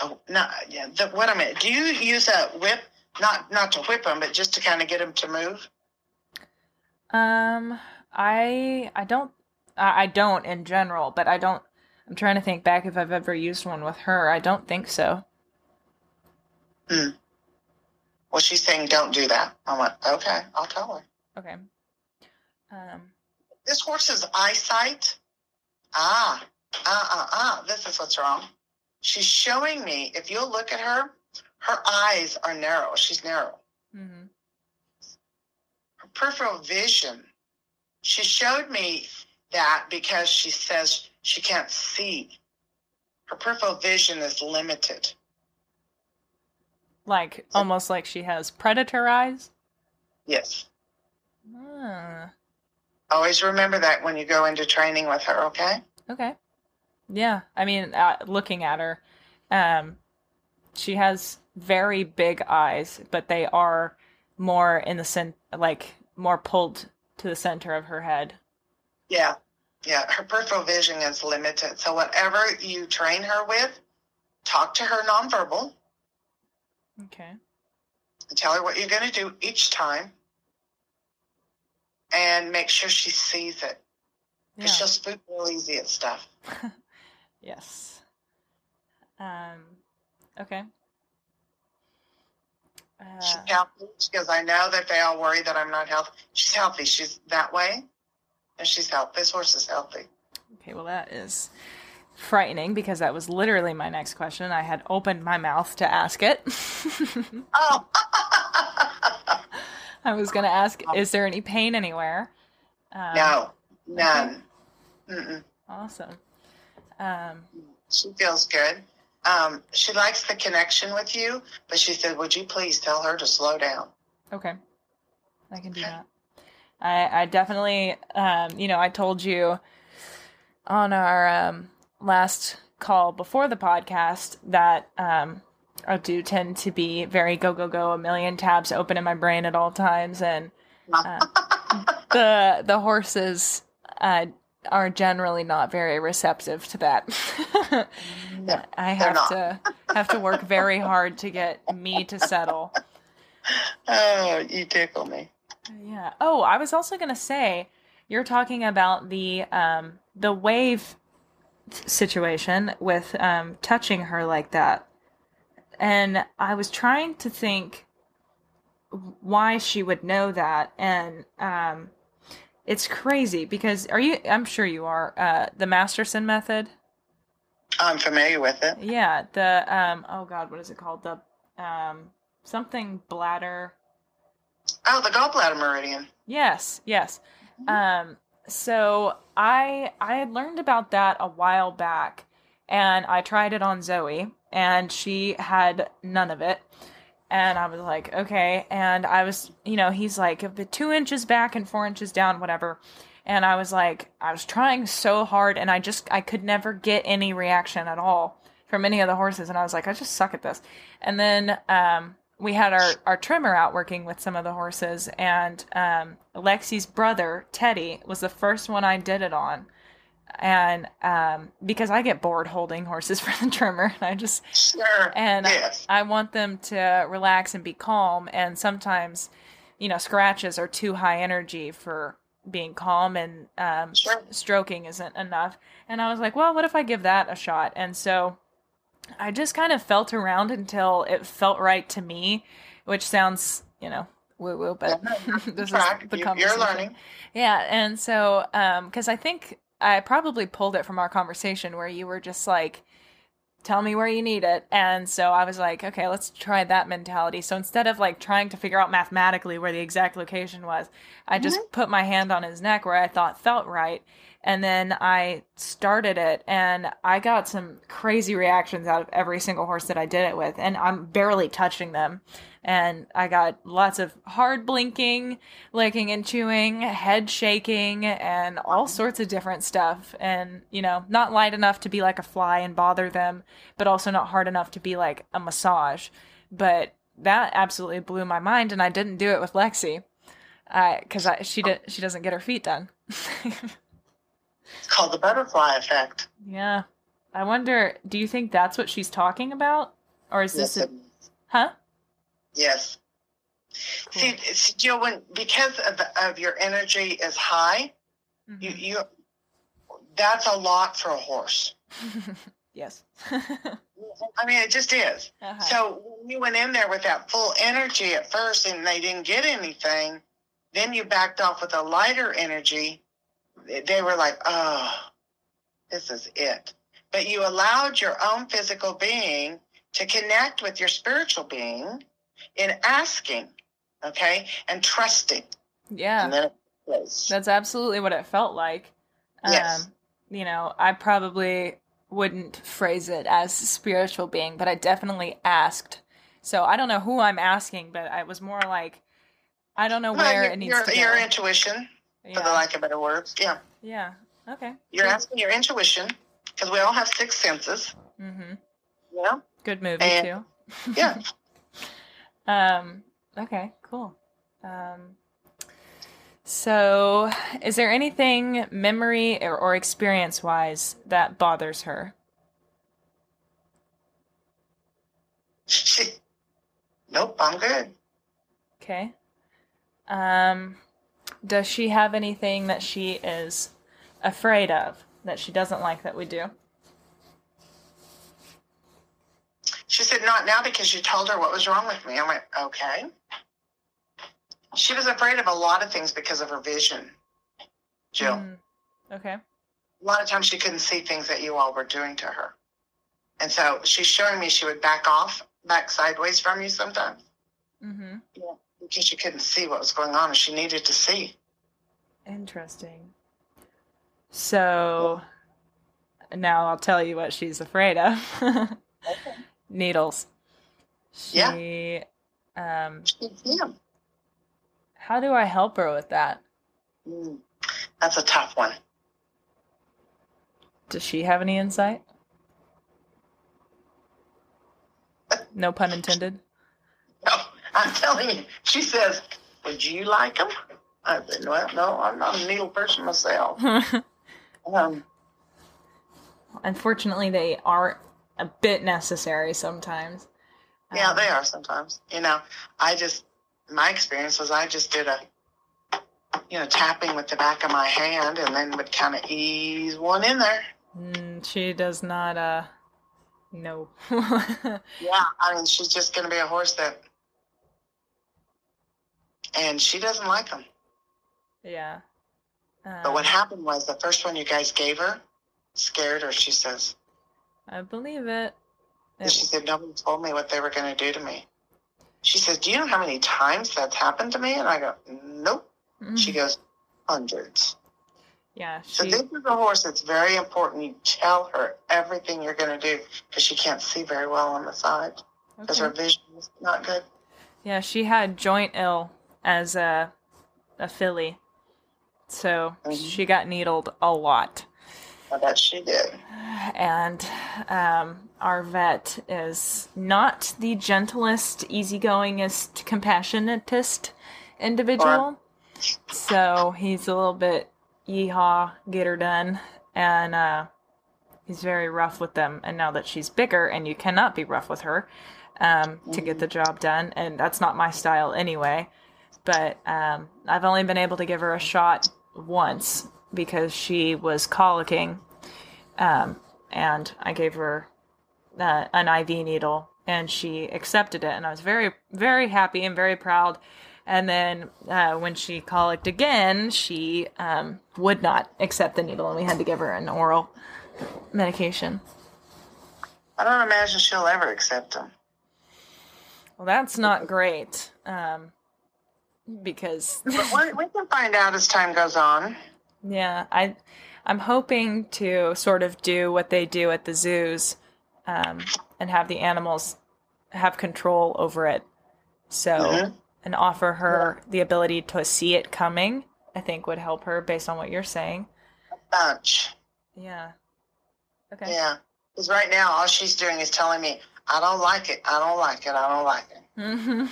Oh, not yeah. The, what I mean, do you use a whip? Not not to whip them, but just to kind of get them to move. Um, I I don't I I don't in general, but I don't. I'm trying to think back if I've ever used one with her. I don't think so. Well, she's saying don't do that. I went okay. I'll tell her. Okay. Um. This horse's eyesight. Ah, ah, ah, ah. This is what's wrong. She's showing me. If you'll look at her, her eyes are narrow. She's narrow. mhm. her peripheral vision. She showed me that because she says she can't see. Her peripheral vision is limited. Like almost like she has predator eyes. Yes. Ah, Always remember that when you go into training with her, okay? okay. Yeah, I mean, uh, looking at her, um, she has very big eyes, but they are more in the cent, like more pulled to the center of her head. Yeah. Yeah. Her peripheral vision is limited. So whatever you train her with, talk to her nonverbal Okay. and tell her what you're going to do each time and make sure she sees it. Yeah. Because she'll spook real easy at stuff. Yes. Um. Okay. She's Uh, healthy. She goes, I know that they all worry that I'm not healthy. She's healthy. She's that way. And she's healthy. This horse is healthy. okay. Well, that is frightening because that was literally my next question. I had opened my mouth to ask it. Oh, I was going to ask, is there any pain anywhere? Um, no, none. Mm-mm. Awesome. Um. She feels good. Um, she likes the connection with you, but she said, Would you please tell her to slow down? Okay. I can do that. I, I definitely, um, you know, I told you on our um, last call before the podcast that um, I do tend to be very go, go, go, a million tabs open in my brain at all times. And uh, the, the horses uh, are generally not very receptive to that. Yeah, I have to have to work very hard to get me to settle. Oh, you tickle me. Yeah. Oh, I was also gonna say you're talking about the um the wave situation with um touching her like that, and I was trying to think why she would know that, and um it's crazy because are you? I'm sure you are. Uh, the Masterson method. I'm familiar with it. Yeah, the um oh god, what is it called? The um something bladder. Oh, the gallbladder meridian. Yes, yes. Um so I I had learned about that a while back and I tried it on Zoe and she had none of it. And I was like, okay. And I was, you know, he's like, the two inches back and four inches down, whatever. And I was like, I was trying so hard and I just, I could never get any reaction at all from any of the horses. And I was like, I just suck at this. And then, um, we had our, our trimmer out working with some of the horses and, um, Lexi's brother, Teddy, was the first one I did it on and um, because I get bored holding horses for the trimmer, and I just Sure. and yes. I want them to relax and be calm. And sometimes, you know, scratches are too high energy for being calm, and um, Sure. stroking isn't enough. And I was like, well, what if I give that a shot? And so I just kind of felt around until it felt right to me, which sounds, you know, woo woo, but this Track. is the You- conversation. You're learning. Yeah, and so um cuz I think I probably pulled it from our conversation where you were just like tell me where you need it. And so I was like, okay, let's try that mentality. So instead of like trying to figure out mathematically where the exact location was, I just put my hand on his neck where I thought felt right. And then I started it and I got some crazy reactions out of every single horse that I did it with. And I'm barely touching them. And I got lots of hard blinking, licking and chewing, head shaking, and all sorts of different stuff. And, you know, not light enough to be like a fly and bother them, but also not hard enough to be like a massage. But that absolutely blew my mind. And I didn't do it with Lexi uh, because I she did she doesn't get her feet done. It's called the butterfly effect. yeah, I wonder. Do you think that's what she's talking about, or is this a, huh? yes. See, it's, Jill, when because of, the, of your energy is high, Mhm. you you that's a lot for a horse. yes. I mean, it just is. Uh-huh. So when you went in there with that full energy at first and they didn't get anything, then you backed off with a lighter energy. They were like, oh, this is it. But you allowed your own physical being to connect with your spiritual being in asking, okay, and trusting. yeah. And it. That's absolutely what it felt like. Yes. Um, you know, I probably wouldn't phrase it as spiritual being, but I definitely asked. So I don't know who I'm asking, but I was more like, I don't know Well, where your, it needs your, to your go. Intuition, for the lack of better words. Yeah. yeah. Okay. You're asking your intuition because we all have six senses, Mm-hmm. know? Good movie And- too. Yeah. Um. Okay. Cool. Um. So, is there anything memory or, or experience wise that bothers her? She, nope, I'm good. Okay. Um, does she have anything that she is afraid of that she doesn't like that we do? She said, not now because you told her what was wrong with me. I went, okay. She was afraid of a lot of things because of her vision, Jill. Mm, okay. A lot of times she couldn't see things that you all were doing to her. And so she's showing me she would back off, back sideways from you sometimes Mm-hmm. because she couldn't see what was going on and she needed to see. Interesting. So now I'll tell you what she's afraid of. Needles. Yeah. She um could see 'em. how do I help her with that? Mm, That's a tough one. Does she have any insight? No pun intended. No, I'm telling you. She says, would you like them? I said, well, no, I'm not a needle person myself. Um, Unfortunately, they are a bit necessary sometimes. Yeah, Um, they are sometimes. You know, I just my experience was I just did a you know tapping with the back of my hand and then would kind of ease one in there. Mm, she does not. Uh, no. Yeah, I mean she's just going to be a horse that, and she doesn't like them. yeah. But what Um, happened was the first one you guys gave her scared her. She says, I believe it. And she said, Nobody told me what they were going to do to me. She says, Do you know how many times that's happened to me? And I go, Nope. Mm-hmm. She goes, Hundreds. Yeah. She... So this is a horse that's very important. You tell her everything you're going to do because she can't see very well on the side because okay. her vision is not good. Yeah, she had joint ill as a a filly, so mm-hmm. she got needled a lot. I bet she did. And um, our vet is not the gentlest, easygoingest, compassionatest individual. So he's a little bit yeehaw, get her done. And uh, he's very rough with them. And now that she's bigger and you cannot be rough with her um, to get the mm-hmm. job done, and that's not my style anyway. But um, I've only been able to give her a shot once because she was colicking. Um, and I gave her uh, an IV needle and she accepted it. And I was very, very happy and very proud. And then uh, when she colicked again, she um, would not accept the needle and we had to give her an oral medication. I don't imagine she'll ever accept them. Well, that's not great. Um, because we, we can find out as time goes on. Yeah, I I'm hoping to sort of do what they do at the zoos um, and have the animals have control over it. So, mm-hmm. and offer her the ability to see it coming, I think would help her based on what you're saying. A bunch. Yeah. Okay. Yeah. Because right now, all she's doing is telling me, I don't like it. I don't like it. I don't like it. Mm-hmm.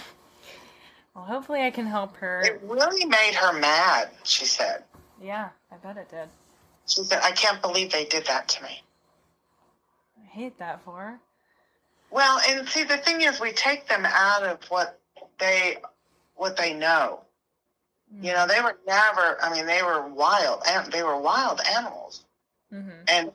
Well, hopefully I can help her. It really made her mad, she said. Yeah, I bet it did. She said, I can't believe they did that to me. I hate that for her. Well, and see, the thing is, we take them out of what they what they know. Mm-hmm. You know, they were never. I mean, they were wild, and they were wild animals, mm-hmm. and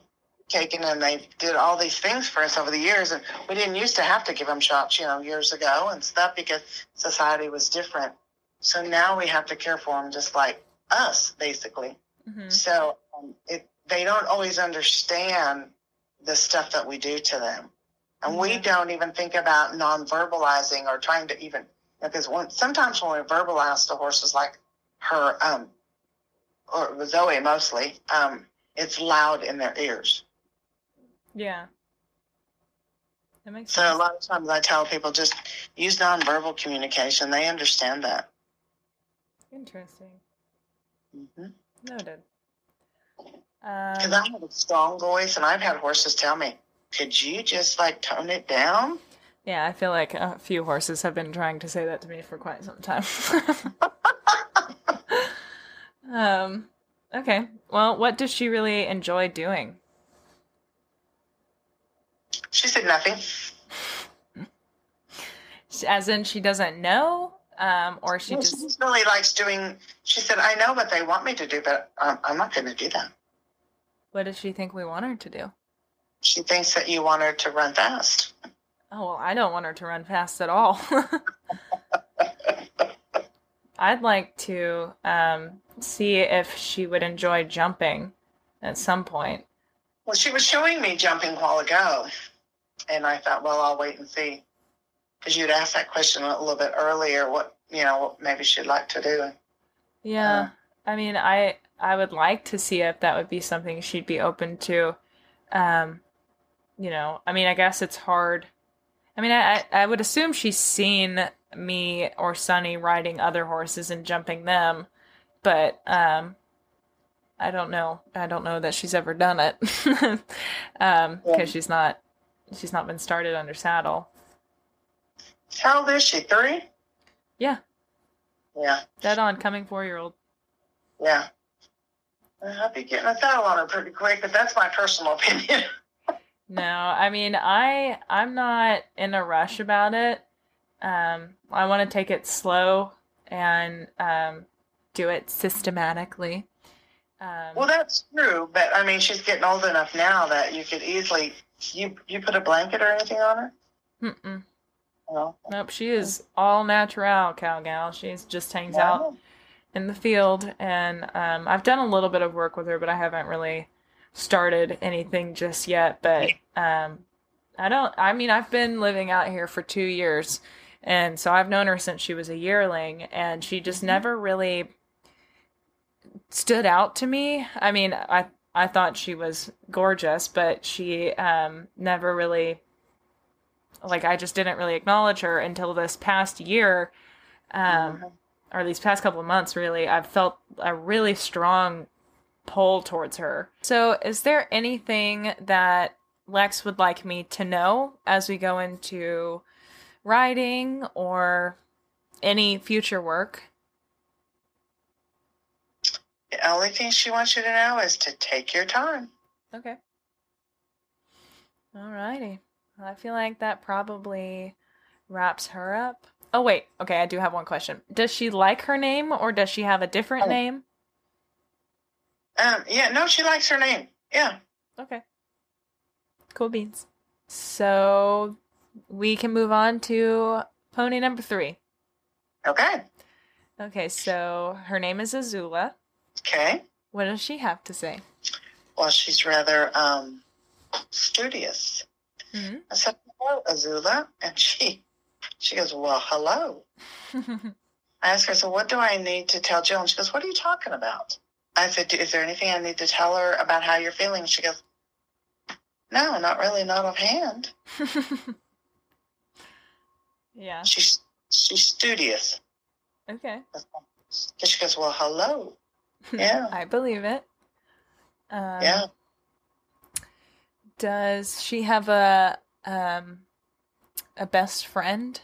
taken and they did all these things for us over the years, and we didn't used to have to give them shots, you know, years ago and stuff because society was different. So now we have to care for them just like us, basically. Mm-hmm. So um, it, they don't always understand the stuff that we do to them. And mm-hmm. we don't even think about non-verbalizing or trying to even, because when, sometimes when we verbalize to horses like her, um, or Zoe mostly, um, it's loud in their ears. Yeah. That makes so sense. a lot of times I tell people just use nonverbal communication. They understand that. Interesting. Mm-hmm. Noted. Because um, I have a strong voice, and I've had horses tell me, "Could you just like tone it down?" Yeah, I feel like a few horses have been trying to say that to me for quite some time. um. Okay. Well, what does she really enjoy doing? She said nothing. As in, she doesn't know, um, or she just she really likes doing. She said, "I know what they want me to do, but um, I'm not going to do that." What does she think we want her to do? She thinks that you want her to run fast. Oh, well, I don't want her to run fast at all. I'd like to um, see if she would enjoy jumping at some point. Well, she was showing me jumping a while ago, and I thought, well, I'll wait and see. Because you'd asked that question a little bit earlier, what, you know, what maybe she'd like to do. Yeah. Uh, I mean, I I would like to see if that would be something she'd be open to. Um, you know, I mean, I guess it's hard. I mean, I I would assume she's seen me or Sunny riding other horses and jumping them, but um, I don't know. I don't know that she's ever done it, um, because yeah. she's not she's not been started under saddle. How old is she? Three. Yeah. Yeah. Dead on, coming four year old. Yeah. I'll be getting a saddle on her pretty quick, but that's my personal opinion. no, I mean, I I'm not in a rush about it. Um, I want to take it slow and um, do it systematically. Um, well, that's true, but I mean, she's getting old enough now that you could easily you you put a blanket or anything on her. Mm-mm. Nope, she is all natural cow gal. She's just hangs out in the field, and um, I've done a little bit of work with her, but I haven't really started anything just yet, but um, I don't. I mean, I've been living out here for two years, and so I've known her since she was a yearling, and she just never really stood out to me. I mean, I I thought she was gorgeous, but she um, never really like I just didn't really acknowledge her until this past year, um, or these past couple of months. Really, I've felt a really strong pull towards her. So, is there anything that Lex would like me to know as we go into riding or any future work? The only thing she wants you to know is to take your time. Okay. Alrighty. Well, I feel like that probably wraps her up. Oh wait, okay, I do have one question. Does she like her name or does she have a different Oh. name? Um, yeah, no, she likes her name. Yeah. Okay. Cool beans. So we can move on to pony number three. Okay. Okay, so her name is Azula. Okay. What does she have to say? Well, she's rather um studious. Mhm. I said, "Hello, Azula," and she she goes, "Well, hello." I asked her, "So what do I need to tell Jill?" And she goes, "What are you talking about?" I said, "Is there anything I need to tell her about how you're feeling?" She goes, "No, not really, not offhand." yeah. She's she's studious. Okay. She goes, "Well, hello." Yeah. I believe it. Um, yeah. Does she have a um a best friend?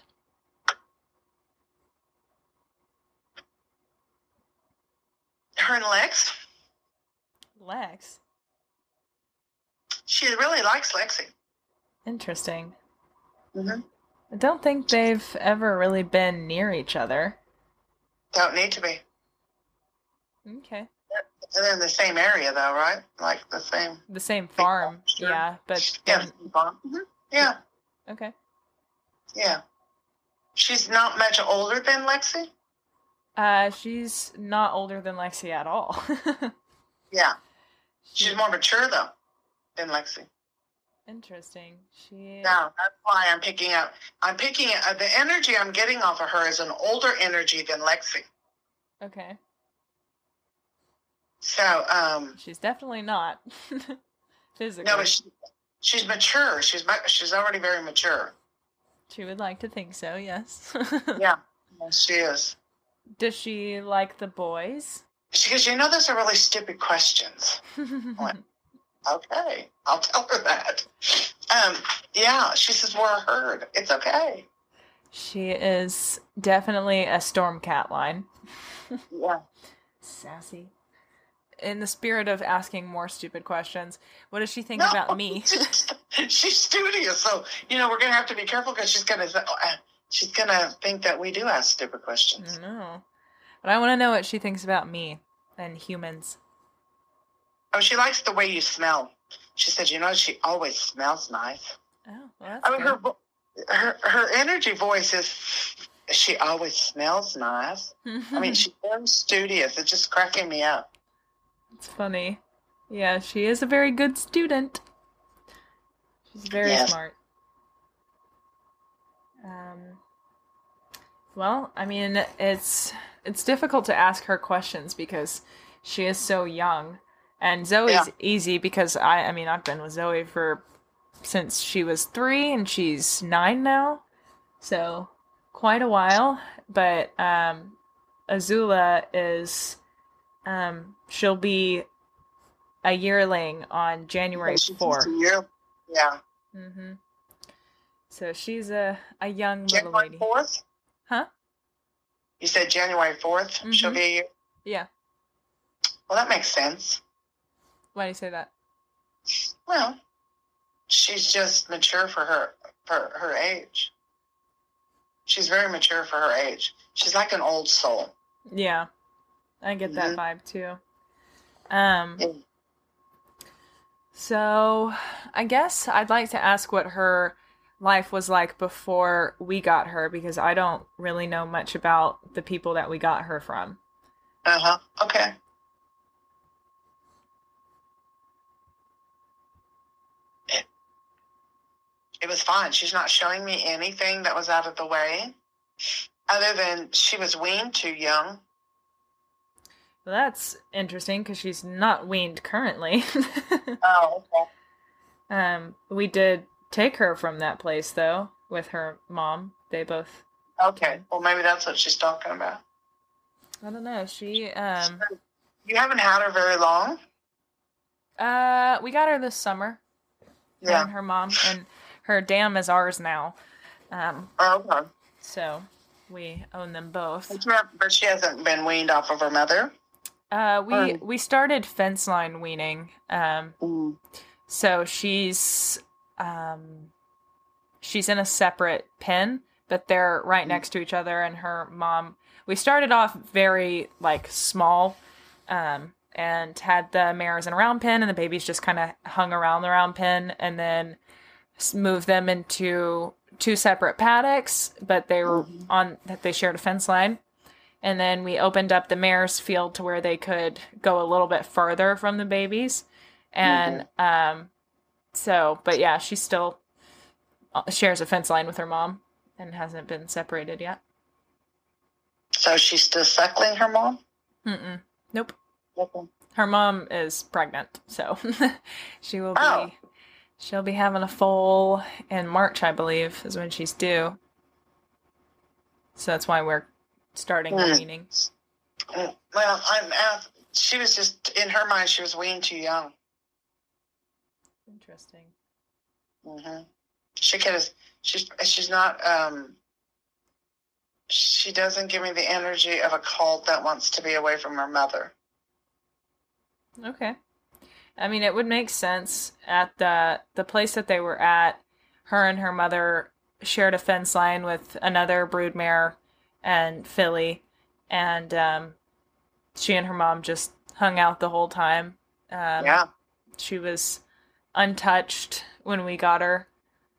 Her and Lex, Lex. she really likes Lexi. Interesting. Mm-hmm. I don't think they've ever really been near each other. Don't need to be. Okay. They're in the same area, though, right? Like the same. The same farm. Sure. Yeah, but Yeah. then- Mhm. Yeah. okay. Yeah. She's not much older than Lexi. Uh she's not older than Lexi at all. Yeah. She's more mature though than Lexi. interesting. She Now that's why I'm picking up. I'm picking uh, the energy I'm getting off of her is an older energy than Lexi. Okay. So, um, She's definitely not physically. no, but she, she's mature. She's she's already very mature. she would like to think so, yes. Yeah, she is. Does she like the boys? She goes, you know, those are really stupid questions. Okay, I'll tell her that. Um, yeah, she says we're a herd. It's okay. she is definitely a Storm Cat line. Yeah. Sassy. In the spirit of asking more stupid questions, what does she think No, about me? she's, studious, so you know we're gonna have to be careful because she's gonna uh, she's gonna think that we do ask stupid questions. know. But I want to know what she thinks about me and humans. Oh, she likes the way you smell. She said, you know, she always smells nice. Oh, well, that's I mean, her good. vo- her her energy voice is. She always smells nice. I mean, she's very studious. It's just cracking me up. It's funny. Yeah, she is a very good student. She's very Yes. smart. Um, well, I mean, it's it's difficult to ask her questions because she is so young, and Zoe's Yeah. easy because I I mean I've been with Zoe for since she was three and she's nine now, so quite a while. But um, Azula is um she'll be a yearling on January fourth. a year- Yeah. Mm-hmm. So she's a a young little January lady, fourth. huh? You said January 4th She'll Mhm. be a year. Yeah. Well, that makes sense. Why do you say that? Well, she's just mature for her for her age. She's very mature for her age. She's like an old soul. Yeah, I get mm-hmm. that vibe too. Um, so I guess I'd like to ask what her life was like before we got her because I don't really know much about the people that we got her from. Uh huh. Okay. It, it was fine. She's not showing me anything that was out of the way, other than she was weaned too young. Well, that's interesting because she's not weaned currently. Oh, okay. um, we did take her from that place though with her mom. They both. Okay. Well, maybe that's what she's talking about. I don't know. She um. You haven't had her very long. Uh, we got her this summer. Yeah. and her mom and her dam is ours now. Um, Oh, okay. so we own them both. But you have- But she hasn't been weaned off of her mother. Uh, we Um, we started fence line weaning. Um, Mm. so she's um, she's in a separate pen, but they're right next to each other. And her mom. We started off very like small, um, and had the mares in a round pen, and the babies just kind of hung around the round pen, and then moved them into two separate paddocks, but they were on that they shared a fence line. And then we opened up the mares field to where they could go a little bit further from the babies. And um so but yeah, she still uh, shares a fence line with her mom and hasn't been separated yet. So she's still suckling her mom. Mm-mm. Nope. Okay. Her mom is pregnant, so she will be Oh. she'll be having a foal in March, I believe, is when she's due. So that's why we're starting the Hmm. weaning. Mm, Well, I'm out. She was just in her mind. She was weaned too young. Interesting. Mm-hmm. She could have. She's she's not. Um. She doesn't give me the energy of a colt that wants to be away from her mother. Okay. I mean, it would make sense at the the place that they were at. Her and her mother shared a fence line with another broodmare and filly, and um, she and her mom just hung out the whole time. Um, yeah. she was untouched when we got her,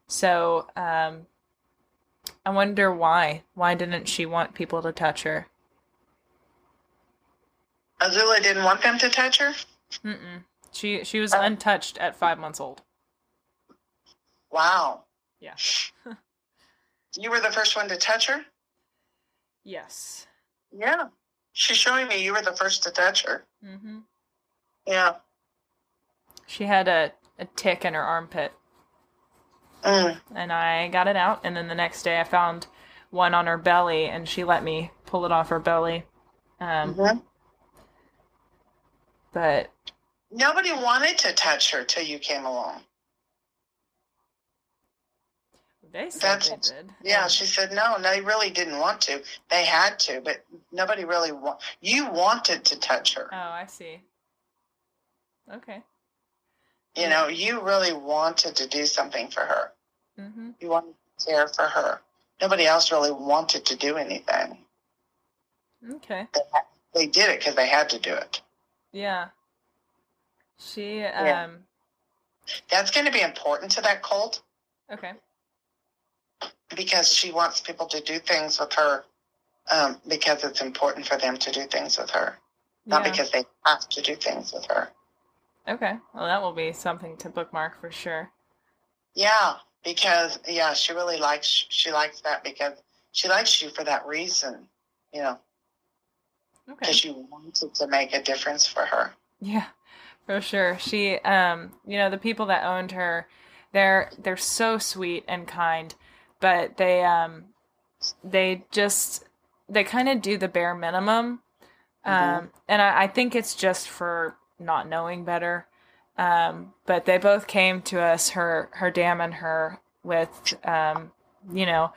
so um, I wonder why. Why didn't she want people to touch her? Azula didn't want them to touch her. Mm-mm. She she was Oh. untouched at five months old. Wow. Yeah. You were the first one to touch her. Yes. Yeah. She's showing me you were the first to touch her. hmm Yeah. She had a, a tick in her armpit, Mm. and I got it out. And then the next day, I found one on her belly, and she let me pull it off her belly. Um, Mhm. But Nobody wanted to touch her till you came along. They said That's they did. Yeah, And- she said no. They really didn't want to. They had to, but nobody really wa- You wanted to touch her. Oh, I see. Okay. You know, you really wanted to do something for her. hmm You wanted to care for her. Nobody else really wanted to do anything. Okay. They, they did it because they had to do it. Yeah. She Yeah. um. That's going to be important to that colt Okay. Because she wants people to do things with her um, because it's important for them to do things with her, not Yeah. because they have to do things with her. Okay. Well, that will be something to bookmark for sure. Yeah, because yeah, she really likes she likes that because she likes you for that reason, you know, Okay. because you wanted to make a difference for her. Yeah, for sure. She, um, you know, the people that owned her, they're they're so sweet and kind, but they, um, they just they kind of do the bare minimum, um, Mhm. and I, I think it's just for not knowing better. Um, but they both came to us, her her dam and her, with, um, you know,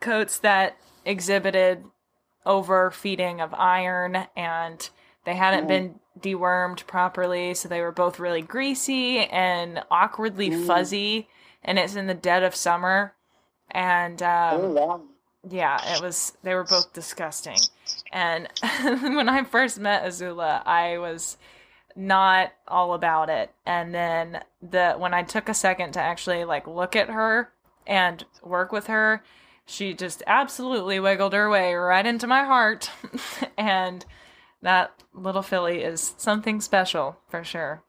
coats that exhibited overfeeding of iron and they hadn't Mm. been dewormed properly so they were both really greasy and awkwardly Mm. fuzzy and it's in the dead of summer and um, wow. yeah it was they were both disgusting. And when i first met azula i was not all about it. And then the when i took a second to actually like look at her and work with her she just absolutely wiggled her way right into my heart. And that little filly is something special for sure.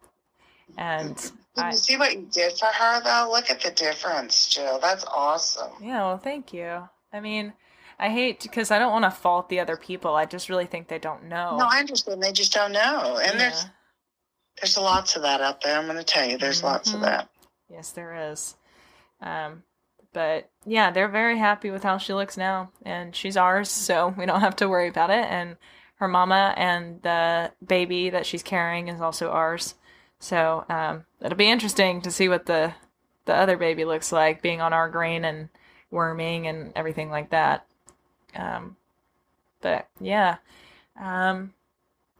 And Did I, you see what you did for her, though? Look at the difference, Jill. That's awesome. yeah, well, thank you. I mean, I hate because I don't want to fault the other people. I just really think they don't know. No, I understand. They just don't know. And there's Yeah. there's lots of that out there. I'm going to tell you, there's lots of Mhm. that. Yes, there is. Um, but yeah, they're very happy with how she looks now, and she's ours, so we don't have to worry about it. And her mama and the baby that she's carrying is also ours. So um, it'll be interesting to see what the the other baby looks like, being on our grain and worming and everything like that. Um, but yeah, um,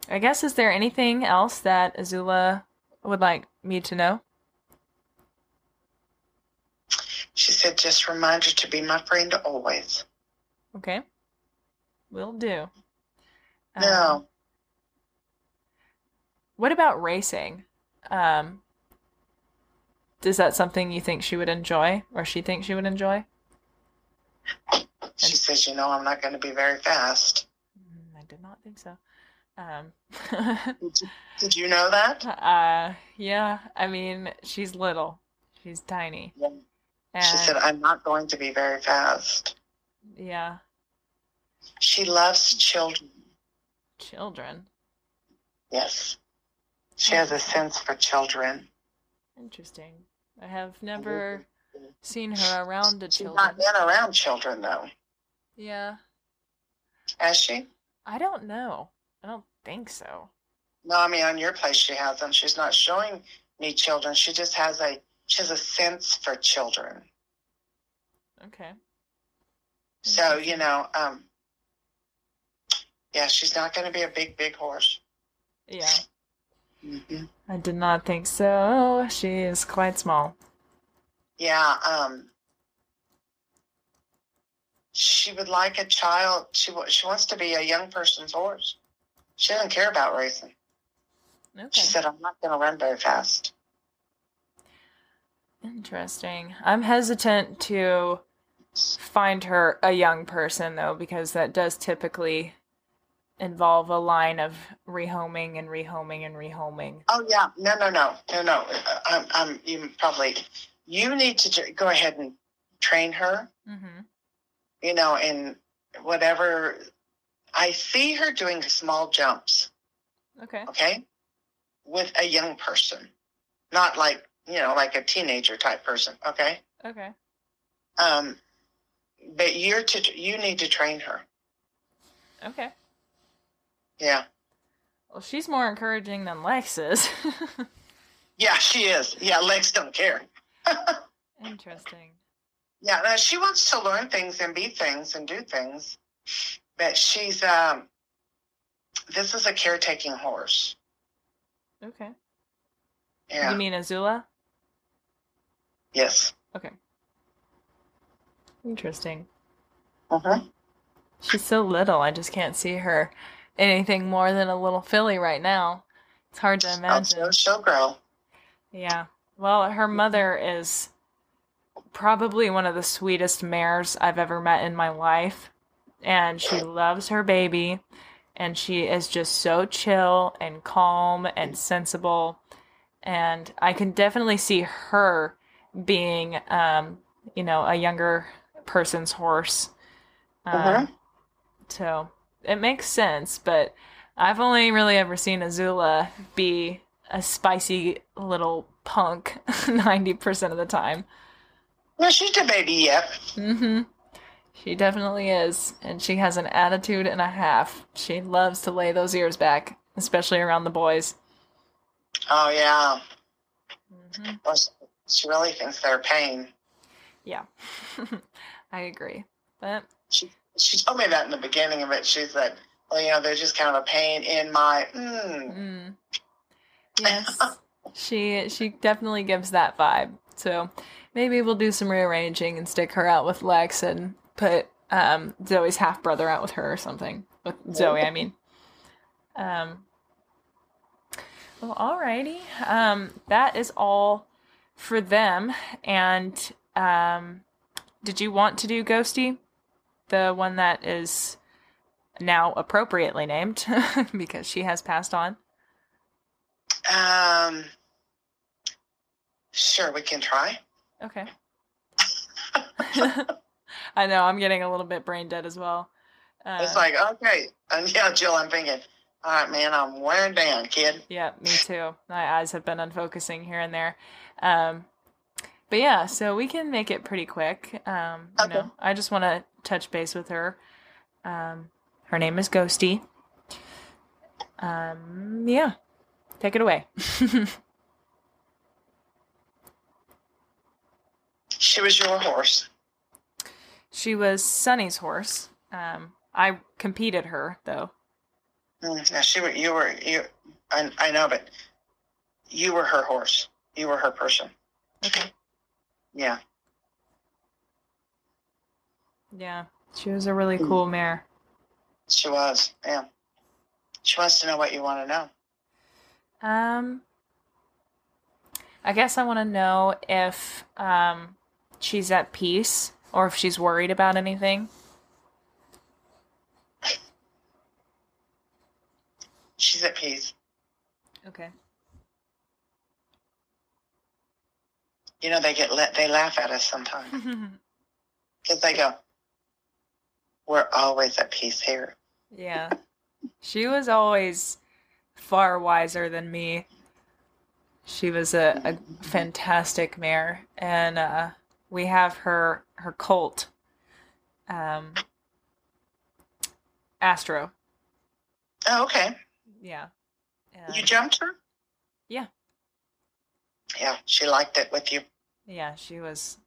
I guess is there anything else that Azula would like me to know? She said, just remind her to be my friend always. Okay. Will do. Um, No. What about racing? Um, is that something you think she would enjoy, or she thinks she would enjoy? She says, you know, I'm not going to be very fast. Mm, I did not think so. Um, Did you, did you know that? uh, yeah. I mean, she's little. She's tiny. Yeah. And, She said, I'm not going to be very fast. yeah, She loves children. children. Yes. She has a sense for children. Interesting. I have never seen her around the She's children. not been around children, though. Yeah. Has she? I don't know. I don't think so. No, I mean, on your place, she hasn't. She's not showing me children. She just has a, she has a sense for children. Okay. So, you know, um, yeah, she's not going to be a big, big horse. Yeah. Hmm I did not think so. She is quite small. Yeah, um, she would like a child. She she wants to be a young person's horse. She doesn't care about racing. Okay. She said, "I'm not going to run very fast." Interesting. I'm hesitant to find her a young person though, because that does typically involve a line of rehoming and rehoming and rehoming. Oh yeah, no, no, no, no, no. Uh, Um, um, you probably you need to go ahead and train her. Mm-hmm. You know, in whatever. I see her doing small jumps. Okay. okay, with a young person, not like you know, like a teenager type person, okay. Okay. Um, but you're to you need to train her. Okay. Yeah, Well, she's more encouraging than Lex is. yeah, she is. Yeah, Lex don't care. Interesting. Yeah, no, she wants to learn things and be things and do things, but she's um. This is a caretaking horse. Okay. Yeah. You mean Azula? yes. Okay. Interesting. Uh-huh. She's so little. I just can't see her anything more than a little filly right now. It's hard to imagine. she'll, she'll grow. Yeah. Well, her mother is probably one of the sweetest mares I've ever met in my life. And she loves her baby. And she is just so chill and calm and sensible. And I can definitely see her being, um, you know, a younger person's horse. Um, Mhm. So it makes sense, but I've only really ever seen Azula be a spicy little punk 90% of the time. No, she's a baby yet. Mm-hmm. She definitely is. And she has an attitude and a half. She loves to lay those ears back, especially around the boys. Oh yeah. Mm-hmm. Well, she- really thinks they're a pain. Yeah. I agree. But she she told me that in the beginning of it. She's like, well, you know, they're just kind of a pain in my. Mm. Mm. Yes, she she definitely gives that vibe. So maybe we'll do some rearranging and stick her out with Lex and put um, Zoe's half brother out with her or something. With Zoe, I mean. Um. Well, alrighty. Um, that is all for them. And um, did you want to do Ghosty, the one that is now appropriately named because she has passed on? Um, Sure, we can try. Okay. I know I'm getting a little bit brain dead as well. Uh, It's like, okay. And yeah, Jill, I'm thinking, all right, man, I'm wearing down, kid. Yeah, me too. My eyes have been unfocusing here and there. Um, but yeah, so we can make it pretty quick. Um, you know, I just want to touch base with her. Um, her name is Ghosty. Um, yeah, take it away. She was your horse. she was Sunny's horse. Um, I competed her though. Mm, yeah, she were, you were, you, I, I know, but you were her horse. You were her person. Okay. Yeah. Yeah, she was a really cool mare. She was. Yeah. She wants to know what you want to know. Um, I guess I want to know if um she's at peace or if she's worried about anything. She's at peace. Okay. You know, they get let, they laugh at us sometimes because they go, we're always at peace here. yeah. She was always far wiser than me. She was a, a fantastic mare and uh we have her her colt um Astro. Oh, okay. Yeah. You jumped her? yeah. Yeah, she liked it with you. Yeah, she was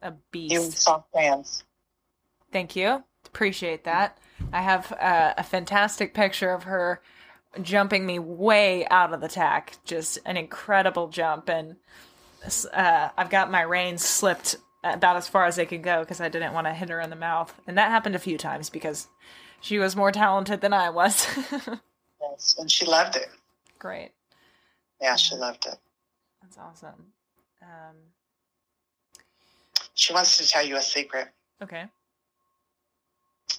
a beast. You soft fans. Thank you. Appreciate that. I have uh, a fantastic picture of her jumping me way out of the tack. Just an incredible jump. And uh, I've got my reins slipped about as far as they could go because I didn't want to hit her in the mouth. And that happened a few times because she was more talented than I was. Yes, and she loved it. Great. Yeah, she loved it. That's awesome. Um, She wants to tell you a secret. okay.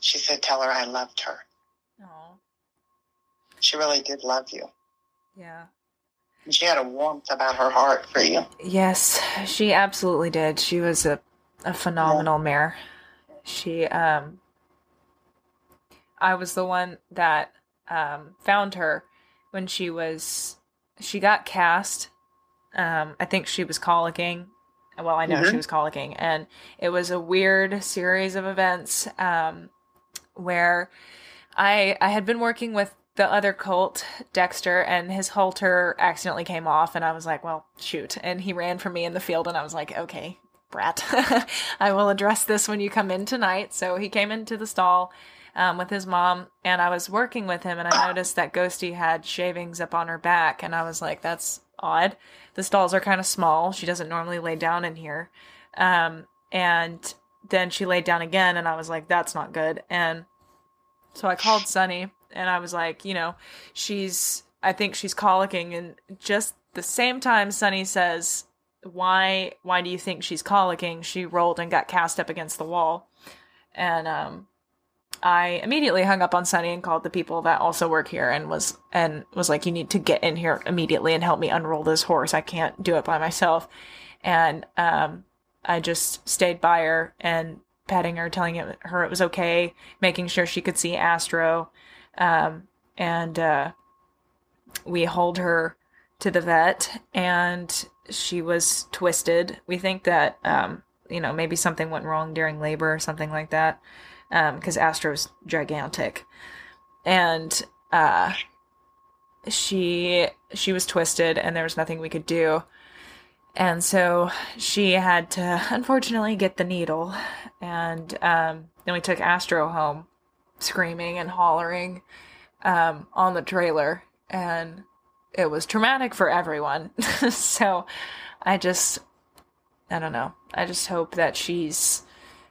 She said, tell her I loved her. Oh, She really did love you. yeah. And she had a warmth about her heart for you. Yes, she absolutely did. She was a, a phenomenal mare. She um I was the one that um found her when she was she got cast. Um I think she was colicking. Well, I know she Mhm. was colicking and it was a weird series of events um where I I had been working with the other colt, Dexter, and his halter accidentally came off, and I was like, well, shoot. And he ran for me in the field, and I was like, okay, brat, I will address this when you come in tonight. So he came into the stall um, with his mom, and I was working with him, and I noticed that Ghosty had shavings up on her back, and I was like, that's odd. The stalls are kind of small. She doesn't normally lay down in here. Um, and then she laid down again, and I was like, that's not good. And so I called Sunny and I was like, you know, she's, I think she's colicking. And just the same time Sunny says, why, why do you think she's colicking? She rolled and got cast up against the wall. And, um, I immediately hung up on Sunny and called the people that also work here and was, and was like, you need to get in here immediately and help me unroll this horse. I can't do it by myself. And, um, I just stayed by her and petting her, telling her it was okay, making sure she could see Astro. Um, and uh, we hauled her to the vet, and she was twisted. We think that, um, you know, maybe something went wrong during labor or something like that, because Astro's gigantic. And uh, she she was twisted, and there was nothing we could do. And so she had to unfortunately get the needle. And um, then we took Astro home, screaming and hollering um, on the trailer. And it was traumatic for everyone. so I just, I don't know. I just hope that she's,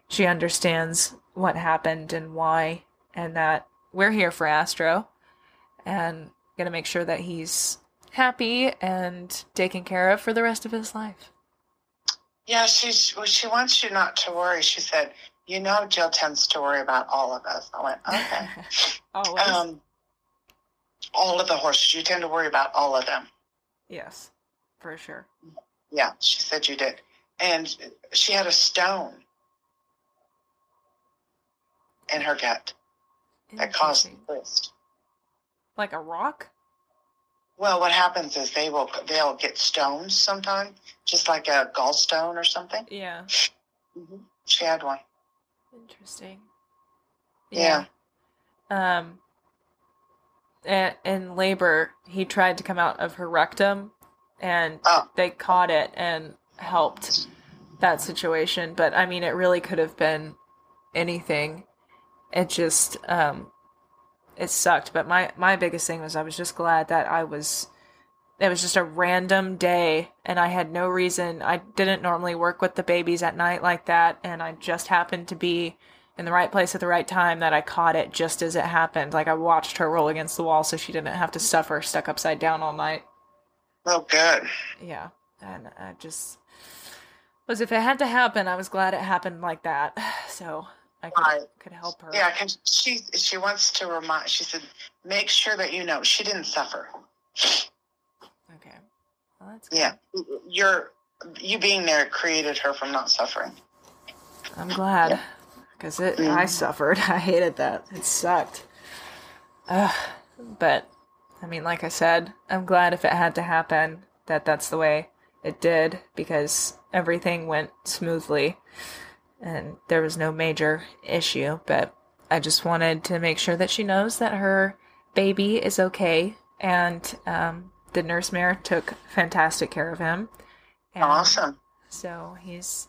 she understands what happened and why, and that we're here for Astro and gonna make sure that he's happy and taken care of for the rest of his life. Yeah, she's, well, she wants you not to worry. She said, you know, Jill tends to worry about all of us. I went, okay. Always. um, all of the horses. You tend to worry about all of them. yes, for sure. Yeah, she said you did. And she had a stone in her gut that caused the twist. Like a rock? Well, what happens is they will they'll get stones sometime, just like a gallstone or something. Yeah. hmm She had one. Interesting. Yeah. Um a- in labor, he tried to come out of her rectum and Oh. they caught it and helped that situation, but I mean it really could have been anything. It just um it sucked, but my my biggest thing was I was just glad that I was it was just a random day and I had no reason. I didn't normally work with the babies at night like that and I just happened to be in the right place at the right time that I caught it just as it happened. Like I watched her roll against the wall so she didn't have to suffer stuck upside down all night. Oh, God. Yeah. And I just was if it had to happen, I was glad it happened like that. So I could Right. could help her. Yeah, because she she wants to remind. She said, "Make sure that you know she didn't suffer." Okay. Well, that's good. Yeah, you're you being there created her from not suffering. I'm glad because it mm-hmm. I suffered. I hated that. It sucked. Ugh. But I mean, like I said, I'm glad if it had to happen that that's the way it did because everything went smoothly and there was no major issue. But I just wanted to make sure that she knows that her baby is okay and um, the nurse mare took fantastic care of him. And Awesome. so he's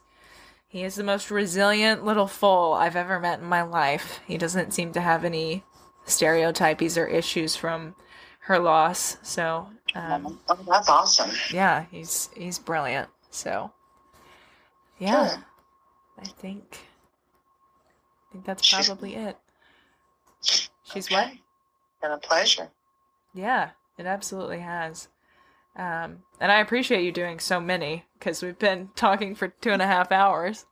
he is the most resilient little foal I've ever met in my life. He doesn't seem to have any stereotypies or issues from her loss. So um, oh, that's awesome. yeah, he's he's brilliant. So yeah. I think I think that's She's- probably it. She's what? Okay. Been a pleasure. Yeah, it absolutely has. Um, and I appreciate you doing so many because we've been talking for two and a half hours.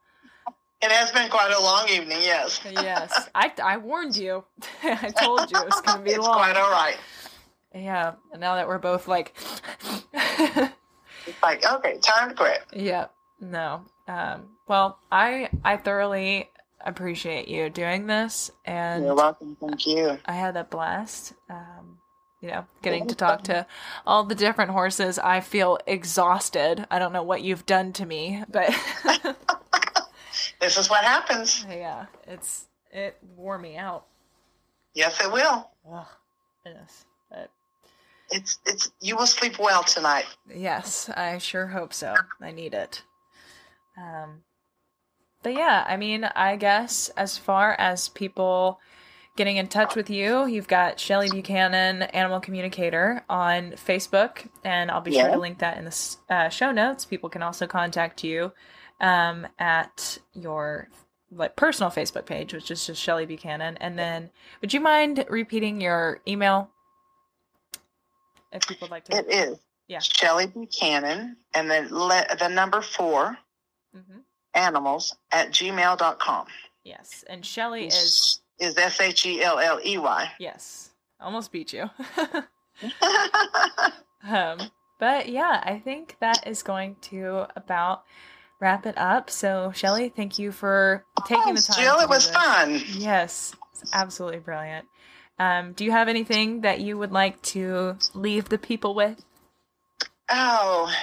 It has been quite a long evening. Yes. yes, I, I warned you. I told you it was going to be it's long. quite all right. Yeah, and now that we're both like, It's like okay, time to quit. yeah, no. Um, well, I I thoroughly appreciate you doing this, and You're welcome. Thank you. I had a blast. Um, you know, getting to talk to all the different horses. I feel exhausted. I don't know what you've done to me, but This is what happens. yeah, it's it wore me out. Yes, it will. Ugh, goodness. But It's it's. You will sleep well tonight. yes, I sure hope so. I need it. Um, but yeah, I mean, I guess as far as people getting in touch with you, you've got Shelly Buchanan, Animal Communicator, on Facebook, and I'll be sure to link that in the uh, show notes. People can also contact you um, at your like personal Facebook page, which is just Shelly Buchanan. And then, would you mind repeating your email if people would like to? It is. Yeah. Shelly Buchanan, and then le- the number four hmm animals at gmail.com. Yes, and Shelly is is S H E L L E Y. yes, almost beat you. um, but yeah, I think that is going to about wrap it up. So Shelly, thank you for taking the time. Jill, it was this. fun. Yes, it's absolutely brilliant. Um, do you have anything that you would like to leave the people with? Oh,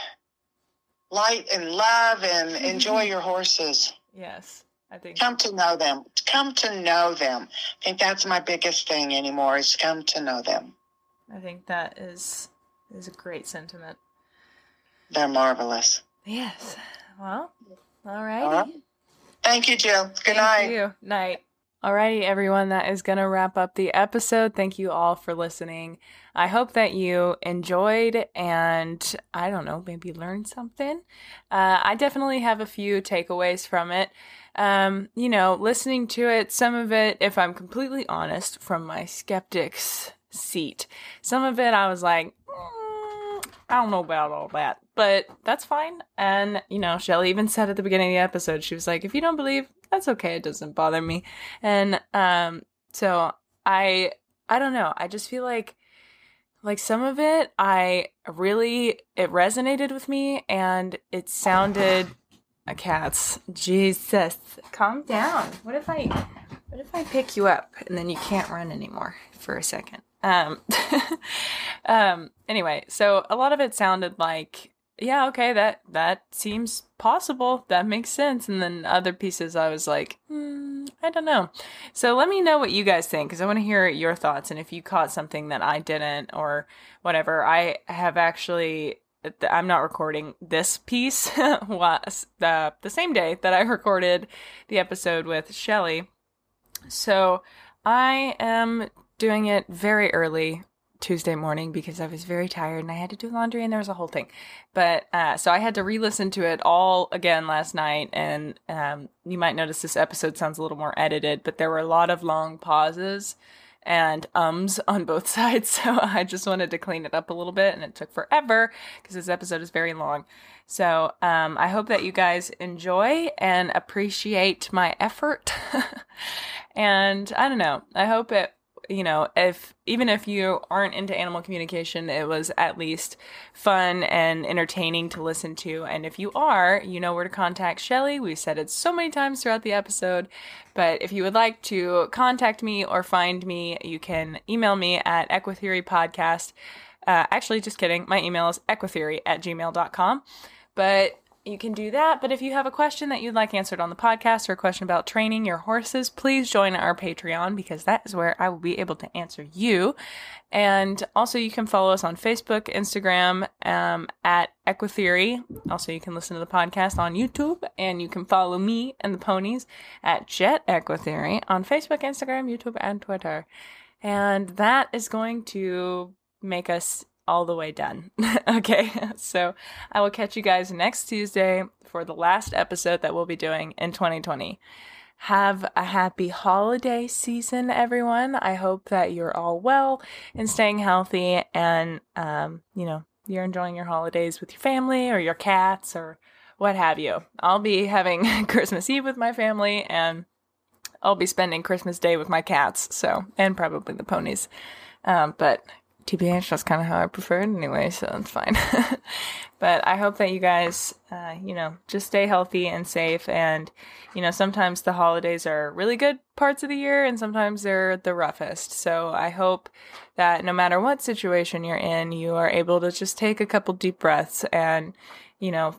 light and love and Mm-hmm. enjoy your horses. Yes, I think. Come to know them. Come to know them. I think that's my biggest thing anymore is come to know them. I think that is is a great sentiment. They're marvelous. Yes. Well, all right. Thank you, Jill. Good Thank night. you. Night. Alrighty, everyone, that is going to wrap up the episode. Thank you all for listening. I hope that you enjoyed and I don't know, maybe learned something. Uh, I definitely have a few takeaways from it. Um, you know, listening to it, some of it, if I'm completely honest, from my skeptic's seat, some of it I was like, "Mm, I don't know about all that, but that's fine. And, you know, Shelly even said at the beginning of the episode, she was like, if you don't believe, that's okay. It doesn't bother me. And, um, so I, I don't know. I just feel like like some of it I really it resonated with me and it sounded a cat's Jesus calm down what if I what if I pick you up and then you can't run anymore for a second um um anyway so a lot of it sounded like yeah okay that that seems possible that makes sense and then other pieces I was like hmm, I don't know so let me know what you guys think because I want to hear your thoughts and if you caught something that I didn't or whatever. I have actually I'm not recording this piece was the the same day that I recorded the episode with Shelly. So I am doing it very early Tuesday morning because I was very tired and I had to do laundry and there was a whole thing. But uh, so I had to re-listen to it all again last night, and um, you might notice this episode sounds a little more edited, but there were a lot of long pauses and ums on both sides. So I just wanted to clean it up a little bit, and it took forever because this episode is very long. So um, I hope that you guys enjoy and appreciate my effort. and I don't know. I hope it you know, if even if you aren't into animal communication, it was at least fun and entertaining to listen to. And if you are, you know where to contact Shelly. We've said it so many times throughout the episode. But if you would like to contact me or find me, you can email me at Equitheory Podcast. Uh, actually, just kidding. My email is equitheory at gmail.com. But you can do that. But if you have a question that you'd like answered on the podcast or a question about training your horses, please join our Patreon because that is where I will be able to answer you. And also, you can follow us on Facebook, Instagram, um, at Equitheory. Also, you can listen to the podcast on YouTube, and you can follow me and the ponies at Jet Equitheory on Facebook, Instagram, YouTube, and Twitter. And that is going to make us all the way done. okay, so I will catch you guys next Tuesday for the last episode that we'll be doing in 2020. Have a happy holiday season, everyone. I hope that you're all well and staying healthy, and um, you know you're enjoying your holidays with your family or your cats or what have you. I'll be having Christmas Eve with my family, and I'll be spending Christmas Day with my cats. So, and probably the ponies. Um, but TBH, that's kind of how I prefer it anyway, so it's fine. but I hope that you guys, uh, you know, just stay healthy and safe. And, you know, sometimes the holidays are really good parts of the year and sometimes they're the roughest. So I hope that no matter what situation you're in, you are able to just take a couple deep breaths and, you know,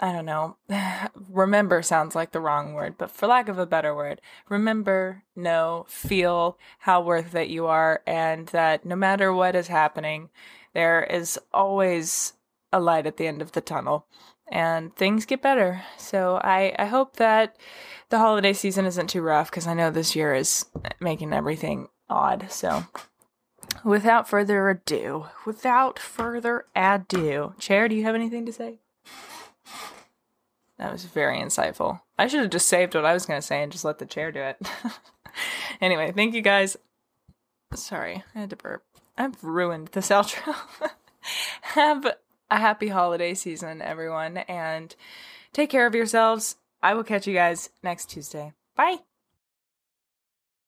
I don't know, remember sounds like the wrong word, but for lack of a better word, remember, know, feel how worth it you are, and that no matter what is happening, there is always a light at the end of the tunnel and things get better. So I, I hope that the holiday season isn't too rough because I know this year is making everything odd. So without further ado, without further ado, Chair, do you have anything to say? That was very insightful. I should have just saved what I was going to say and just let the chair do it. anyway, thank you guys. Sorry, I had to burp. I've ruined this outro. Have a happy holiday season, everyone, and take care of yourselves. I will catch you guys next Tuesday. Bye.